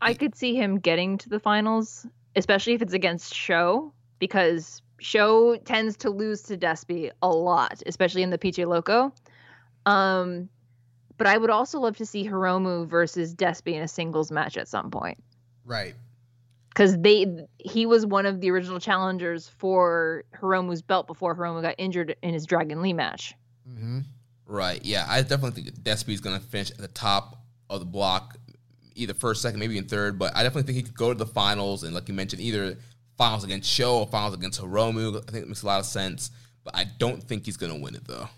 I could see him getting to the finals, especially if it's against Sho, because Sho tends to lose to Despy a lot, especially in the PJ Loco. Um, but I would also love to see Hiromu versus Despy in a singles match at some point, Right. because they he was one of the original challengers for Hiromu's belt before Hiromu got injured in his Dragon Lee match. Mm-hmm. Right. Yeah. I definitely think Despy's going to finish at the top of the block, either first, second, maybe in third. But I definitely think he could go to the finals, and like you mentioned, either finals against Sho or finals against Hiromu. I think it makes a lot of sense. But I don't think he's going to win it though.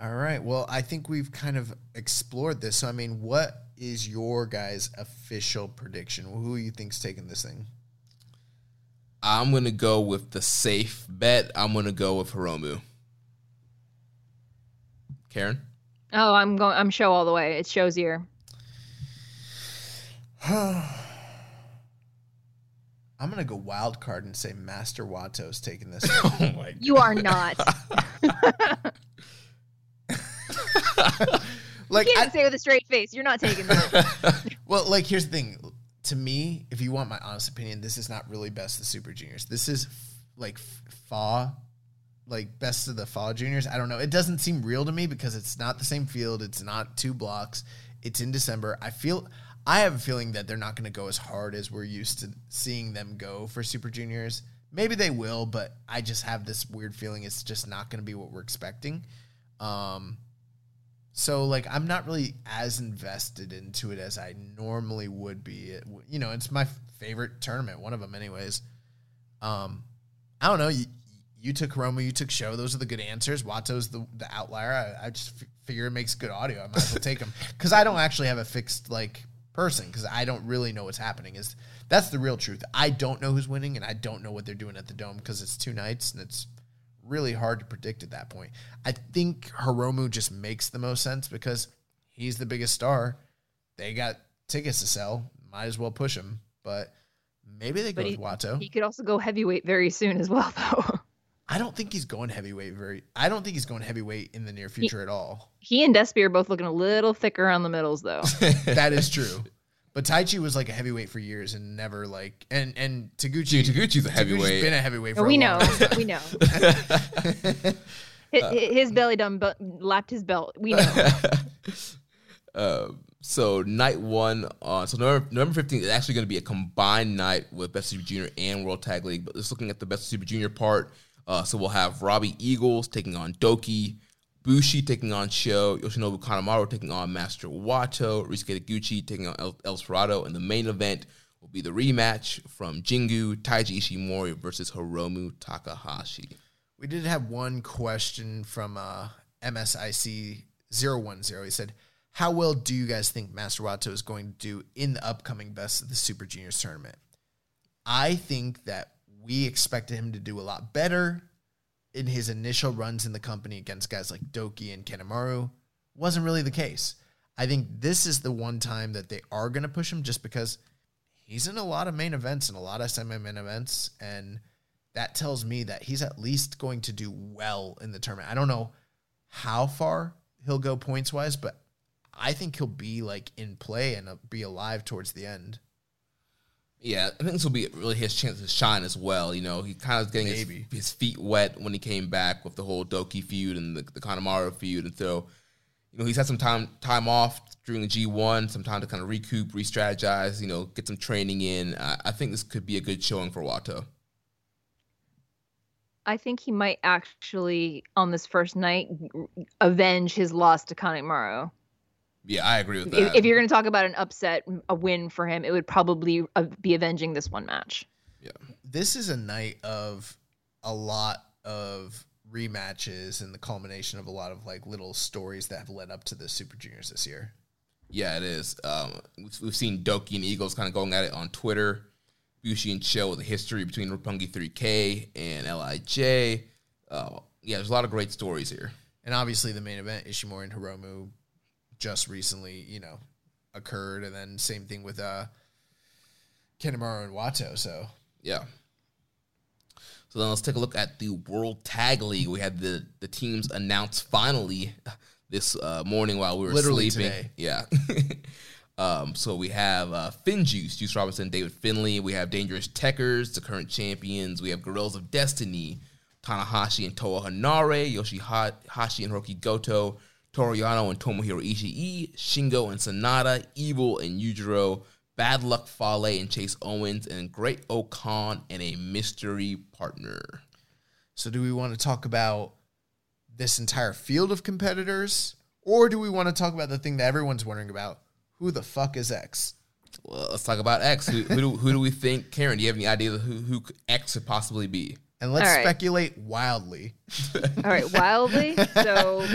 All right. Well, I think we've kind of explored this. So, I mean, what is your guys' official prediction? Who you think's taking this thing? I'm going to go with the safe bet. I'm going to go with Hiromu. Karen. Oh, I'm going. I'm Sho all the way. It's Sho's year. I'm gonna go wild card and say Master Wato's taking this. Oh my You are not. like, you I, can't say with a straight face. You're not taking that. well, like here's the thing. To me, if you want my honest opinion, this is not really best of the Super Juniors. This is f- like f- Fa, like best of the Fa Juniors. I don't know. It doesn't seem real to me because it's not the same field. It's not two blocks. It's in December. I feel. I have a feeling that they're not going to go as hard as we're used to seeing them go for Super Juniors. Maybe they will, but I just have this weird feeling it's just not going to be what we're expecting. Um, so like I'm not really as invested into it as I normally would be. It, you know, it's my favorite tournament, one of them, anyways. Um, I don't know. You, you took Roma, you took Sho. Those are the good answers. Wato's the the outlier. I, I just f- figure it makes good audio. I might as well take him because I don't actually have a fixed like person because I don't really know what's happening. Is that's the real truth. I don't know who's winning and I don't know what they're doing at the dome because it's two nights and it's really hard to predict at that point. I think Hiromu just makes the most sense because he's the biggest star. They got tickets to sell. Might as well push him. But maybe they go But he, with Wato. he could also go heavyweight very soon as well, though. I don't think he's going heavyweight very. I don't think he's going heavyweight in the near future at all. He and Despy are both looking a little thicker on the middles, though. that is true. But Taichi was like a heavyweight for years and never like and and Taguchi. Dude, Taguchi's a heavyweight. Taguchi's been a heavyweight for we a know, long time. we know. his, his belly done bu- lapped his belt. We know. Uh, so night one on so November, November 15th is actually going to be a combined night with Best Super Junior and World Tag League. But just looking at the Best Super Junior part, uh, so we'll have Robbie Eagles taking on DOUKI, Bushi taking on Sho, Yoshinobu Kanemaru taking on Master Wato, Ryusuke Taguchi taking on El, El and the main event will be the rematch from Jingu Taiji Ishimori versus Hiromu Takahashi. We did have one question from uh, MSIC 010. He said, How well do you guys think Master Wato is going to do in the upcoming Best of the Super Juniors tournament? I think that we expected him to do a lot better in his initial runs in the company against guys like DOUKI and Kanemaru. Wasn't really the case. I think this is the one time that they are going to push him just because he's in a lot of main events and a lot of semi main events. And that tells me that he's at least going to do well in the tournament. I don't know how far he'll go points wise, but I think he'll be like in play and uh, be alive towards the end. Yeah, I think this will be really his chance to shine as well. You know, he kind of getting his, his feet wet when he came back with the whole DOUKI feud and the, the Kanemaru feud, and so you know he's had some time time off during the G one, some time to kind of recoup, re-strategize, you know, get some training in. I, I think this could be a good showing for Wato. I think he might actually, on this first night, avenge his loss to Kanemaru. Yeah, I agree with If, that. if you're going to talk about an upset, a win for him, it would probably uh, be avenging this one match. Yeah. This is a night of a lot of rematches and the culmination of a lot of like little stories that have led up to the Super Juniors this year. Yeah, it is. Um, we've, we've seen DOUKI and Eagles kind of going at it on Twitter. Bushi and Sho with the history between Roppongi 3K and LIJ. Uh, yeah, there's a lot of great stories here. And obviously the main event, Ishimori and Hiromu, just recently, you know, occurred. And then same thing with uh Kanemaru and Wato. So Yeah. So then let's take a look at the World Tag League. We had the, the teams announced finally this uh, morning while we were Literally sleeping. today. Yeah. um, so we have uh, Juice Robinson, David Finlay. We have Dangerous Tekkers, the current champions. We have Guerrillas of Destiny, Tanahashi and Toa Henare, Yoshi-Hashi and Hiroki Goto, Toru Yano and Tomohiro Ishii, Shingo and Sanada, Evil and Yujiro, Bad Luck Fale and Chase Owens, and Great-O-Khan and a mystery partner. So do we want to talk about this entire field of competitors? Or do we want to talk about the thing that everyone's wondering about? Who the fuck is X? Well, let's talk about X. Who, who, do, who do we think? Karen, do you have any idea who, who X could possibly be? And let's All right. speculate wildly. All right, wildly. So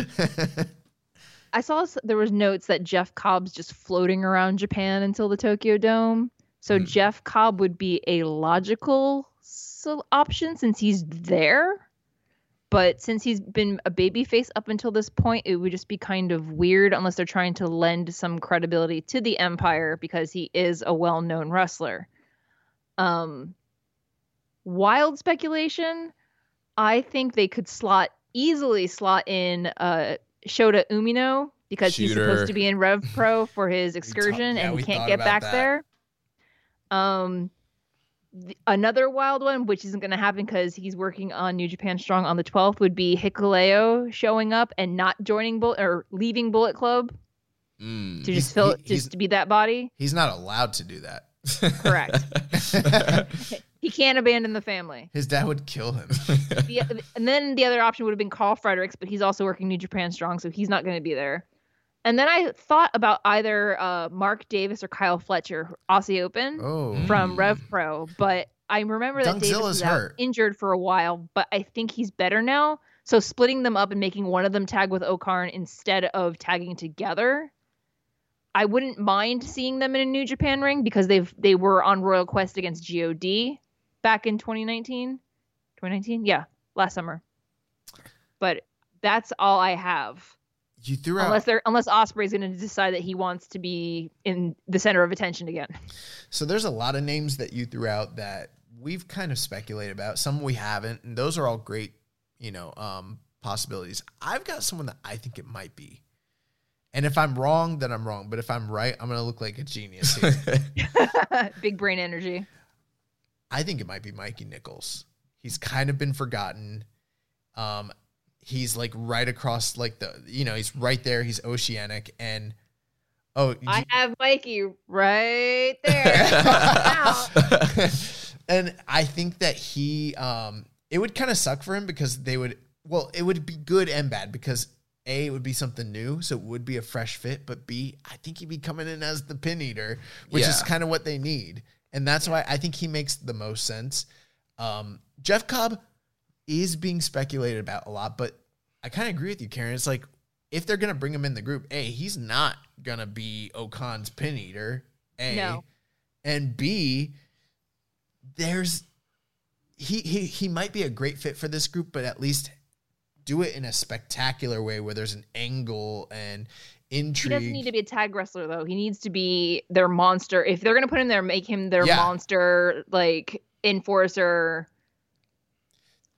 I saw there was notes that Jeff Cobb's just floating around Japan until the Tokyo Dome. So Jeff Cobb would be a logical option since he's there. But since he's been a babyface up until this point, it would just be kind of weird unless they're trying to lend some credibility to the Empire because he is a well-known wrestler. Um, wild speculation. I think they could slot easily slot in uh Shota Umino because he's supposed to be in Rev Pro for his excursion yeah, and he can't get back that. there. Um th- another wild one which isn't going to happen cuz he's working on New Japan Strong on the 12th would be Hikuleo showing up and not joining Bullet or leaving Bullet Club Mm. to just fill he- just to be that body. He's not allowed to do that. Correct. he can't abandon the family. His dad would kill him. the, and then the other option would have been Karl Fredericks, but he's also working New Japan Strong, so he's not going to be there. And then I thought about either uh, Mark Davis or Kyle Fletcher, Aussie Open oh. from Rev Pro, but I remember that Davis was hurt. injured for a while, but I think he's better now. So splitting them up and making one of them tag with O-Khan instead of tagging together, I wouldn't mind seeing them in a New Japan ring because they've they were on Royal Quest against God back in 2019. 2019, yeah, last summer. But that's all I have. You threw out unless they're unless Ospreay's going to decide that he wants to be in the center of attention again. So there's a lot of names that you threw out that we've kind of speculated about. Some we haven't, and those are all great, you know, um, possibilities. I've got someone that I think it might be. And if I'm wrong, then I'm wrong. But if I'm right, I'm gonna look like a genius. Big brain energy. I think it might be Mikey Nichols. He's kind of been forgotten. Um, he's like right across like the you know, he's right there, he's oceanic and oh I have Mikey right there. and I think that he um it would kind of suck for him because they would well, it would be good and bad because A, it would be something new, so it would be a fresh fit, but B, I think he'd be coming in as the pin eater, which is kind of what they need. And that's why I think he makes the most sense. Um, Jeff Cobb is being speculated about a lot, but I kind of agree with you, Karen. It's like if they're gonna bring him in the group, A, he's not gonna be O-Khan's pin eater. A No. and B, there's he he he might be a great fit for this group, but at least do it in a spectacular way where there's an angle and He intrigue. doesn't need to be a tag wrestler though. He needs to be their monster. If they're gonna put him there, make him their Yeah. monster, like enforcer.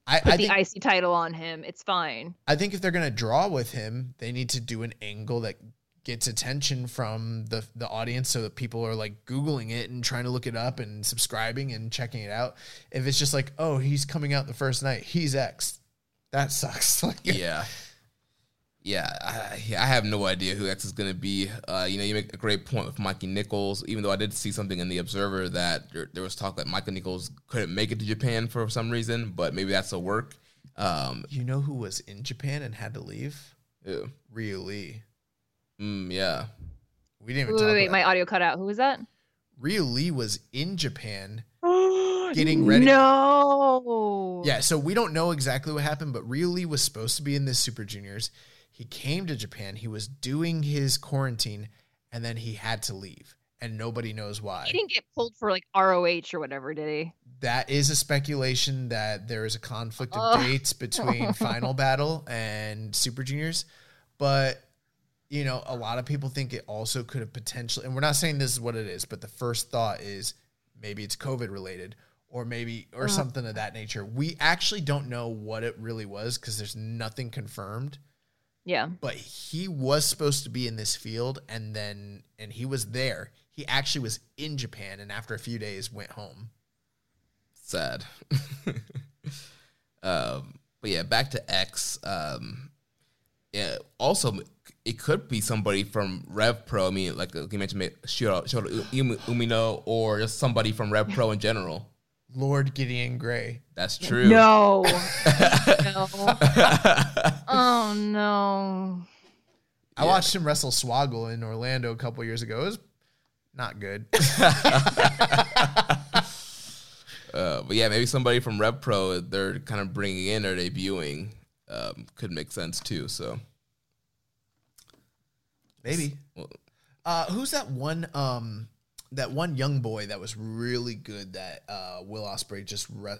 I, Put I the think IC title on him. It's fine. I think if they're gonna draw with him, they need to do an angle that gets attention from the the audience so that people are like googling it and trying to look it up and subscribing and checking it out. If it's just like, oh, he's coming out the first night, he's X, that sucks. Like, yeah. Yeah, I, I have no idea who X is going to be. Uh, you know, you make a great point with Mikey Nichols, even though I did see something in The Observer that there, there was talk that Michael Nichols couldn't make it to Japan for some reason, but maybe that's a work. Um, You know who was in Japan and had to leave? Ew. Ryu Lee. Mm, yeah. We didn't even Wait, talk wait, wait, my audio cut out. Who was that? Ryu Lee was in Japan getting ready. No. Yeah, so we don't know exactly what happened, but Ryu was supposed to be in this Super Juniors. He came to Japan. He was doing his quarantine, and then he had to leave, and nobody knows why. He didn't get pulled for like ROH or whatever, did he? That is a speculation that there is a conflict of Ugh. dates between Final Battle and Super Juniors, but you know, a lot of people think it also could have potentially, and we're not saying this is what it is, but the first thought is maybe it's COVID related or maybe, or Uh. something of that nature. We actually don't know what it really was because there's nothing confirmed, Yeah. but he was supposed to be in this field and then, and he was there. He actually was in Japan and after a few days went home. sad. um, but yeah, back to X. Um, yeah, also it could be somebody from Rev Pro. I mean, like you mentioned, Shota, Shota Umi- Umino, or just somebody from Rev Pro in general. Lord Gideon Grey. That's true. No. no. Oh no. I watched him wrestle Swoggle in Orlando a couple years ago. It was not good. Uh, but yeah, maybe somebody from Rev Pro they're kind of bringing in or debuting um, could make sense too. So Maybe. Well, Uh, who's that one? Um, that one young boy that was really good. That uh, Will Ospreay just re-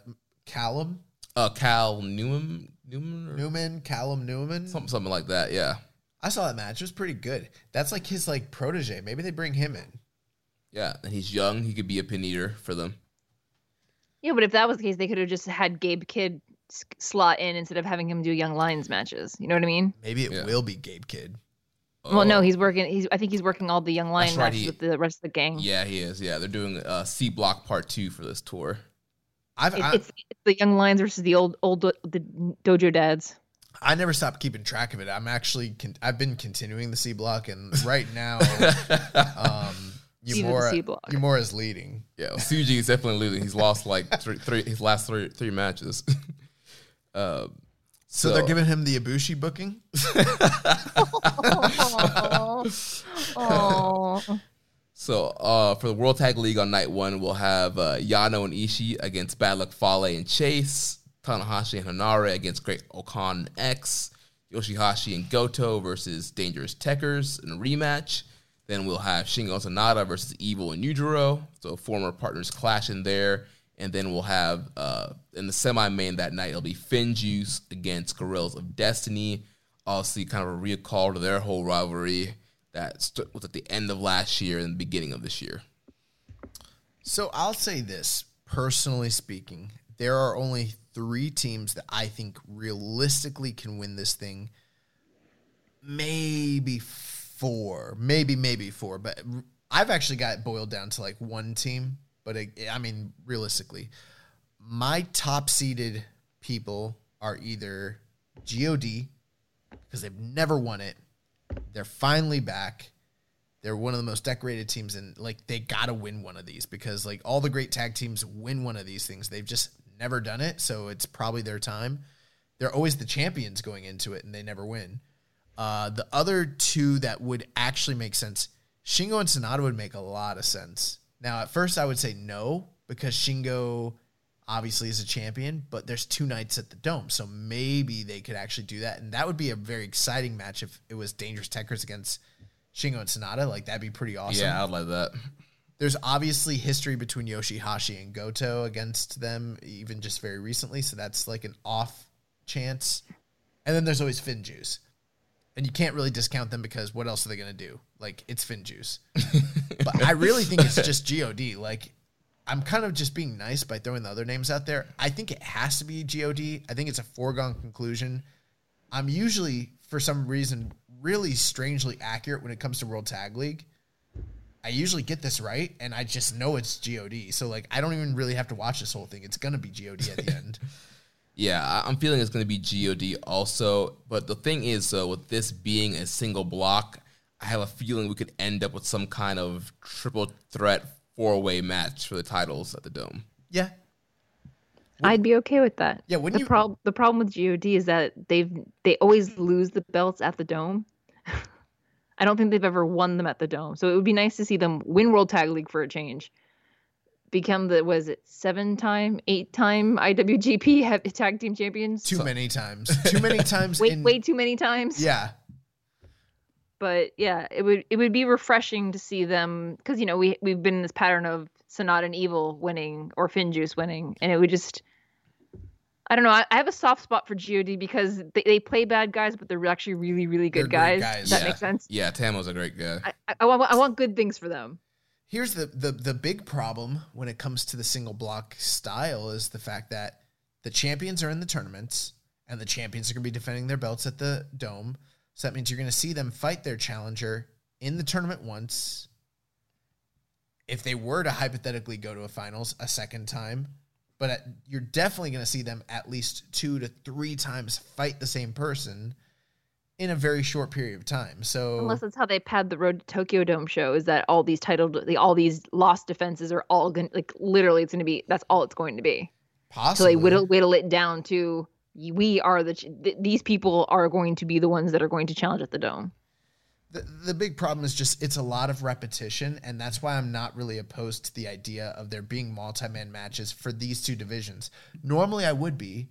Callum uh, Cal Newman, Newman, or Newman, Callum Newman. something, something like that. Yeah, I saw that match. It was pretty good. That's like his like protege. Maybe they bring him in. yeah. And he's young; he could be a pin eater for them. Yeah, but if that was the case, they could have just had Gabe Kidd slot in instead of having him do Young Lions matches. You know what I mean? Maybe it Yeah. will be Gabe Kidd. Well, no, Oh, he's working. He's. I think he's working all the Young Lion right, matches he- with the rest of the gang. Yeah, he is. Yeah, they're doing uh, C Block Part Two for this tour. I've It- I, it's, it's the Young Lions versus the old old do- the dojo dads. I never stopped keeping track of it. I'm actually con- I've been continuing the C block, and right now, um, Even the Yamura C is leading. Yeah, well, Tsuji is definitely losing. He's lost like three, three his last three three matches. uh, So, they're giving him the Ibushi booking. Oh, So uh, for the World Tag League on night one, we'll have uh, Yano and Ishii against Bad Luck Fale and Chase, Tanahashi and Henare against Great-O-Khan and X, Yoshi-Hashi and Goto versus Dangerous Tekkers in a rematch. Then we'll have Shingo Sanada versus Evil and Yujiro, so former partners clash in there. And then we'll have uh, in the semi main that night, it'll be Finn Juice against Guerrillas of Destiny. obviously kind of a recall to their whole rivalry that st- was at the end of last year and the beginning of this year. So I'll say this, personally speaking, there are only three teams that I think realistically can win this thing. Maybe four, maybe maybe four, but I've actually got it boiled down to like one team. But it, I mean, realistically, my top seeded people are either God because they've never won it. They're finally back. They're one of the most decorated teams, and like they gotta win one of these because like all the great tag teams win one of these things. They've just never done it, so it's probably their time. They're always the champions going into it, and they never win. Uh, the other two that would actually make sense, Shingo and Sanada would make a lot of sense. Now, at first, I would say no because Shingo obviously is a champion, but there's two nights at the Dome, so maybe they could actually do that, and that would be a very exciting match if it was Dangerous Tekkers against Shingo and Sanada. Like that'd be pretty awesome. Yeah, I'd like that. There's obviously history between Yoshi-Hashi and Goto against them, even just very recently, so that's like an off chance. And then there's always FinJuice. And you can't really discount them because what else are they going to do? Like, it's FinJuice. but I really think it's just God. Like, I'm kind of just being nice by throwing the other names out there. I think it has to be God. I think it's a foregone conclusion. I'm usually, for some reason, really strangely accurate when it comes to World Tag League. I usually get this right, and I just know it's God. So, like, I don't even really have to watch this whole thing. It's going to be God at the end. Yeah, I'm feeling it's going to be God also. But the thing is, though, with this being a single block, I have a feeling we could end up with some kind of triple threat four way match for the titles at the Dome. Yeah. I'd be okay with that. Yeah, wouldn't the you- Prob- the problem with God is that they've they always lose the belts at the Dome. I don't think they've ever won them at the Dome. So it would be nice to see them win World Tag League for a change. Become the was it seven time, eight time IWGP have- tag team champions? Too many times. Too many times. Way in, way too many times. Yeah. but yeah, it would it would be refreshing to see them because you know we we've been in this pattern of Sanada and Evil winning or FinJuice winning, and it would just I don't know. I, I have a soft spot for God because they, they play bad guys, but they're actually really really good They're guys. guys, that yeah. makes sense. Yeah, Tamo's a great guy. I, I, I want I want good things for them. Here's the, the the big problem when it comes to the single block style is the fact that the champions are in the tournaments and the champions are going to be defending their belts at the dome. So that means you're going to see them fight their challenger in the tournament once. If they were to hypothetically go to a finals a second time, but at, you're definitely going to see them at least two to three times fight the same person in a very short period of time. So Unless that's how they pad the Road to Tokyo Dome show, is that all these titled, the, all these lost defenses are all going like literally it's going to be that's all it's going to be. So possibly they whittle whittle it down to we are the th- these people are going to be the ones that are going to challenge at the dome. The, the big problem is just it's a lot of repetition, and that's why I'm not really opposed to the idea of there being multi-man matches for these two divisions. Normally, I would be,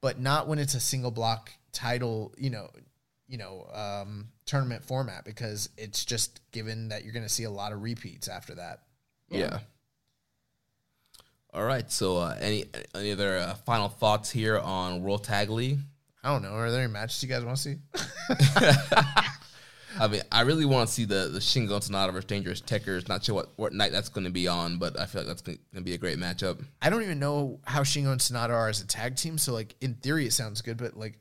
but not when it's a single block title, you know, you know, um, tournament format because it's just given that you're going to see a lot of repeats after that. Yeah. All right. So, uh, any any other uh, final thoughts here on World Tag League? I don't know. Are there any matches you guys want to see? I mean, I really want to see the the Shingo and Sanada versus Dangerous Tekkers. Not sure what, what night that's going to be on, but I feel like that's going to be a great matchup. I don't even know how Shingo and Sanada are as a tag team. So, like in theory, it sounds good, but like,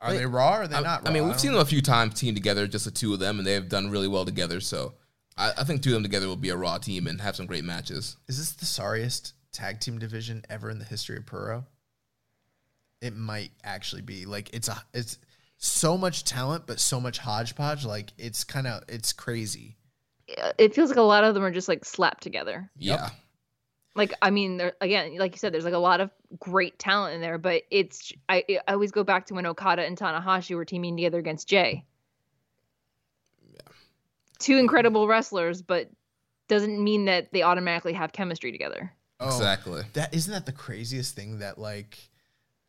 are Wait, they raw? Or are they I, not? Raw? I mean, we've don't seen know. them a few times team together, just the two of them, and they have done really well together. So, I, I think two of them together will be a raw team and have some great matches. Is this the sorriest tag team division ever in the history of Puro? It might actually be. Like it's a it's so much talent, but so much hodgepodge. Like it's kind of it's crazy. It feels like a lot of them are just like slapped together. Yeah. Like I mean, there again, like you said, there's like a lot of great talent in there, but it's I, I always go back to when Okada and Tanahashi were teaming together against Jay. Two incredible wrestlers, but doesn't mean that they automatically have chemistry together. Oh, Exactly. That isn't that the craziest thing that like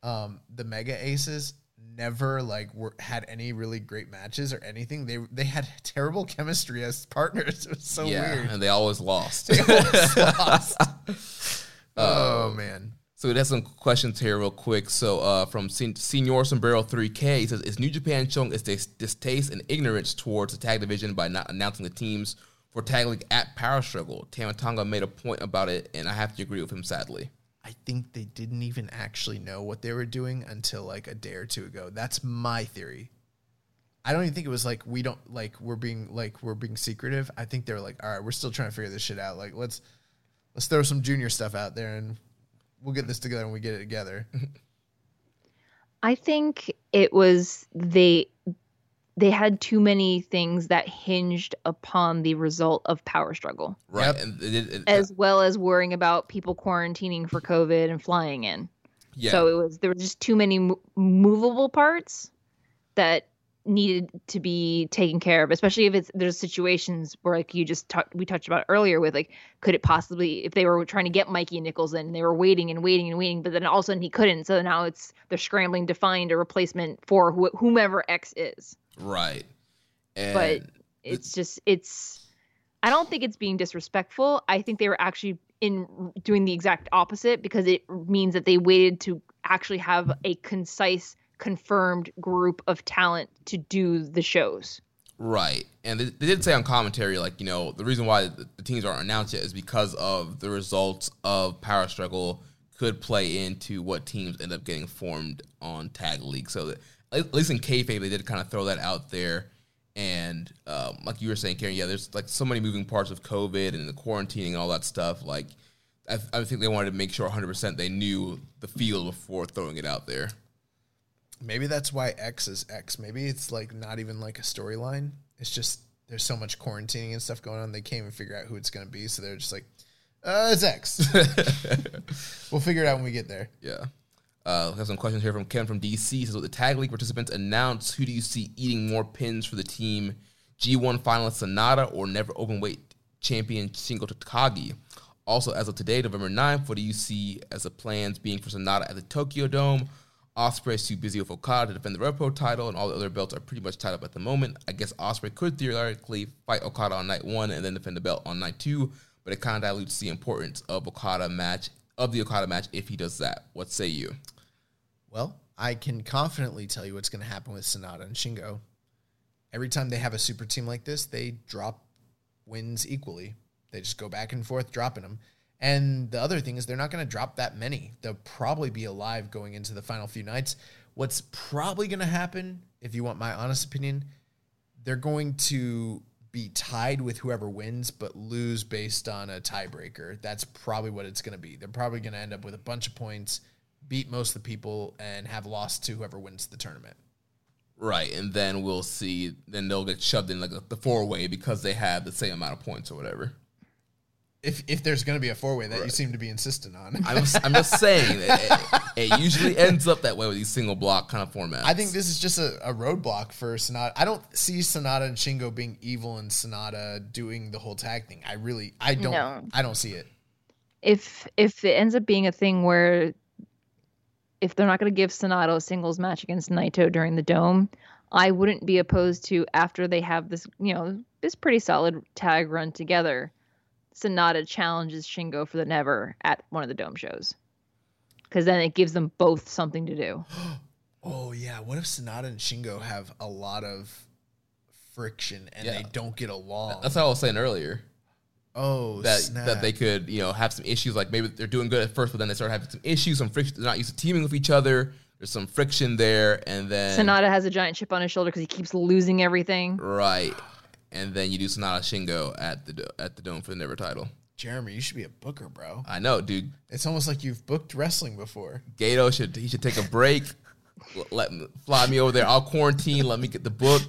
um the Mega Aces never like were had any really great matches or anything. They they had terrible chemistry as partners. It was so yeah, weird. and they always lost. They always lost. oh man. So it has some questions here, real quick. So uh, from Sen- Senior Sombrero 3K, he says, "Is New Japan showing its dis- distaste and ignorance towards the tag division by not announcing the teams for Tag League at Power Struggle?" Tama Tonga made a point about it, and I have to agree with him. Sadly, I think they didn't even actually know what they were doing until like a day or two ago. That's my theory. I don't even think it was like we don't like we're being like we're being secretive. I think they're like, all right, we're still trying to figure this shit out. Like let's let's throw some junior stuff out there and we'll get this together and we get it together. I think it was they they had too many things that hinged upon the result of power struggle. right? And it, it, it- As well as worrying about people quarantining for COVID and flying in. yeah, So it was there were just too many mo- movable parts that needed to be taken care of, especially if it's there's situations where like you just talked we touched about earlier with like could it possibly if they were trying to get Mikey Nichols in, they were waiting and waiting and waiting, but then all of a sudden he couldn't, so now it's they're scrambling to find a replacement for wh- whomever X is. Right. And But it's just it's I don't think it's being disrespectful. I think they were actually in doing the exact opposite because it means that they waited to actually have a concise confirmed group of talent to do the shows. Right. And they, they did say on commentary, like, you know, the reason why the, the teams aren't announced yet is because of the results of Power Struggle could play into what teams end up getting formed on Tag League. So, that, at least in kayfabe, they did kind of throw that out there. And um, like you were saying, Karen, yeah, there's like so many moving parts of COVID and the quarantining and all that stuff. Like, I, I think they wanted to make sure 100% they knew the field before throwing it out there. Maybe that's why X is X. Maybe it's like not even like a storyline. It's just there's so much quarantining and stuff going on. They can't even figure out who it's going to be. So they're just like, uh, it's X. we'll figure it out when we get there. Yeah. Uh, we have some questions here from Ken from DC. He says, with the tag league participants announced, who do you see eating more pins for the team? G1 finalist Sanada or never open weight champion Shingo Takagi? Also, as of today, November 9th, what do you see as the plans being for Sanada at the Tokyo Dome? Ospreay too busy with Okada to defend the Rev Pro title, and all the other belts are pretty much tied up at the moment. I guess Ospreay could theoretically fight Okada on night one and then defend the belt on night two, but it kind of dilutes the importance of Okada match of the Okada match if he does that. What say you? Well, I can confidently tell you what's going to happen with Sanada and Shingo. Every time they have a super team like this, they drop wins equally. They just go back and forth dropping them. And the other thing is, they're not going to drop that many. They'll probably be alive going into the final few nights. What's probably going to happen, if you want my honest opinion, they're going to be tied with whoever wins, but lose based on a tiebreaker. That's probably what it's going to be. They're probably going to end up with a bunch of points, beat most of the people, and have lost to whoever wins the tournament. Right, and then we'll see. Then they'll get shoved in like the four way because they have the same amount of points or whatever. If if there's going to be a four way that you seem to be insistent on, I'm just, I'm just saying it, it, it usually ends up that way with these single block kind of formats. I think this is just a, a roadblock for Sanada. I don't see Sanada and Shingo being evil and Sanada doing the whole tag thing. I really, I don't, No. I don't see it. If if it ends up being a thing where if they're not going to give Sanada a singles match against Naito during the dome, I wouldn't be opposed to after they have this, you know, this pretty solid tag run together. Sanada challenges Shingo for the never at one of the dome shows. Because then it gives them both something to do. Oh yeah, what if Sanada and Shingo have a lot of friction and Yeah. they don't get along? that's what I was saying earlier. Oh, That snap. that they could you know have some issues like maybe they're doing good at first, but then they start having some issues, some friction. They're not used to teaming with each other. There's some friction there, and then Sanada has a giant chip on his shoulder because he keeps losing everything. right, and then you do Sanada Shingo at the at the dome for the never title. Jeremy, you should be a booker, bro. I know, dude. It's almost like you've booked wrestling before. Gedo should he should take a break. L- Let me, fly me over there. I'll quarantine. Let me get the book.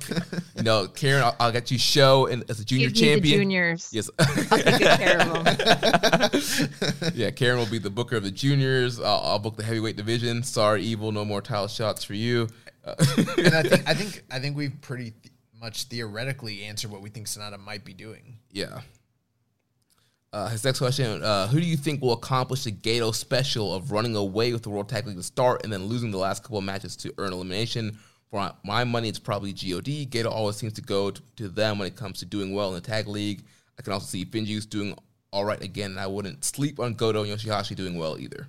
You know, Karen, I'll, I'll get you Sho and as a junior Give me the champion. juniors. Yes. I'll take good care of them. yeah, Karen will be the booker of the juniors. I'll, I'll book the heavyweight division. Sorry, evil. No more title shots for you. Uh, And I think, I think, I think we've pretty th- much theoretically answered what we think Sanada might be doing. yeah. Uh, his next question: uh, Who do you think will accomplish the Gedo special of running away with the World Tag League to start and then losing the last couple of matches to earn elimination? For my money, it's probably God. Gedo always seems to go to, them when it comes to doing well in the tag league. I can also see Finjuice doing all right again, and I wouldn't sleep on Goto and Yoshi-Hashi doing well either.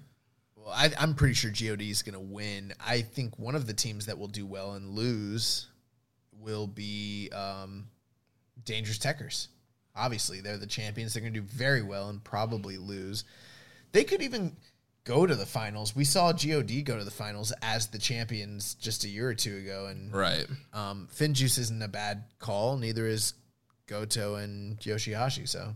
Well, I, I'm pretty sure God is going to win. I think one of the teams that will do well and lose will be um, Dangerous Tekkers. Obviously, they're the champions. They're going to do very well and probably lose. They could even go to the finals. We saw God go to the finals as the champions just a year or two ago, and Right. um, Finjuice isn't a bad call. Neither is Goto and Yoshi-Hashi. So.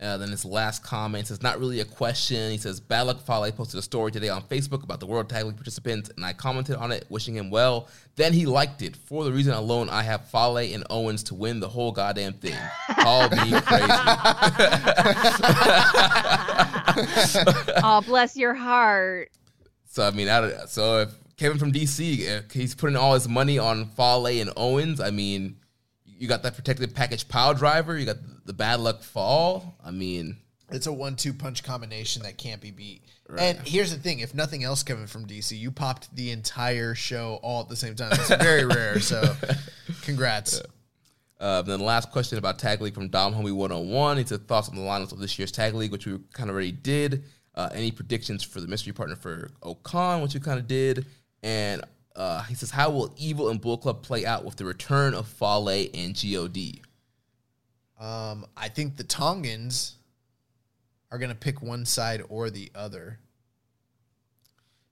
Uh, then his last comment says, not really a question. He says, Bad Luck Fale posted a story today on Facebook about the World Tag League participants, and I commented on it, wishing him well. Then he liked it. For the reason alone, I have Fale and Owens to win the whole goddamn thing. Call me crazy. oh, bless your heart. So I mean, I so if Kevin from DC, he's putting all his money on Fale and Owens, I mean, you got that protected package pile driver, you got the bad luck fall. I mean, It's a one-two punch combination that can't be beat. Right. And here's the thing: if nothing else, Kevin from DC, you popped the entire show all at the same time. It's very rare. So, congrats. Uh, then the last question about Tag League from Dom Homie 101. He said thoughts on the lineups of this year's Tag League, which we kind of already did. Uh, any predictions for the mystery partner for O-Khan, which we kind of did. And uh, he says, how will Evil and Bull Club play out with the return of Fale and God? Um, I think the Tongans are going to pick one side or the other.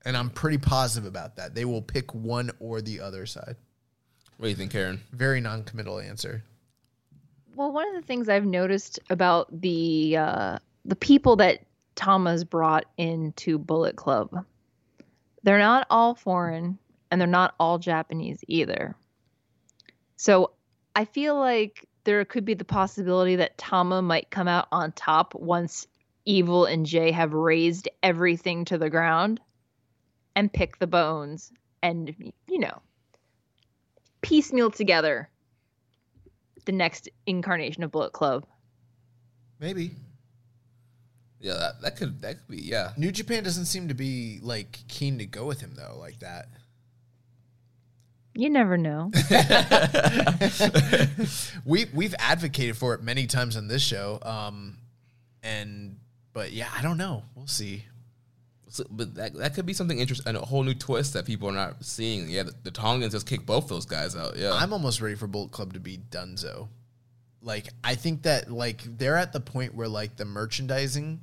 And I'm pretty positive about that. They will pick one or the other side. What do you think, Karen? Very non-committal answer. Well, one of the things I've noticed about the uh, the people that Thomas brought into Bullet Club, they're not all foreign and they're not all Japanese either. So I feel like there could be the possibility that Tama might come out on top once Evil and Jay have razed everything to the ground and pick the bones and, you know, piecemeal together the next incarnation of Bullet Club. Maybe. Yeah, that, that could that could be yeah. New Japan doesn't seem to be like keen to go with him though, like that. You never know. we we've advocated for it many times on this show. Um and but yeah, I don't know. We'll see. So, but that, that could be something interesting, a whole new twist that people are not seeing. Yeah, the, the Tongans just kicked both those guys out. Yeah, I'm almost ready for Bullet Club to be Dunzo. Like I think that like they're at the point where like the merchandising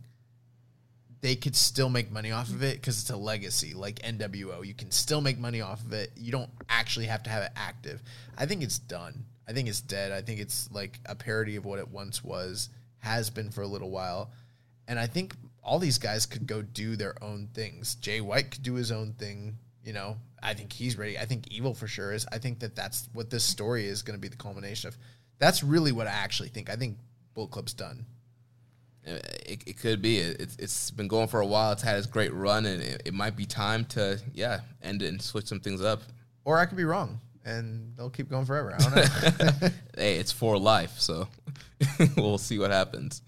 they could still make money off of it because it's a legacy like NWO. You can still make money off of it. You don't actually have to have it active. I think it's done. I think it's dead. I think it's like a parody of what it once was, has been for a little while. And I think all these guys could go do their own things. Jay White could do his own thing. You know, I think he's ready. I think Evil for sure is. I think that that's what this story is going to be the culmination of. That's really what I actually think. I think Bullet Club's done. It, it could be. It, it's it's been going for a while. It's had its great run, and it, it might be time to yeah end it and switch some things up. Or I could be wrong, and they'll keep going forever. I don't know. hey, it's for life, so we'll see what happens.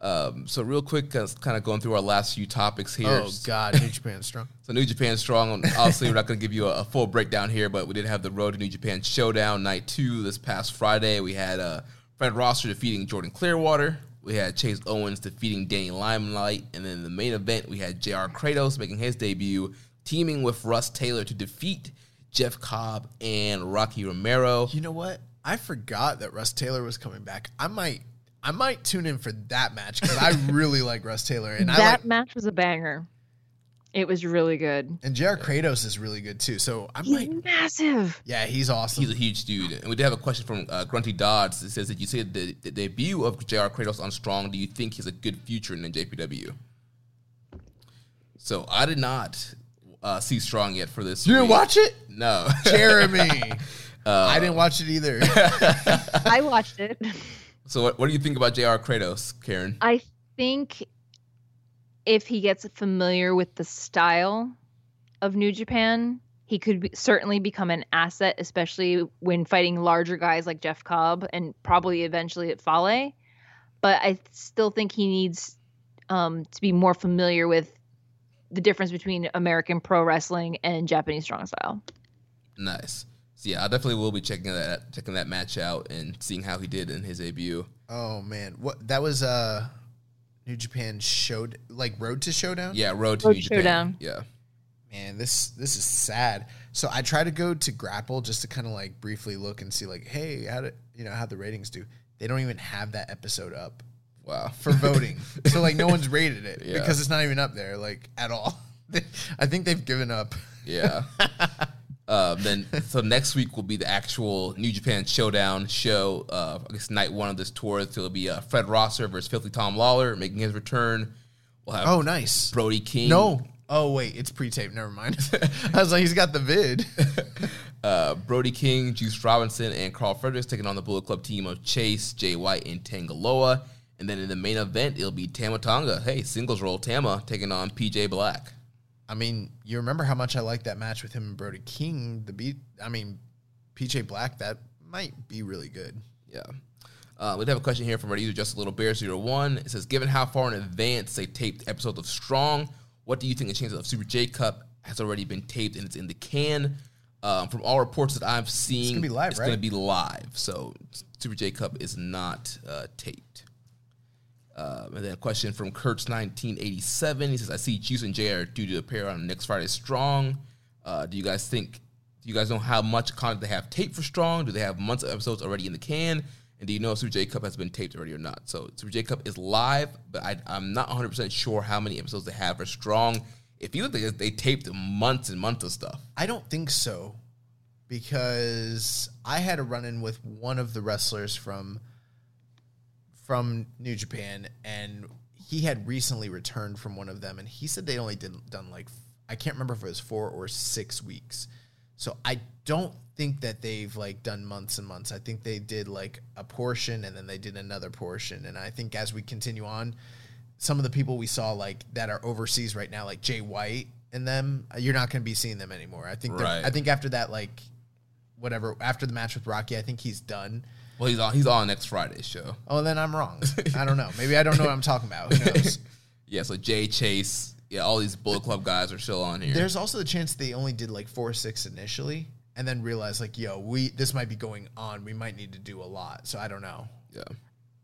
Um, so real quick, uh, kind of going through our last few topics here. Oh God, New Japan strong. So New Japan strong. Obviously, we're not going to give you a, a, full breakdown here, but we did have the Road to New Japan Showdown night two this past Friday. We had uh, Fred Rosser defeating Jordan Clearwater. We had Chase Owens defeating Danny Limelight, and then the main event we had Jr. Kratos making his debut, teaming with Russ Taylor to defeat Jeff Cobb and Rocky Romero. You know what? I forgot that Russ Taylor was coming back. I might I might tune in for that match because I really like Russ Taylor, and that I like, match was a banger. It was really good. And Jr. Kratos is really good too. So I he's like massive. Yeah, he's awesome. He's a huge dude. And we did have a question from uh, Grunty Dodds. It says that you said the, the debut of Jr. Kratos on Strong. Do you think he's a good future in the JPW? So I did not uh, see Strong yet for this. You didn't watch it? No, Jeremy. Uh, I didn't watch it either. I watched it. So what, what do you think about Jr. Kratos, Karen? I think if he gets familiar with the style of New Japan, he could be, certainly become an asset, especially when fighting larger guys like Jeff Cobb and probably eventually at Fale. But I still think he needs um, to be more familiar with the difference between American pro wrestling and Japanese strong style. Nice. So yeah, I definitely will be checking that checking that match out and seeing how he did in his debut. oh man, what that was uh New Japan showed like Road to Showdown. Yeah, Road to Road New to Japan. Showdown. Yeah. Man, this this is sad. So I try to go to Grapple just to kind of like briefly look and see like, hey, how did you know how the ratings do? They don't even have that episode up Wow. for voting. so like no one's rated it Yeah. because it's not even up there like at all. I think they've given up. Yeah. uh, then so next week will be the actual New Japan Showdown show. Uh, I guess night one of this tour. So it'll be uh, Fred Rosser versus Filthy Tom Lawler making his return. We'll have Oh, nice. Brody King. No. Oh wait, it's pre-taped. Never mind. I was like, he's got the vid. uh, Brody King, Juice Robinson, and Karl Fredericks taking on the Bullet Club team of Chase, Jay White, and Tanga Loa. And then in the main event, it'll be Tama Tonga. Hey, singles roll Tama taking on PJ Black. I mean, you remember how much I liked that match with him and Brody King. The beat. I mean, PJ Black. That might be really good. Yeah. Uh, we have a question here from our user, just a little bear zero one. It says, given how far in advance they taped episodes of Strong, what do you think the chances of Super J Cup has already been taped and it's in the can? Um, from all reports that I've seen, gonna be live, it's right? going to be live. So Super J Cup is not uh, taped. Uh, and then a question from Kurtz 1987. He says, "I see Juice and Jay are due to appear on next Friday Strong. Uh, do you guys think? Do you guys know how much content they have taped for Strong? Do they have months of episodes already in the can? And do you know if Super J Cup has been taped already or not? So Super J Cup is live, but I, I'm not 100 percent sure how many episodes they have for Strong. If you look at it, they taped months and months of stuff. I don't think so, because I had a run-in with one of the wrestlers from from New Japan, and he had recently returned from one of them, and he said they only did done like I can't remember if it was four or six weeks. So I don't think that they've like done months and months. I think they did like a portion and then they did another portion. And I think as we continue on, some of the people we saw like that are overseas right now, like Jay White and them, uh, you're not going to be seeing them anymore. I think. Right. I think after that, like whatever after the match with Rocky, I think he's done. Well, he's on he's on next Friday's show. Oh, then I'm wrong. I don't know. Maybe I don't know what I'm talking about. Who knows? Yeah, so Jay Chase, yeah, all these Bullet Club guys are still on here. There's also the chance they only did like four or six initially, and then realized like, yo, we this might be going on. We might need to do a lot. So I don't know. yeah.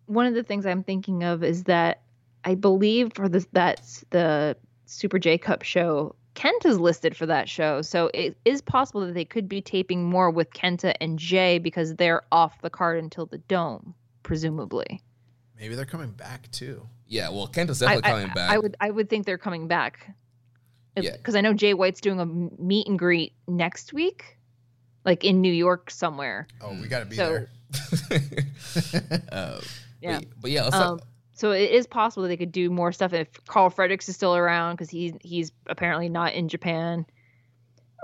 one of the things I'm thinking of is that I believe for this that's the Super J Cup show. Kenta is listed for that show, so it is possible that they could be taping more with Kenta and Jay because they're off the card until the Dome, presumably. Maybe they're coming back too. Yeah, well, Kenta's I, definitely I- coming back. I would I would think they're coming back. Yeah. Because I know Jay White's doing a meet and greet next week, like in New York somewhere. Oh, we got to be So- there. uh, Yeah. But, but yeah, let's Um, so it is possible that they could do more stuff if Karl Fredericks is still around because he's he's apparently not in Japan.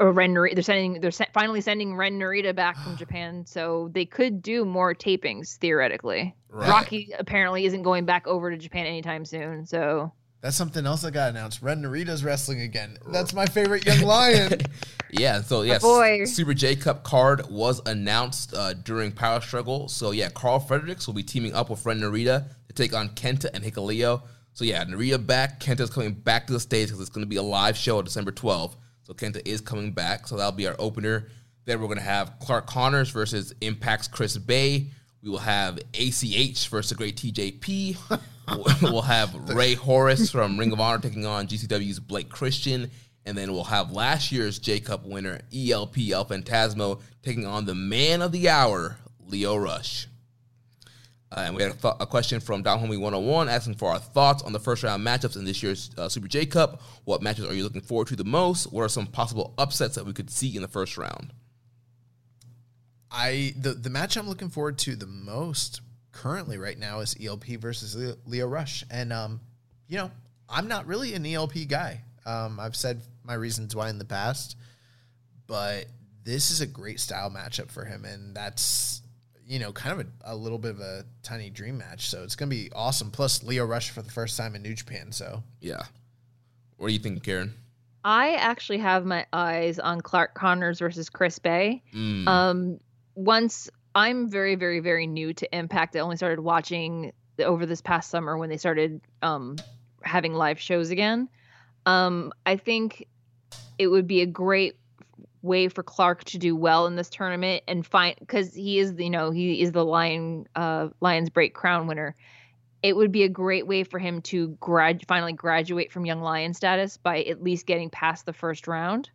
Or Ren Narita, they're sending they're se- finally sending Ren Narita back from Japan, so they could do more tapings theoretically. Right. Rocky apparently isn't going back over to Japan anytime soon, so That's something else that got announced. Ren Narita's wrestling again. That's my favorite young lion. yeah, so yes, boy. Super J Cup card was announced uh, during Power Struggle. So yeah, Karl Fredericks will be teaming up with Ren Narita to take on Kenta and Hikuleo. So yeah, Narita back. Kenta's coming back to the stage because it's going to be a live show on December 12th. So Kenta is coming back. So that'll be our opener. Then we're going to have Clark Connors versus Impact's Chris Bey. We will have ACH versus the great TJP. we'll have Rey Horus from Ring of Honor taking on GCW's Blake Christian. And then we'll have last year's J Cup winner, ELP El Fantasmo, taking on the man of the hour, Leo Rush. Uh, and we had a, th- a question from Down Homie 101 asking for our thoughts on the first round matchups in this year's uh, Super J Cup. What matches are you looking forward to the most? What are some possible upsets that we could see in the first round? I the the match I'm looking forward to the most currently right now is ELP versus Leo, Leo Rush, and um, you know, I'm not really an ELP guy. Um, I've said my reasons why in the past, but this is a great style matchup for him, and that's you know kind of a, a little bit of a tiny dream match. So it's gonna be awesome. Plus Leo Rush for the first time in New Japan. So Yeah. What do you think, Karen? I actually have my eyes on Clark Connors versus Chris Bey. Mm. Um, once I'm very, very, very new to Impact. I only started watching the, over this past summer when they started um, having live shows again. Um, I think it would be a great way for Clark to do well in this tournament and find because he is, you know, he is the Lion uh, Lions Break Crown winner. it would be a great way for him to grad finally graduate from young lion status by at least getting past the first round.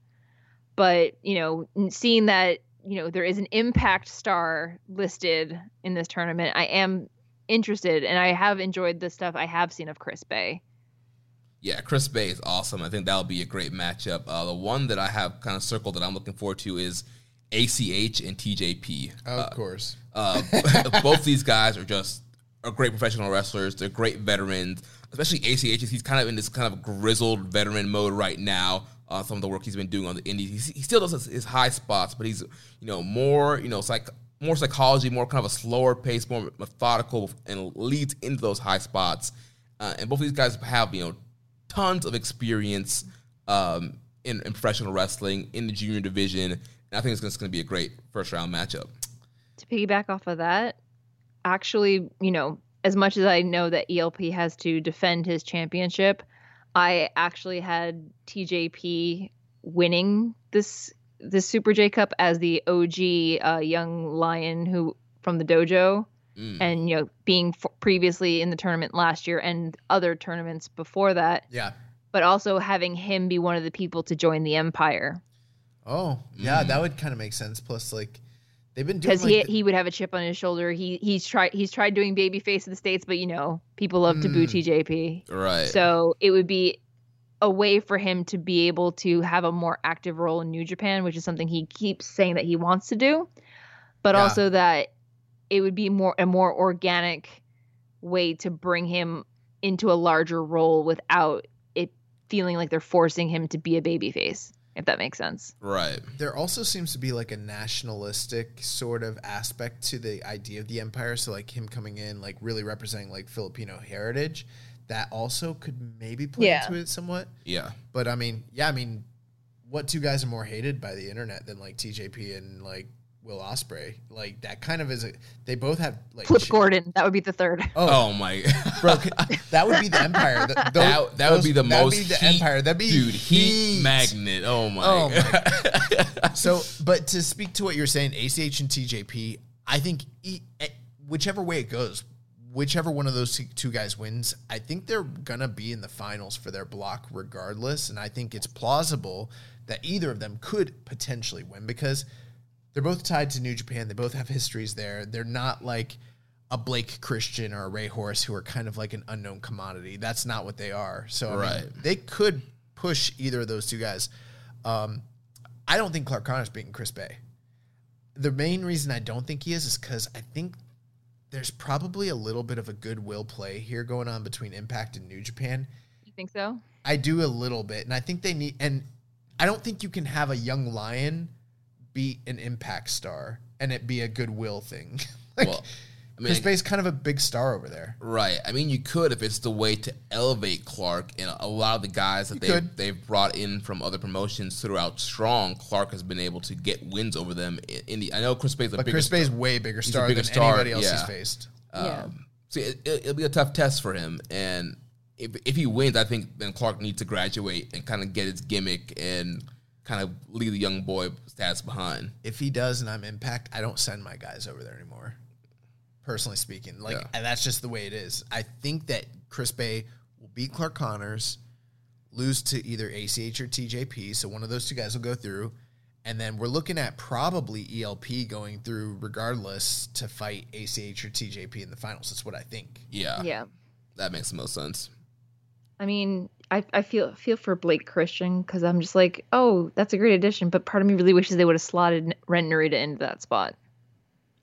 But, you know, seeing that, you know, there is an impact star listed in this tournament, I am interested and I have enjoyed the stuff I have seen of Chris Bey. Yeah, Chris Bey is awesome. I think that'll be a great matchup. Uh, the one that I have kind of circled that I'm looking forward to is ACH and TJP. Of uh, course. Uh, both these guys are just are great professional wrestlers. They're great veterans, especially ACH. He's kind of in this kind of grizzled veteran mode right now. Uh, some of the work he's been doing on the indies, he's, he still does his, his, high spots, but he's you know more you know psych more psychology, more kind of a slower pace, more methodical, and leads into those high spots. Uh, and both of these guys have you know tons of experience um, in, in, professional wrestling in the junior division, and I think it's going to be a great first round matchup. To piggyback off of that, actually, you know, as much as I know that ELP has to defend his championship, I actually had TJP winning this this Super J Cup as the OG uh, young lion who from the dojo, mm. and you know being f- previously in the tournament last year and other tournaments before that. Yeah. But also having him be one of the people to join the Empire. Oh yeah, mm. that would kind of make sense. Plus, like They've been doing. because like he he would have a chip on his shoulder. He he's tried he's tried doing babyface in the states, but you know people love to boo mm. TJP. Right. So it would be a way for him to be able to have a more active role in New Japan, which is something he keeps saying that he wants to do, but yeah. also that it would be more a more organic way to bring him into a larger role without it feeling like they're forcing him to be a babyface if that makes sense. Right. There also seems to be like a nationalistic sort of aspect to the idea of the empire. So like him coming in, like really representing like Filipino heritage, that also could maybe play yeah. into it somewhat. Yeah. But I mean, yeah, I mean, what two guys are more hated by the internet than like TJP and like Will Ospreay. Like that kind of is a. They both have like Flip Gordon. That would be the third. Oh, oh my, bro, that would be the Empire. The, those, that that those, would be the most. That would be the heat, Empire. That'd be dude heat, heat magnet. Oh my. Oh my. so, but to speak to what you're saying, ACH and TJP, I think eh, whichever way it goes, whichever one of those two guys wins, I think they're gonna be in the finals for their block regardless, and I think it's plausible that either of them could potentially win because they're both tied to New Japan. They both have histories there. They're not like a Blake Christian or a Rey Horus who are kind of like an unknown commodity. That's not what they are. So I right. mean, they could push either of those two guys. Um, I don't think Clark Connor's beating Chris Bey. The main reason I don't think he is is because I think there's probably a little bit of a goodwill play here going on between Impact and New Japan. You think so? I do a little bit, and I think they need. And I don't think you can have a young lion beat an impact star and it be a goodwill thing. like, well, I mean, Chris Bey's kind of a big star over there. Right. I mean, you could if it's the way to elevate Clark and a lot of the guys that they they've brought in from other promotions throughout Strong. Clark has been able to get wins over them. In, in the I know Chris Bey's a but bigger Chris Bey's way bigger star bigger than star, anybody else yeah. he's faced. Um, yeah. So it, will be a tough test for him, and if if he wins, I think then Clark needs to graduate and kind of get his gimmick and kind of leave the young boy stats behind. If he does and I'm impact, I don't send my guys over there anymore. Personally speaking, like yeah. and that's just the way it is. I think that Chris Bey will beat Clark Connors, lose to either ACH or TJP, so one of those two guys will go through. And then we're looking at probably ELP going through regardless to fight ACH or TJP in the finals. That's what I think. Yeah. Yeah. That makes the most sense. I mean, I, I feel feel for Blake Christian because I'm just like, oh, that's a great addition. But part of me really wishes they would have slotted Ren Narita into that spot.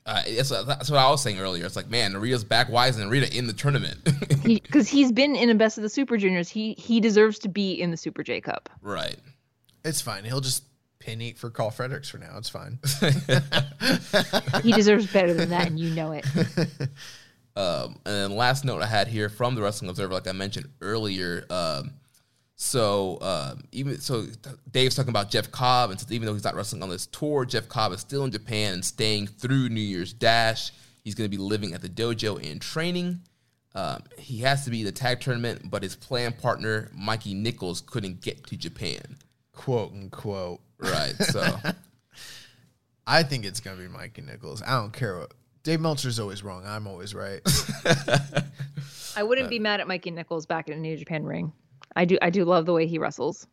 Uh, that's, that's what I was saying earlier. It's like, man, Narita's back. Why isn't Narita in the tournament? Because he, has been in a best of the Super Juniors. He he deserves to be in the Super J Cup. Right. It's fine. He'll just pin eat for Karl Fredericks for now. It's fine. he deserves better than that, and you know it. Um, and then last note I had here from the Wrestling Observer, like I mentioned earlier. Um, so um, even so, Dave's talking about Jeff Cobb, and even though he's not wrestling on this tour, Jeff Cobb is still in Japan and staying through New Year's Dash. He's going to be living at the dojo and training. Um, he has to be the tag tournament, but his plan partner Mikey Nichols couldn't get to Japan, quote unquote. Right. So, I think it's going to be Mikey Nichols. I don't care what Dave Meltzer's always wrong. I'm always right. I wouldn't be mad at Mikey Nichols back in a New Japan ring. I do I do love the way he wrestles.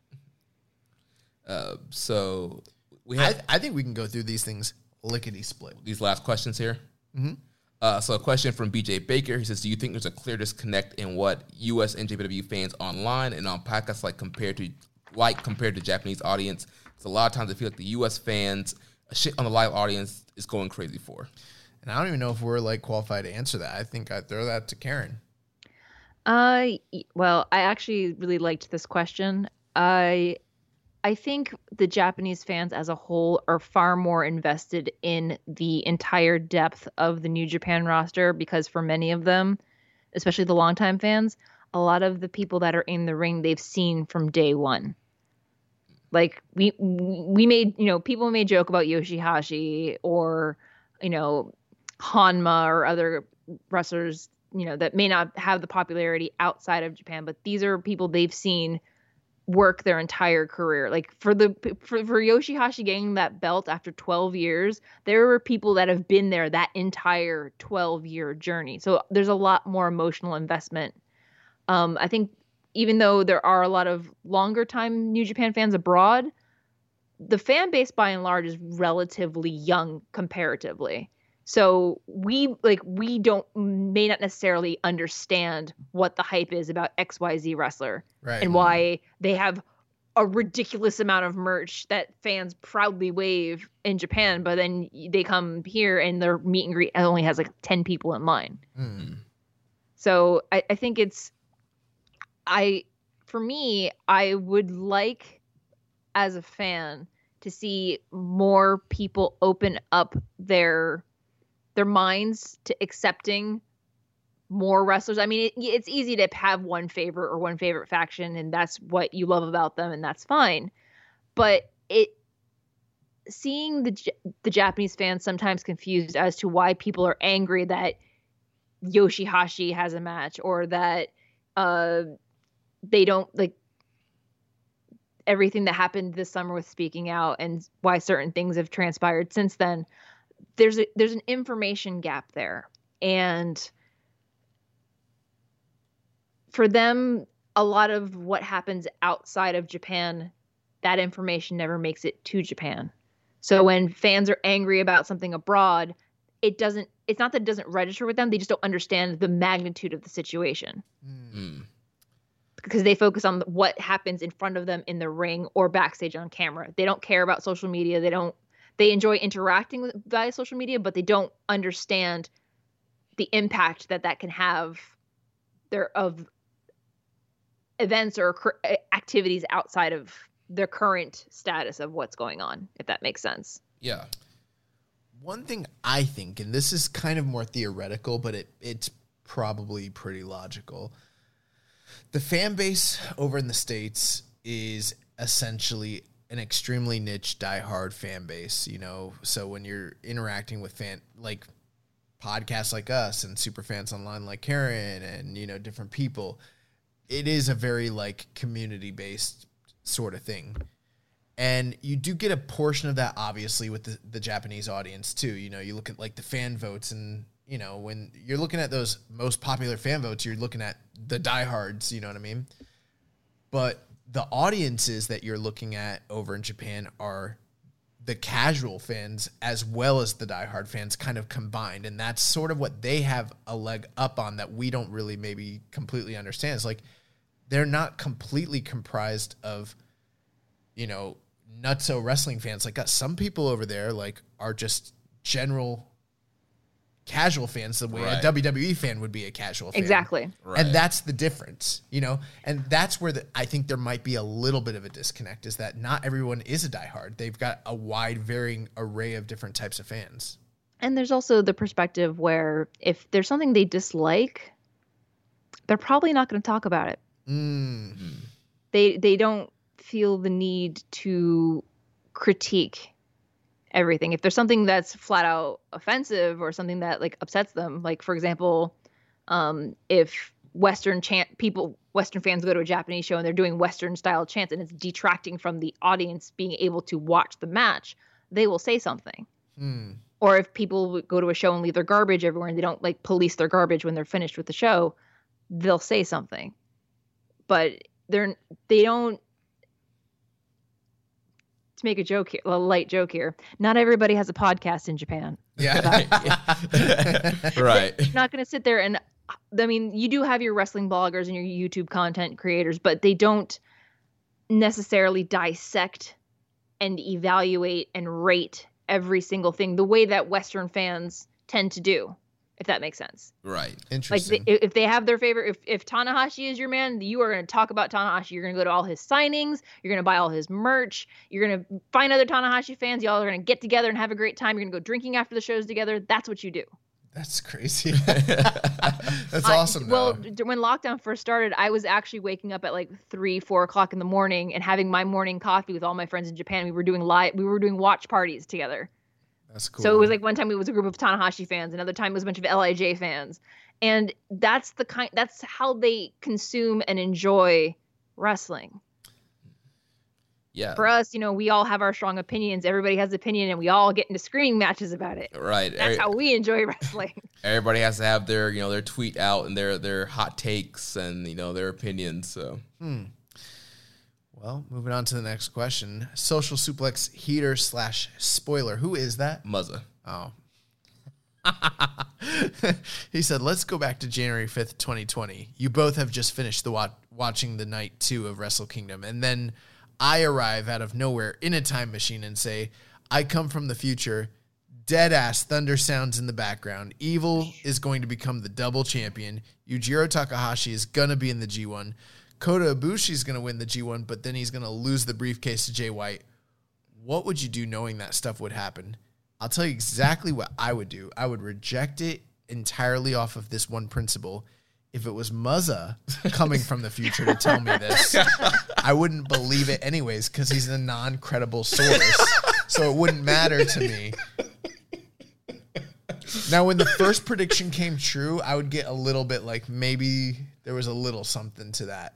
Uh, so we I, have I think we can go through these things lickety split. these last questions here. Mm-hmm. Uh, so a question from BJ Baker. He says, "Do you think there's a clear disconnect in what U.S. NJPW fans online and on podcasts like compared to like compared to Japanese audience? So a lot of times I feel like the U.S. fans shit on the live audience is going crazy for." And I don't even know if we're like qualified to answer that. I think I'd throw that to Karen. Uh, well, I actually really liked this question. I I think the Japanese fans as a whole are far more invested in the entire depth of the New Japan roster because for many of them, especially the longtime fans, a lot of the people that are in the ring they've seen from day one. Like we we made you know people made joke about Yoshi-Hashi or you know Honma or other wrestlers you know that may not have the popularity outside of Japan, but these are people they've seen work their entire career. Like for the for, for Yoshi-Hashi getting that belt after 12 years, there were people that have been there that entire 12 year journey. So there's a lot more emotional investment. Um, I think even though there are a lot of longer time New Japan fans abroad, the fan base by and large is relatively young comparatively. So we like we don't may not necessarily understand what the hype is about XYZ wrestler Right. and why they have a ridiculous amount of merch that fans proudly wave in Japan, but then they come here and their meet and greet only has like 10 people in line. Hmm. So I, I think it's I for me, I would like as a fan to see more people open up their their minds to accepting more wrestlers. I mean, it, it's easy to have one favorite or one favorite faction, and that's what you love about them, and that's fine. But it seeing the the Japanese fans sometimes confused as to why people are angry that Yoshi-Hashi has a match or that uh they don't like everything that happened this summer with speaking out and why certain things have transpired since then there's a there's an information gap there and for them a lot of what happens outside of Japan that information never makes it to Japan so when fans are angry about something abroad it doesn't it's not that it doesn't register with them they just don't understand the magnitude of the situation Mm. because they focus on what happens in front of them in the ring or backstage on camera. They don't care about social media. They don't they enjoy interacting with via social media, but they don't understand the impact that that can have their of events or activities outside of their current status of what's going on, if that makes sense. Yeah. One thing I think, and this is kind of more theoretical, but it it's probably pretty logical. The fan base over in the States is essentially an extremely niche diehard fan base, you know. So when you're interacting with fan like podcasts like us and super fans online like Karen and you know different people, it is a very like community based sort of thing. And you do get a portion of that obviously with the, the Japanese audience too. You know, you look at like the fan votes and you know, when you're looking at those most popular fan votes, you're looking at the diehards, you know what I mean? But the audiences that you're looking at over in Japan are the casual fans as well as the diehard fans kind of combined. And that's sort of what they have a leg up on that we don't really maybe completely understand. It's like they're not completely comprised of, you know, nutso wrestling fans like us. Some people over there like are just general casual fans the way Right. a WWE fan would be a casual fan. Exactly. Right. And that's the difference, you know? And that's where the, I think there might be a little bit of a disconnect is that not everyone is a diehard. They've got a wide, varying array of different types of fans. And there's also the perspective where if there's something they dislike, they're probably not going to talk about it. Mm. They they don't feel the need to critique everything. If there's something that's flat out offensive or something that like upsets them, like for example, um, if Western chant people, Western fans go to a Japanese show and they're doing Western style chants and it's detracting from the audience being able to watch the match, they will say something. Hmm. or if people go to a show and leave their garbage everywhere and they don't like police their garbage when they're finished with the show they'll say something. But they're they don't to make a joke here, a light joke here. Not everybody has a podcast in Japan. Yeah. right. They're not going to sit there and I mean, you do have your wrestling bloggers and your YouTube content creators, but they don't necessarily dissect and evaluate and rate every single thing the way that Western fans tend to do, if that makes sense. Right. Like Interesting. they, if they have their favorite, if, if Tanahashi is your man, you are going to talk about Tanahashi. You're going to go to all his signings. You're going to buy all his merch. You're going to find other Tanahashi fans. Y'all are going to get together and have a great time. You're going to go drinking after the shows together. That's what you do. That's crazy. That's I- awesome. Well, d- when lockdown first started, I was actually waking up at like three, four o'clock in the morning and having my morning coffee with all my friends in Japan. We were doing live, we were doing watch parties together. That's cool. So it was like one time it was a group of Tanahashi fans, another time it was a bunch of LIJ fans, and that's the kind. That's how they consume and enjoy wrestling. Yeah. For us, you know, we all have our strong opinions. Everybody has opinion, and we all get into screaming matches about it. Right. That's Every- how we enjoy wrestling. everybody has to have their you know their tweet out and their their hot takes and you know their opinions. So Hmm. Well, moving on to the next question. Social suplex heater slash spoiler. Who is that? Muzza. Oh. he said, let's go back to January 5th, 2020. You both have just finished the wa- watching the night two of Wrestle Kingdom. And then I arrive out of nowhere in a time machine and say, I come from the future. Dead ass thunder sounds in the background. Evil is going to become the double champion. Yujiro Takahashi is going to be in the G1. Kota Ibushi is going to win the G1, but then he's going to lose the briefcase to Jay White. What would you do knowing that stuff would happen? I'll tell you exactly what I would do. I would reject it entirely off of this one principle. If it was Muzza coming from the future to tell me this, I wouldn't believe it anyways because he's a non credible source. So it wouldn't matter to me. Now, when the first prediction came true, I would get a little bit like maybe there was a little something to that.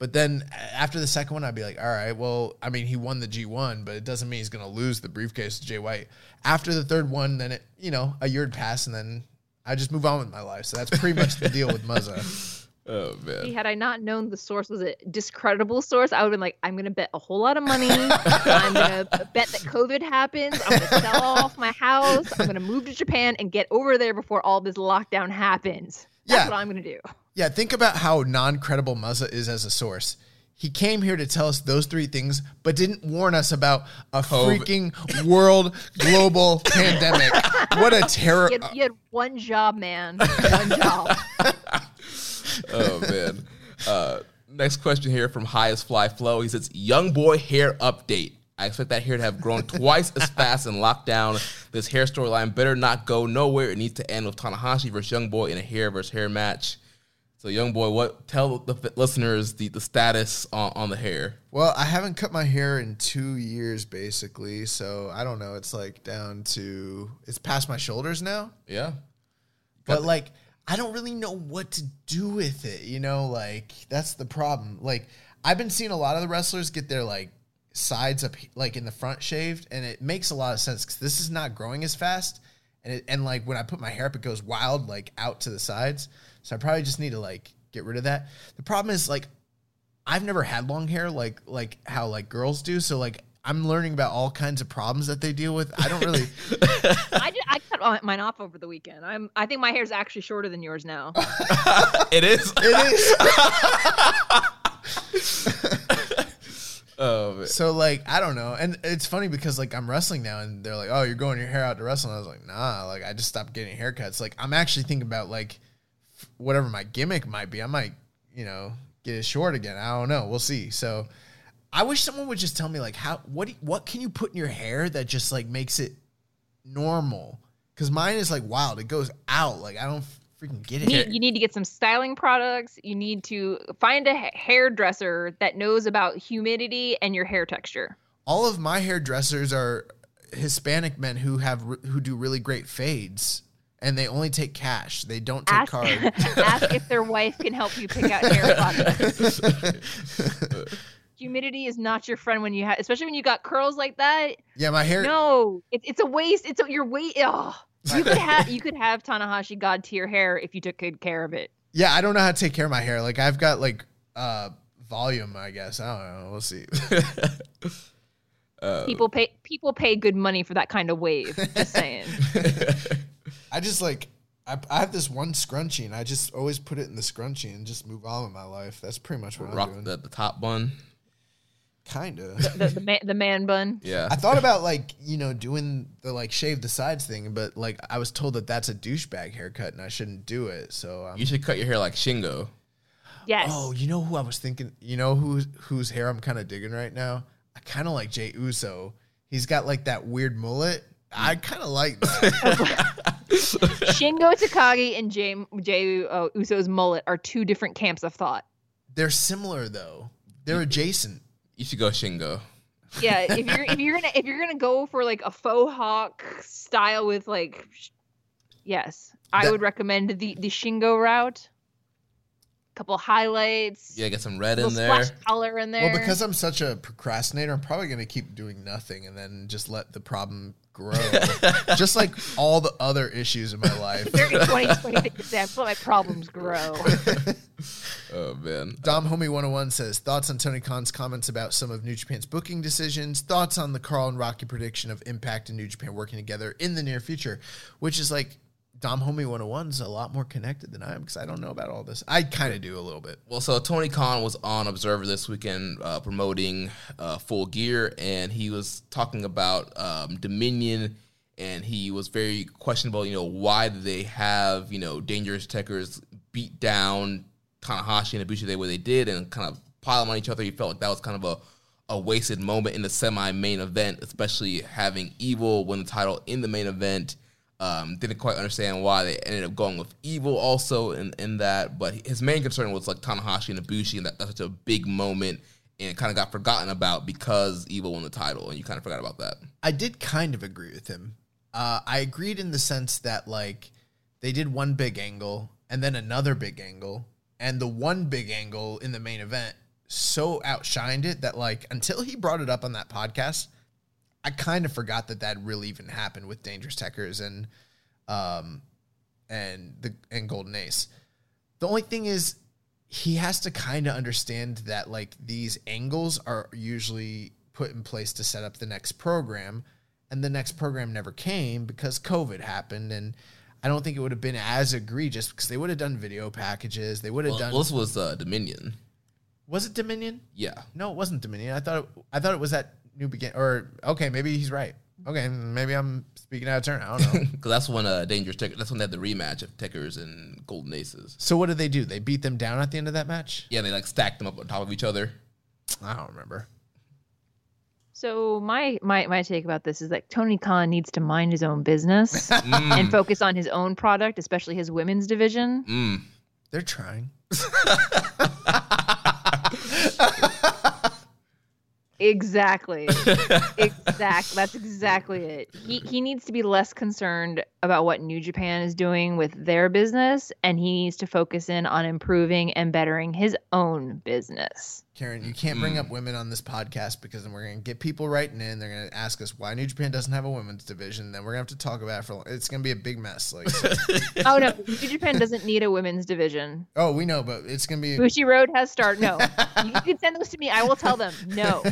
But then after the second one, I'd be like, all right, well, I mean, he won the G1, but it doesn't mean he's going to lose the briefcase to Jay White. After the third one, then it, you know, a year would pass and then I just move on with my life. So that's pretty much the deal with Muzza. Oh man. See, had I not known the source was a discreditable source, I would have been like, I'm gonna bet a whole lot of money. I'm gonna bet that COVID happens. I'm gonna sell off my house. I'm gonna move to Japan and get over there before all this lockdown happens. That's Yeah. what I'm gonna do. Yeah, think about how non credible Muzza is as a source. He came here to tell us those three things, but didn't warn us about a COVID. freaking world global pandemic. What a terror. You had, you had one job, man. One job. oh man. Uh, next question here from Highest Fly Flow. He says, "Young boy hair update. I expect that hair to have grown twice as fast in lockdown. This hair storyline better not go nowhere. It needs to end with Tanahashi versus Young Boy in a hair versus hair match." So, Young Boy, what tell the listeners the, the status on, on the hair? Well, I haven't cut my hair in two years, basically. So I don't know. It's like down to, it's past my shoulders now. Yeah. But like, I don't really know what to do with it. You know, like that's the problem. Like, I've been seeing a lot of the wrestlers get their like sides up, like in the front shaved, and it makes a lot of sense because this is not growing as fast. And it, and like when I put my hair up, it goes wild, like out to the sides. So I probably just need to like get rid of that. The problem is like I've never had long hair like like how like girls do. So like I'm learning about all kinds of problems that they deal with. I don't really. I, ju- I cut mine off over the weekend. I'm. I think my hair's actually shorter than yours now. It is. It is. Oh, man. So like I don't know, and it's funny because like I'm wrestling now, and they're like, "Oh, you're growing your hair out to wrestle." And I was like, "Nah, like I just stopped getting haircuts." Like I'm actually thinking about like f- whatever my gimmick might be. I might, you know, get it short again. I don't know. We'll see. So I wish someone would just tell me like how what do, what can you put in your hair that just like makes it normal? Because mine is like wild. It goes out. Like I don't freaking get You it. need, you need to get some styling products. You need to find a hairdresser that knows about humidity and your hair texture. all of my hairdressers are Hispanic men who have who do really great fades, and they only take cash. They don't take Ask, card. ask if their wife can help you pick out hair products. Humidity is not your friend when you have, especially when you got curls like that. yeah, my hair. No, it, it's a waste. It's a, your weight. Oh, you could have you could have Tanahashi god tier hair if you took good care of it. Yeah, I don't know how to take care of my hair. Like I've got like uh volume, I guess. I don't know. We'll see. Uh, people pay people pay good money for that kind of wave. Just saying. I just like I, I have this one scrunchie and I just always put it in the scrunchie and just move on with my life. That's pretty much what rock I'm doing. the, the top bun. Kinda. the, the, man, the man bun. Yeah. I thought about like you know doing the like shave the sides thing, but like I was told that that's a douchebag haircut and I shouldn't do it. So um, You should cut your hair like Shingo. Yes. Oh, you know who I was thinking? You know who's whose hair I'm kind of digging right now? I kind of like Jay Uso. He's got like that weird mullet. I kind of like that. Shingo Takagi and Jay, Jay uh, Uso's mullet are two different camps of thought. They're similar though. They're adjacent. You should go Shingo. Yeah, if you're if you're gonna if you're gonna go for like a faux hawk style with like, sh- yes, I That- would recommend the the Shingo route. Couple highlights. Yeah, get some red little in there. splash color in there. Well, because I'm such a procrastinator, I'm probably going to keep doing nothing and then just let the problem grow. just like all the other issues in my life. Very 2020 example, my problems grow. Oh man. Dom Homie 101 says thoughts on Tony Khan's comments about some of New Japan's booking decisions, thoughts on the Carl and Rocky prediction of Impact and New Japan working together in the near future, which is like Dom Homie 101's a lot more connected than I am because I don't know about all this. I kind of do a little bit. Well, so Tony Khan was on Observer this weekend uh, promoting uh, Full Gear, and he was talking about um, Dominion, and he was very questionable. You know, why did they have you know Dangerous Tekkers beat down Tanahashi and Ibushi the way they did, and kind of pile on each other? He felt like that was kind of a a wasted moment in the semi main event, especially having Evil win the title in the main event. Um, didn't quite understand why they ended up going with Evil also in, in that, but his main concern was like Tanahashi and Ibushi, and that, that's such a big moment, and it kind of got forgotten about because Evil won the title, and you kind of forgot about that. I did kind of agree with him. Uh, I agreed in the sense that like they did one big angle and then another big angle, and the one big angle in the main event so outshined it that like until he brought it up on that podcast, I kind of forgot that that really even happened with Dangerous Tekkers and um and the and Golden Ace. The only thing is he has to kind of understand that like these angles are usually put in place to set up the next program and the next program never came because covid happened and i don't think it would have been as egregious because they would have done video packages they would have Well, done well, this was uh, Dominion. was it dominion Yeah. no it wasn't dominion i thought it, i thought it was that new begin or okay maybe he's right okay maybe i'm speaking out of turn i don't know Because that's when uh, Dangerous Tekkers, that's when they had the rematch of Tekkers and Golden Aces. so what did they do they beat them down at the end of that match Yeah, they like stacked them up on top of each other. i don't remember So my my my take about this is that Tony Khan needs to mind his own business Mm. and focus on his own product, especially his women's division. Mm. they're trying Exactly. exactly. That's exactly it. He he needs to be less concerned about what New Japan is doing with their business and he needs to focus in on improving and bettering his own business. Karen, you can't bring up mm-hmm. women on this podcast because then we're going to get people writing in. They're going to ask us why New Japan doesn't have a women's division. Then we're going to have to talk about it for. It's going to be a big mess. Like, oh no, New Japan doesn't need a women's division. oh, we know, but it's going to be. Bushi Road has started. No, you can send those to me. I will tell them. No,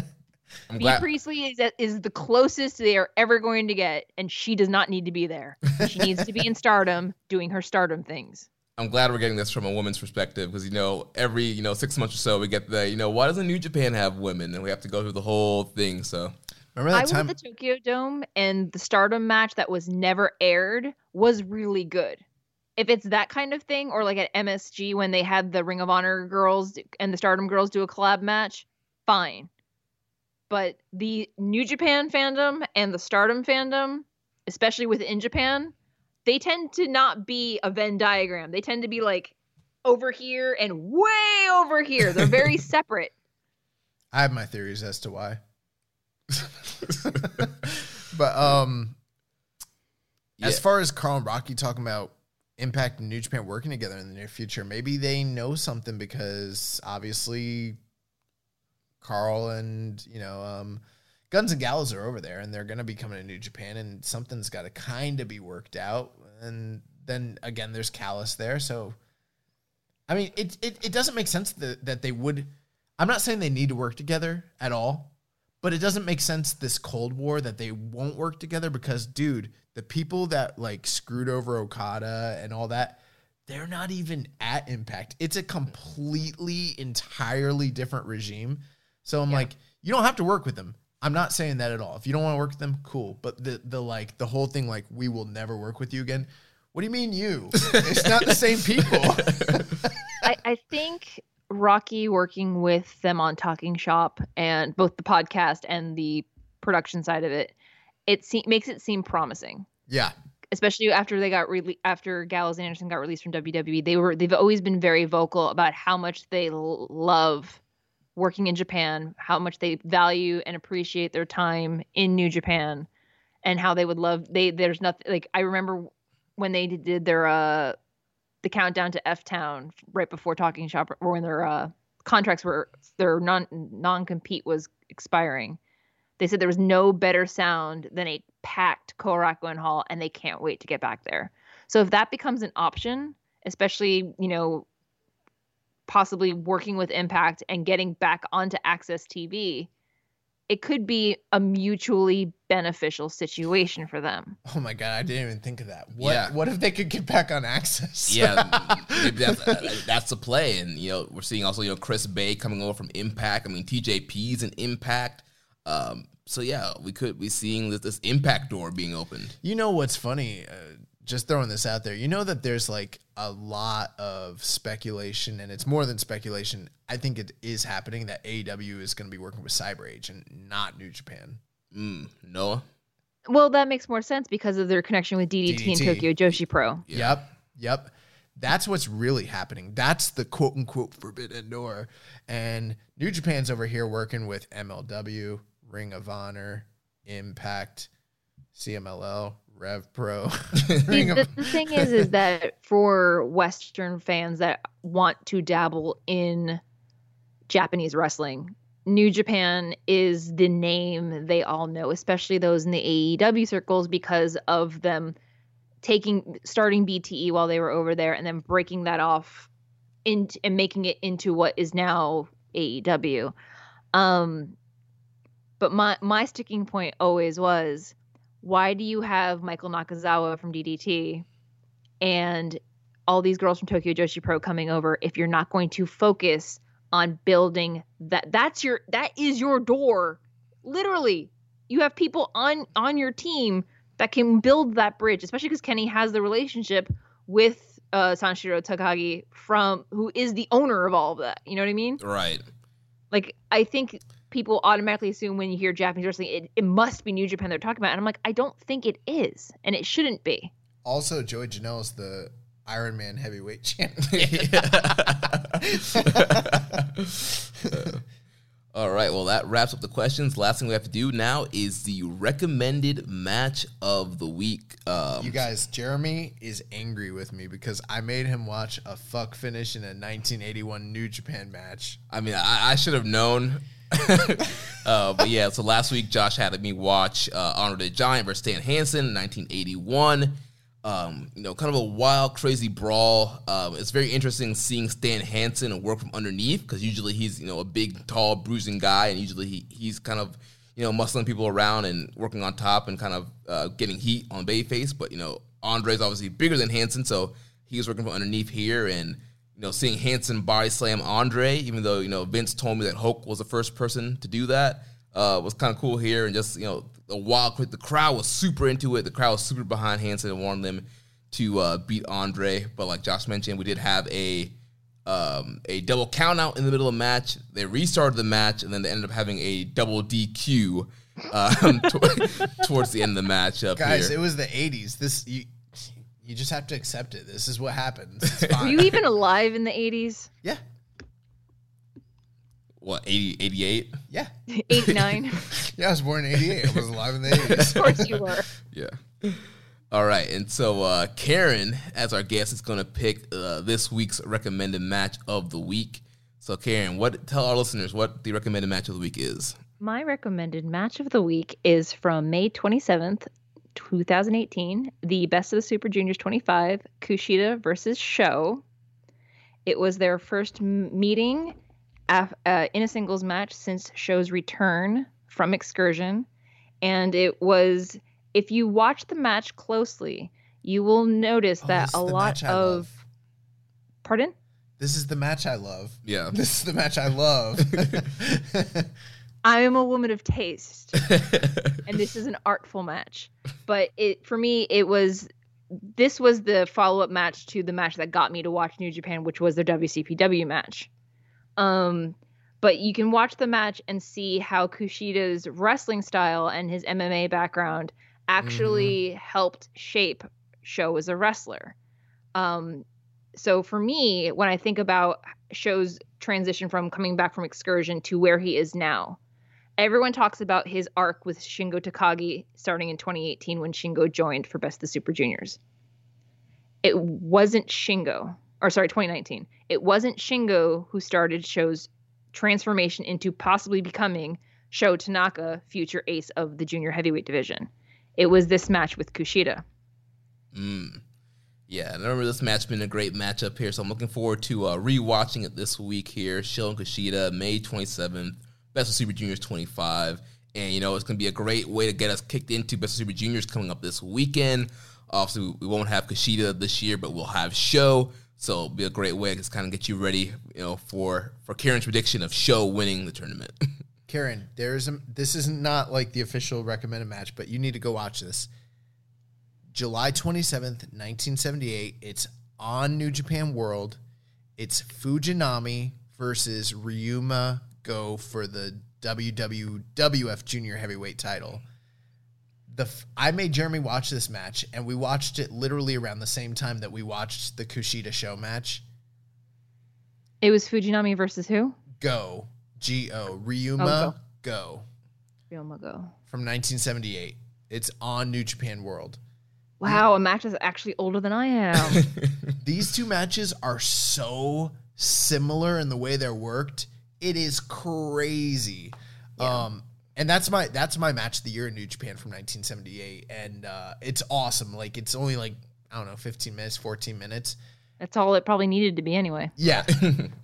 I'm Bea Priestley is is the closest they are ever going to get, and she does not need to be there. She needs to be in Stardom doing her Stardom things. I'm glad we're getting this from a woman's perspective because you know every you know six months or so we get the you know why doesn't New Japan have women and we have to go through the whole thing. So Remember I that was time? at the Tokyo Dome, and the Stardom match that was never aired was really good. If it's that kind of thing, or like at MSG when they had the Ring of Honor girls and the Stardom girls do a collab match, fine. But the New Japan fandom and the Stardom fandom, especially within Japan, they tend to not be a Venn diagram. They tend to be like over here and way over here. They're very separate. I have my theories as to why. but um, as far as Carl and Rocky talking about Impact and New Japan working together in the near future, maybe they know something because obviously Carl and you know um, Guns and Gallows are over there, and they're going to be coming to New Japan, and something's got to kind of be worked out. And then again, there's Callis there, so I mean, it, it it doesn't make sense that that they would. I'm not saying they need to work together at all, but it doesn't make sense this Cold War that they won't work together because, dude, the people that like screwed over Okada and all that, they're not even at Impact. It's a completely, entirely different regime. So I'm Yeah. like, you don't have to work with them. I'm not saying that at all. If you don't want to work with them, cool. But the the like the whole thing, like, we will never work with you again. What do you mean you? it's not the same people. I, I think Rocky working with them on Talking Shop and both the podcast and the production side of it, it se- makes it seem promising. yeah. Especially after they got rele- after Gallows and Anderson got released from WWE, they were they've always been very vocal about how much they l- love working in Japan, how much they value and appreciate their time in New Japan, and how they would love they. There's nothing like I remember when they did their uh the countdown to F Town right before Talking Shop, or when their uh, contracts were their non non compete was expiring. They said there was no better sound than a packed Korakuen Hall, and they can't wait to get back there. So if that becomes an option, especially you know, possibly working with Impact and getting back onto AXS TV, it could be a mutually beneficial situation for them. Oh my god, I didn't even think of that. What Yeah. what if they could get back on AXS? Yeah, maybe that's uh, that's the play, and you know we're seeing also you know Chris Bey coming over from Impact. I mean TJP's an Impact. Um, so yeah, we could be seeing this, this Impact door being opened. You know what's funny? Uh, just throwing this out there. You know that there's like a lot of speculation, and it's more than speculation. I think it is happening that AEW is going to be working with Cyber Age and not New Japan. Mm, Noah. Well, that makes more sense because of their connection with DDT, and Tokyo Joshi Pro. Yep. Yep. That's what's really happening. That's the quote unquote forbidden door. And New Japan's over here working with MLW, Ring of Honor, Impact, CMLL, Rev Pro. See, the, the thing is, is that for Western fans that want to dabble in Japanese wrestling, New Japan is the name they all know, especially those in the AEW circles because of them taking starting BTE while they were over there and then breaking that off into and making it into what is now AEW. Um, but my my sticking point always was why do you have Michael Nakazawa from DDT and all these girls from Tokyo Joshi Pro coming over if you're not going to focus on building that? That's your that is your door. Literally you have people on on your team that can build that bridge especially because Kenny has the relationship with uh Sanshiro Takagi from who is the owner of all of that. You know what I mean? Right. like I think people automatically assume when you hear Japanese wrestling, it, it must be New Japan they're talking about. And I'm like, I don't think it is, and it shouldn't be. also, Joey Janela's the Iron Man heavyweight champion. All right, well, that wraps up the questions. Last thing we have to do now is the recommended match of the week. Um, You guys, Jeremy is angry with me because I made him watch a fuck finish in a 1981 New Japan match. I mean, I, I should have known. Uh, but yeah, so last week Josh had me watch uh, Andre the Giant versus Stan Hansen, 1981. Um, you know, kind of a wild, crazy brawl. Um, it's very interesting seeing Stan Hansen work from underneath because usually he's you know a big, tall, bruising guy, and usually he, he's kind of you know muscling people around and working on top and kind of uh, getting heat on babyface. But you know, Andre's obviously bigger than Hansen, so he was working from underneath here and know, seeing Hansen body slam Andre, even though, you know, Vince told me that Hulk was the first person to do that, uh, was kind of cool here. And just, you know, a wild quick. The crowd was super into it. The crowd was super behind Hansen and wanted them to uh, beat Andre. But like Josh mentioned, we did have a um, a double count out in the middle of the match. They restarted the match, and then they ended up having a double DQ um, to- towards the end of the match up Guys, here. it was the 80s. This you you just have to accept it. This is what happens. Were you even alive in the 80s? yeah. what, 80, 88? Yeah. 89? Yeah, I was born in 88. I was alive in the 80s. of course you were. Yeah. All right, and so uh, Karen, as our guest, is going to pick uh, this week's recommended match of the week. So, Karen, what tell our listeners what the recommended match of the week is? My recommended match of the week is from May 27th, 2018, the Best of the Super Juniors 25, Kushida versus Sho. It was their first meeting af- uh, in a singles match since Sho's return from excursion. And it was, if you watch the match closely, you will notice Oh, that a lot of. love. Pardon? This is the match I love. Yeah. This is the match I love. I am a woman of taste, and this is an artful match. But it for me, it was this was the follow up match to the match that got me to watch New Japan, which was their WCPW match. Um, but you can watch the match and see how Kushida's wrestling style and his MMA background actually helped shape Sho as a wrestler. Um, so for me, when I think about Sho's transition from coming back from excursion to where he is now, everyone talks about his arc with Shingo Takagi starting in 2018 when Shingo joined for Best of the Super Juniors. It wasn't Shingo, or sorry, 2019. It wasn't Shingo who started Sho's transformation into possibly becoming Sho Tanaka, future ace of the junior heavyweight division. It was this match with Kushida. Mm. Yeah, I remember this match being a great matchup here, so I'm looking forward to uh, rewatching it this week here. Sho and Kushida, May 27th, Best of Super Juniors 25. And, you know, it's going to be a great way to get us kicked into Best of Super Juniors coming up this weekend. Obviously, we won't have Kushida this year, but we'll have Sho. So it'll be a great way to kind of get you ready, you know, for, for Karen's prediction of Sho winning the tournament. Karen, there's a, this isn't not like the official recommended match, but you need to go watch this. July 27th, 1978. It's on New Japan World. It's Fujinami versus Ryuma Go for the WWF Junior Heavyweight title. The f- I made Jeremy watch this match, and we watched it literally around the same time that we watched the Kushida Sho match. It was Fujinami versus who? Go, G O, Ryuma Oh, Go Ryomago. from 1978. It's on New Japan World. Wow, a match that's actually older than I am. These two matches are so similar in the way they're worked. It is crazy. Um and that's my that's my match of the year in New Japan from 1978 and uh it's awesome. Like it's only like I don't know, 15 minutes, 14 minutes. That's all it probably needed to be anyway. Yeah.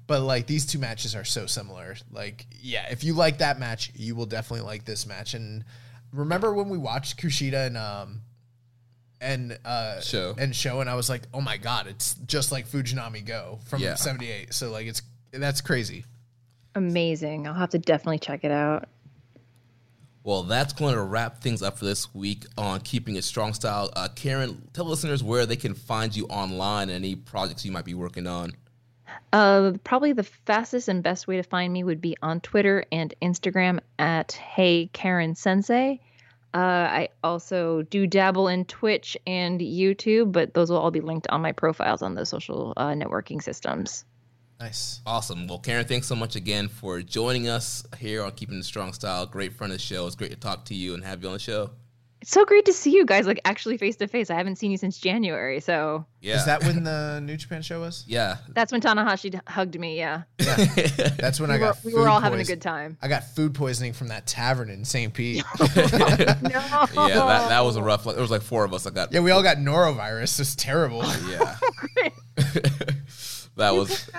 but like these two matches are so similar. Like yeah, if you like that match, you will definitely like this match and remember when we watched Kushida and um and uh Sho. and Sho and I was like, "Oh my god, it's just like Fujinami Go from Yeah. 78." So like it's that's crazy. Amazing. I'll have to definitely check it out. Well, that's going to wrap things up for this week on Keeping It Strong Style. Uh, Karen, tell listeners where they can find you online and any projects you might be working on. Uh, probably the fastest and best way to find me would be on Twitter and Instagram at Hey Karen Sensei. Uh, I also do dabble in Twitch and YouTube, but those will all be linked on my profiles on the social uh, networking systems. Nice. Awesome. Well, Karen, thanks so much again for joining us here on Keeping the Strong Style. Great friend of the show. It's great to talk to you and have you on the show. It's so great to see you guys like actually face to face. I haven't seen you since January, so Yeah. Is that when the New Japan show was? Yeah. that's when Tanahashi hugged me. Yeah, That's when we I were, got we were food all having a good time. I got food poisoning from that tavern in St. Pete. no, Yeah, that, that was a rough. There was like four of us I got. yeah, we all got norovirus. It's terrible. Yeah. that was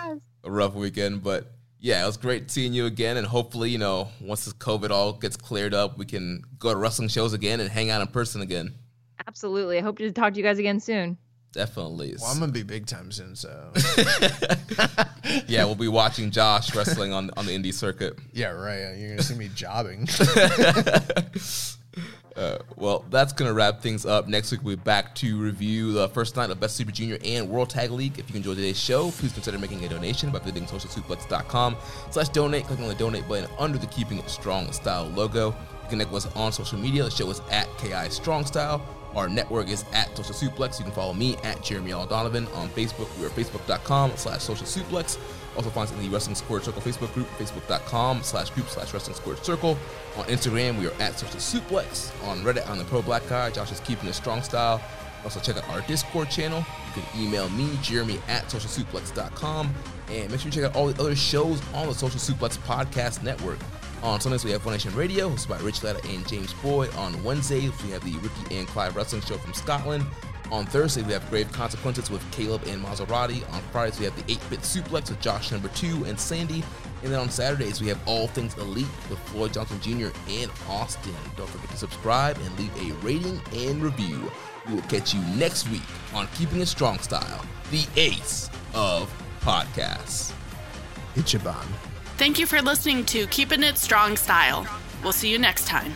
a rough weekend, but yeah, it was great seeing you again. And hopefully, you know, once this COVID all gets cleared up, we can go to wrestling shows again and hang out in person again. absolutely. I hope to talk to you guys again soon. Definitely. Well, I'm gonna be big time soon, so yeah, we'll be watching Josh wrestling on on the indie circuit. yeah, right. You're gonna see me jobbing. Uh, well, that's going to wrap things up. Next week, we'll be back to review the first night of Best Super Junior and World Tag League. If you enjoyed today's show, please consider making a donation by visiting socialsuplex.com slash donate, clicking on the donate button under the Keeping It Strong Style logo. You can connect with us on social media. The show is at KI Strong Style. Our network is at Social Suplex. You can follow me at Jeremy L. Donovan on Facebook. We are facebook.com slash social suplex. Also find us in the Wrestling Squared Circle Facebook group, facebook.com slash group slash Wrestling Squared Circle. On Instagram, we are at Social Suplex. On Reddit, on the Pro Black Guy, Josh is keeping a strong style. Also check out our Discord channel. You can email me, Jeremy at socialsuplex.com. And make sure you check out all the other shows on the Social Suplex Podcast Network. On Sundays, we have One Nation Radio, hosted by Rich Latta and James Boyd. On Wednesdays, we have the Ricky and Clive Wrestling Show from Scotland. On Thursday, we have Grave Consequences with Caleb and Maserati. On Fridays, we have the 8 Bit Suplex with Josh number 2 and Sandy. And then on Saturdays, we have All Things Elite with Floyd Johnson Jr. and Austin. Don't forget to subscribe and leave a rating and review. We will catch you next week on Keeping It Strong Style, the ace of podcasts. Ichiban. Thank you for listening to Keeping It Strong Style. We'll see you next time.